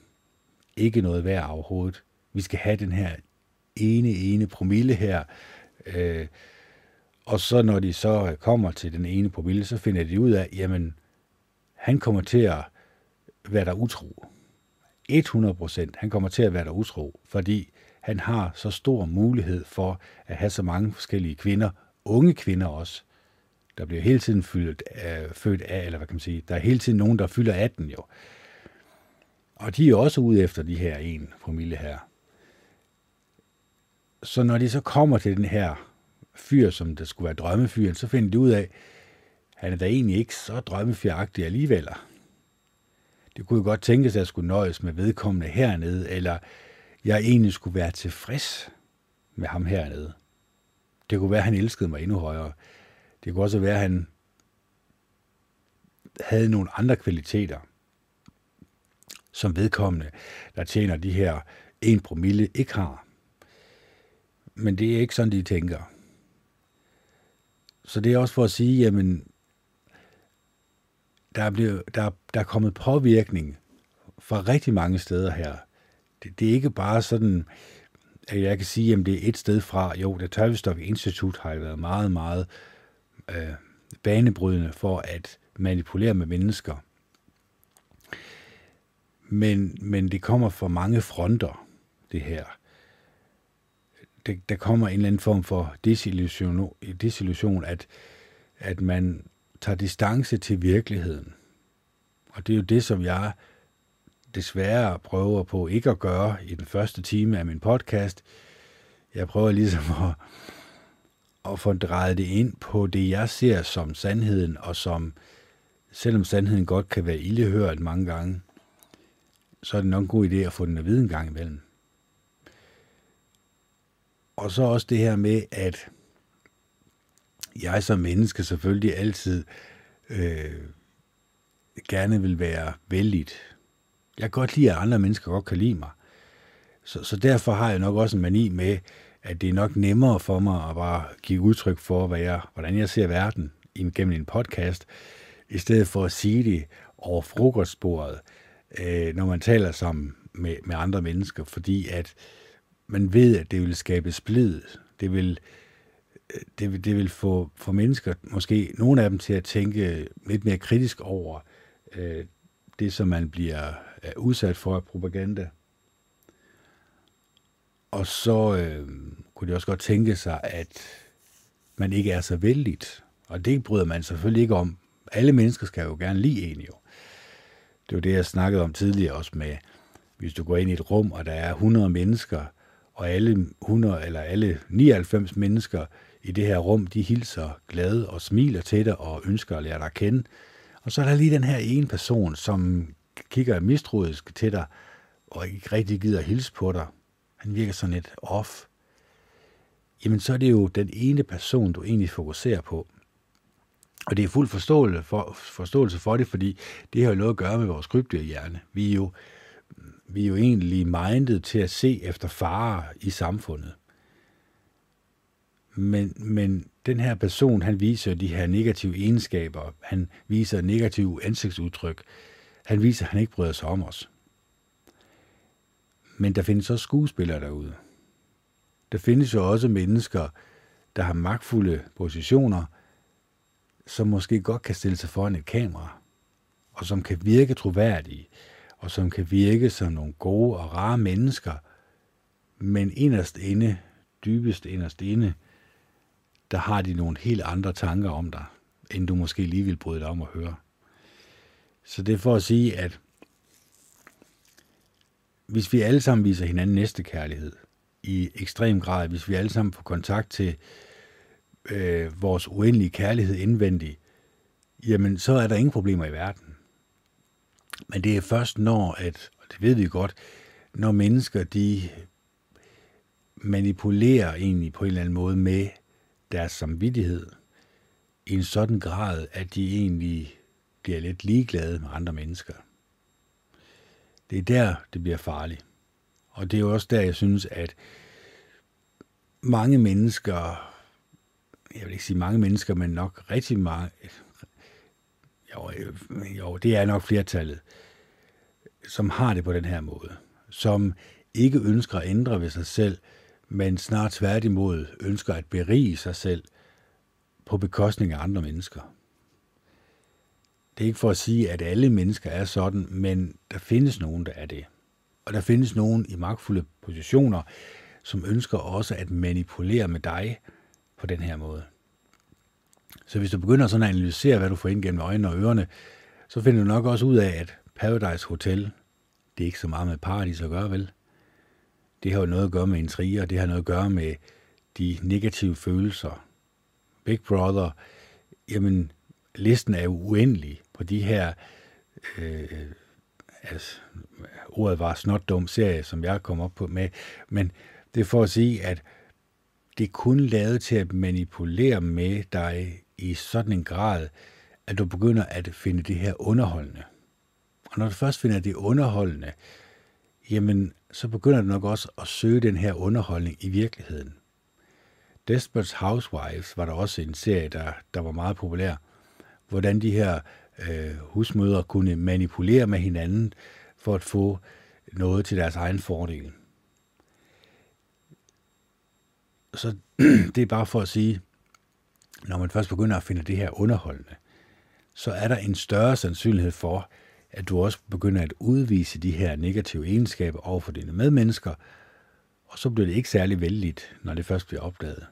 ikke noget værd overhovedet. Vi skal have den her ene, ene promille her. Øh, og så når de så øh, kommer til den ene promille, så finder de ud af, jamen, han kommer til at være der utro. 100 procent. Han kommer til at være der utro, fordi han har så stor mulighed for at have så mange forskellige kvinder, unge kvinder også, der bliver hele tiden fyldt, øh, født af, eller hvad kan man sige, der er hele tiden nogen, der fylder 18 jo. Og de er også ude efter de her en promille her. Så når de så kommer til den her fyr, som der skulle være drømmefyren, så finder de ud af, at han er da egentlig ikke så drømmefyragtig alligevel. Det kunne jo godt tænkes, at jeg skulle nøjes med vedkommende hernede, eller jeg egentlig skulle være tilfreds med ham hernede. Det kunne være, at han elskede mig endnu højere. Det kunne også være, at han havde nogle andre kvaliteter, som vedkommende, der tjener de her 1 promille, ikke har. Men det er ikke sådan, de tænker. Så det er også for at sige, jamen, der er, blevet, der, der er kommet påvirkning fra rigtig mange steder her. Det, det er ikke bare sådan, at jeg kan sige, at det er et sted fra. Jo, det Tørvestok Institut har været meget, meget øh, banebrydende for at manipulere med mennesker. Men, men det kommer fra mange fronter, det her. Det, der kommer en eller anden form for desillusion, desillusion at, at man tager distance til virkeligheden. Og det er jo det, som jeg desværre prøver på ikke at gøre i den første time af min podcast. Jeg prøver ligesom at, at få drejet det ind på det, jeg ser som sandheden, og som, selvom sandheden godt kan være ildehørt mange gange, så er det nok en god idé at få den at vide en gang imellem. Og så også det her med, at jeg som menneske selvfølgelig altid øh, gerne vil være vældigt. Jeg kan godt lide, at andre mennesker godt kan lide mig. Så, så derfor har jeg nok også en mani med, at det er nok nemmere for mig at bare give udtryk for, hvad jeg, hvordan jeg ser verden gennem en podcast, i stedet for at sige det over frokostbordet, øh, når man taler sammen med, med andre mennesker, fordi at man ved, at det vil skabe splid. Det vil, øh, det vil, det vil få, få mennesker, måske nogle af dem, til at tænke lidt mere kritisk over øh, det, som man bliver udsat for af propaganda. Og så øh, kunne de også godt tænke sig, at man ikke er så vældigt. Og det bryder man selvfølgelig ikke om. Alle mennesker skal jo gerne lide en jo. Det var det, jeg snakkede om tidligere også med, hvis du går ind i et rum, og der er 100 mennesker, og alle 100 eller alle 99 mennesker i det her rum, de hilser glade og smiler til dig og ønsker at lære dig at kende. Og så er der lige den her ene person, som kigger mistroisk til dig, og ikke rigtig gider at hilse på dig. Han virker sådan lidt off. Jamen så er det jo den ene person, du egentlig fokuserer på. Og det er fuld forståelse for, forståelse for det, fordi det har jo noget at gøre med vores krybdyrhjerne. Vi er jo, vi er jo egentlig mindet til at se efter farer i samfundet. Men, men den her person, han viser de her negative egenskaber, han viser negative ansigtsudtryk, han viser, at han ikke bryder sig om os. Men der findes også skuespillere derude. Der findes jo også mennesker, der har magtfulde positioner, som måske godt kan stille sig foran et kamera, og som kan virke troværdige, og som kan virke som nogle gode og rare mennesker, men inderst inde, dybest inderst inde, der har de nogle helt andre tanker om dig, end du måske lige vil bryde dig om at høre. Så det er for at sige, at hvis vi alle sammen viser hinanden næste kærlighed i ekstrem grad, hvis vi alle sammen får kontakt til øh, vores uendelige kærlighed indvendig, jamen så er der ingen problemer i verden. Men det er først når, at, og det ved vi godt, når mennesker de manipulerer egentlig på en eller anden måde med deres samvittighed i en sådan grad, at de egentlig bliver lidt ligeglade med andre mennesker. Det er der, det bliver farligt. Og det er jo også der, jeg synes, at mange mennesker jeg vil ikke sige mange mennesker, men nok rigtig mange, jo, jo det er nok flertallet, som har det på den her måde, som ikke ønsker at ændre ved sig selv, men snart tværtimod ønsker at berige sig selv på bekostning af andre mennesker. Det er ikke for at sige, at alle mennesker er sådan, men der findes nogen, der er det. Og der findes nogen i magtfulde positioner, som ønsker også at manipulere med dig på den her måde. Så hvis du begynder sådan at analysere, hvad du får ind gennem øjnene og ørerne, så finder du nok også ud af, at Paradise Hotel, det er ikke så meget med paradis at gøre, vel? Det har jo noget at gøre med intriger, det har noget at gøre med de negative følelser. Big Brother, jamen, listen er jo uendelig på de her, øh, altså, ordet var snotdum serie, som jeg kom op på med, men det er for at sige, at det er kun lavet til at manipulere med dig i sådan en grad, at du begynder at finde det her underholdende. Og når du først finder det underholdende, jamen, så begynder du nok også at søge den her underholdning i virkeligheden. Desperate Housewives var der også en serie, der, der var meget populær, hvordan de her øh, husmødre kunne manipulere med hinanden for at få noget til deres egen fordel. Så det er bare for at sige, når man først begynder at finde det her underholdende, så er der en større sandsynlighed for, at du også begynder at udvise de her negative egenskaber over for dine medmennesker, og så bliver det ikke særlig vældigt, når det først bliver opdaget.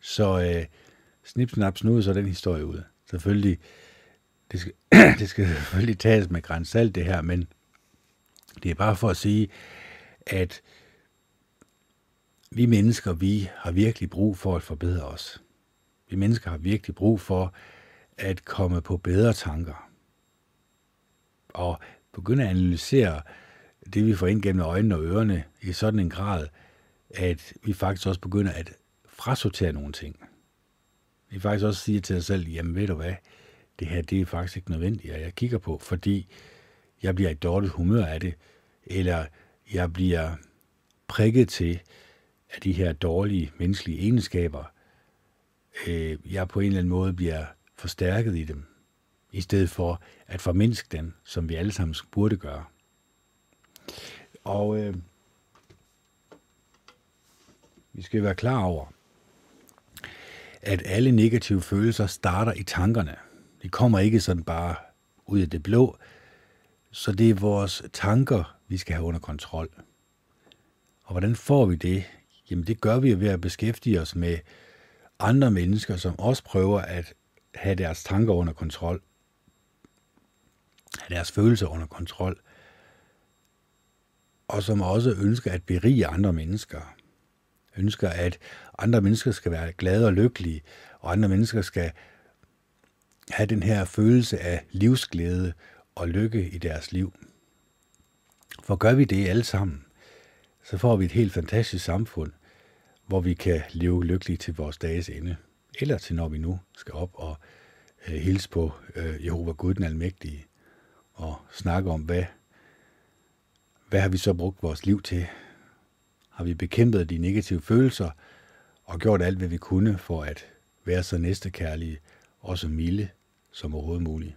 Så øh, snip, snap, snude så den historie ud. Selvfølgelig, det skal, det skal selvfølgelig tages med grænsalt det her, men det er bare for at sige, at vi mennesker, vi har virkelig brug for at forbedre os. Vi mennesker har virkelig brug for at komme på bedre tanker. Og begynde at analysere det, vi får ind gennem øjnene og ørerne i sådan en grad, at vi faktisk også begynder at frasortere nogle ting. Vi faktisk også siger til os selv, jamen ved du hvad, det her det er faktisk ikke nødvendigt, at jeg kigger på, fordi jeg bliver i dårligt humør af det, eller jeg bliver prikket til af de her dårlige menneskelige egenskaber, øh, jeg på en eller anden måde bliver forstærket i dem, i stedet for at formindske dem, som vi alle sammen burde gøre. Og øh, vi skal være klar over, at alle negative følelser starter i tankerne. De kommer ikke sådan bare ud af det blå, så det er vores tanker, vi skal have under kontrol. Og hvordan får vi det? Jamen det gør vi ved at beskæftige os med andre mennesker, som også prøver at have deres tanker under kontrol, have deres følelser under kontrol, og som også ønsker at berige andre mennesker. Ønsker, at andre mennesker skal være glade og lykkelige, og andre mennesker skal have den her følelse af livsglæde og lykke i deres liv. For gør vi det alle sammen, så får vi et helt fantastisk samfund, hvor vi kan leve lykkeligt til vores dages ende, eller til når vi nu skal op og øh, hilse på øh, Jehova Gud den Almægtige, og snakke om, hvad, hvad har vi så brugt vores liv til? Har vi bekæmpet de negative følelser, og gjort alt, hvad vi kunne for at være så næstekærlige og så milde som overhovedet muligt.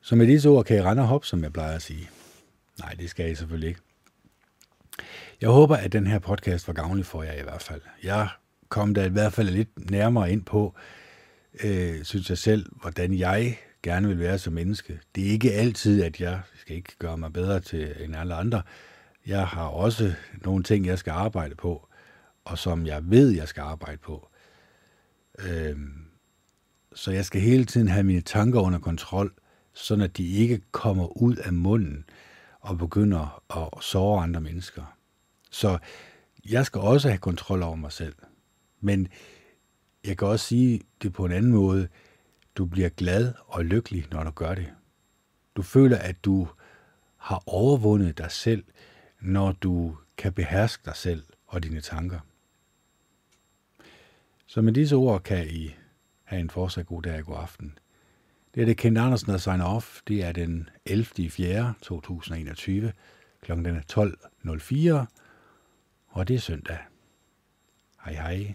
Så med disse ord kan I rende og hoppe, som jeg plejer at sige. Nej, det skal I selvfølgelig ikke. Jeg håber, at den her podcast var gavnlig for jer i hvert fald. Jeg kom da i hvert fald lidt nærmere ind på, øh, synes jeg selv, hvordan jeg gerne vil være som menneske. Det er ikke altid, at jeg skal ikke gøre mig bedre til end alle andre. Jeg har også nogle ting, jeg skal arbejde på, og som jeg ved, jeg skal arbejde på. Øh, så jeg skal hele tiden have mine tanker under kontrol, sådan at de ikke kommer ud af munden og begynder at såre andre mennesker. Så jeg skal også have kontrol over mig selv. Men jeg kan også sige det på en anden måde. Du bliver glad og lykkelig, når du gør det. Du føler, at du har overvundet dig selv, når du kan beherske dig selv og dine tanker. Så med disse ord kan I have en fortsat god dag og god aften. Det er det Kent Andersen, der signer off. Det er den 11. 4. 2021. Klokken er 12.04 og det er søndag. Hej hej.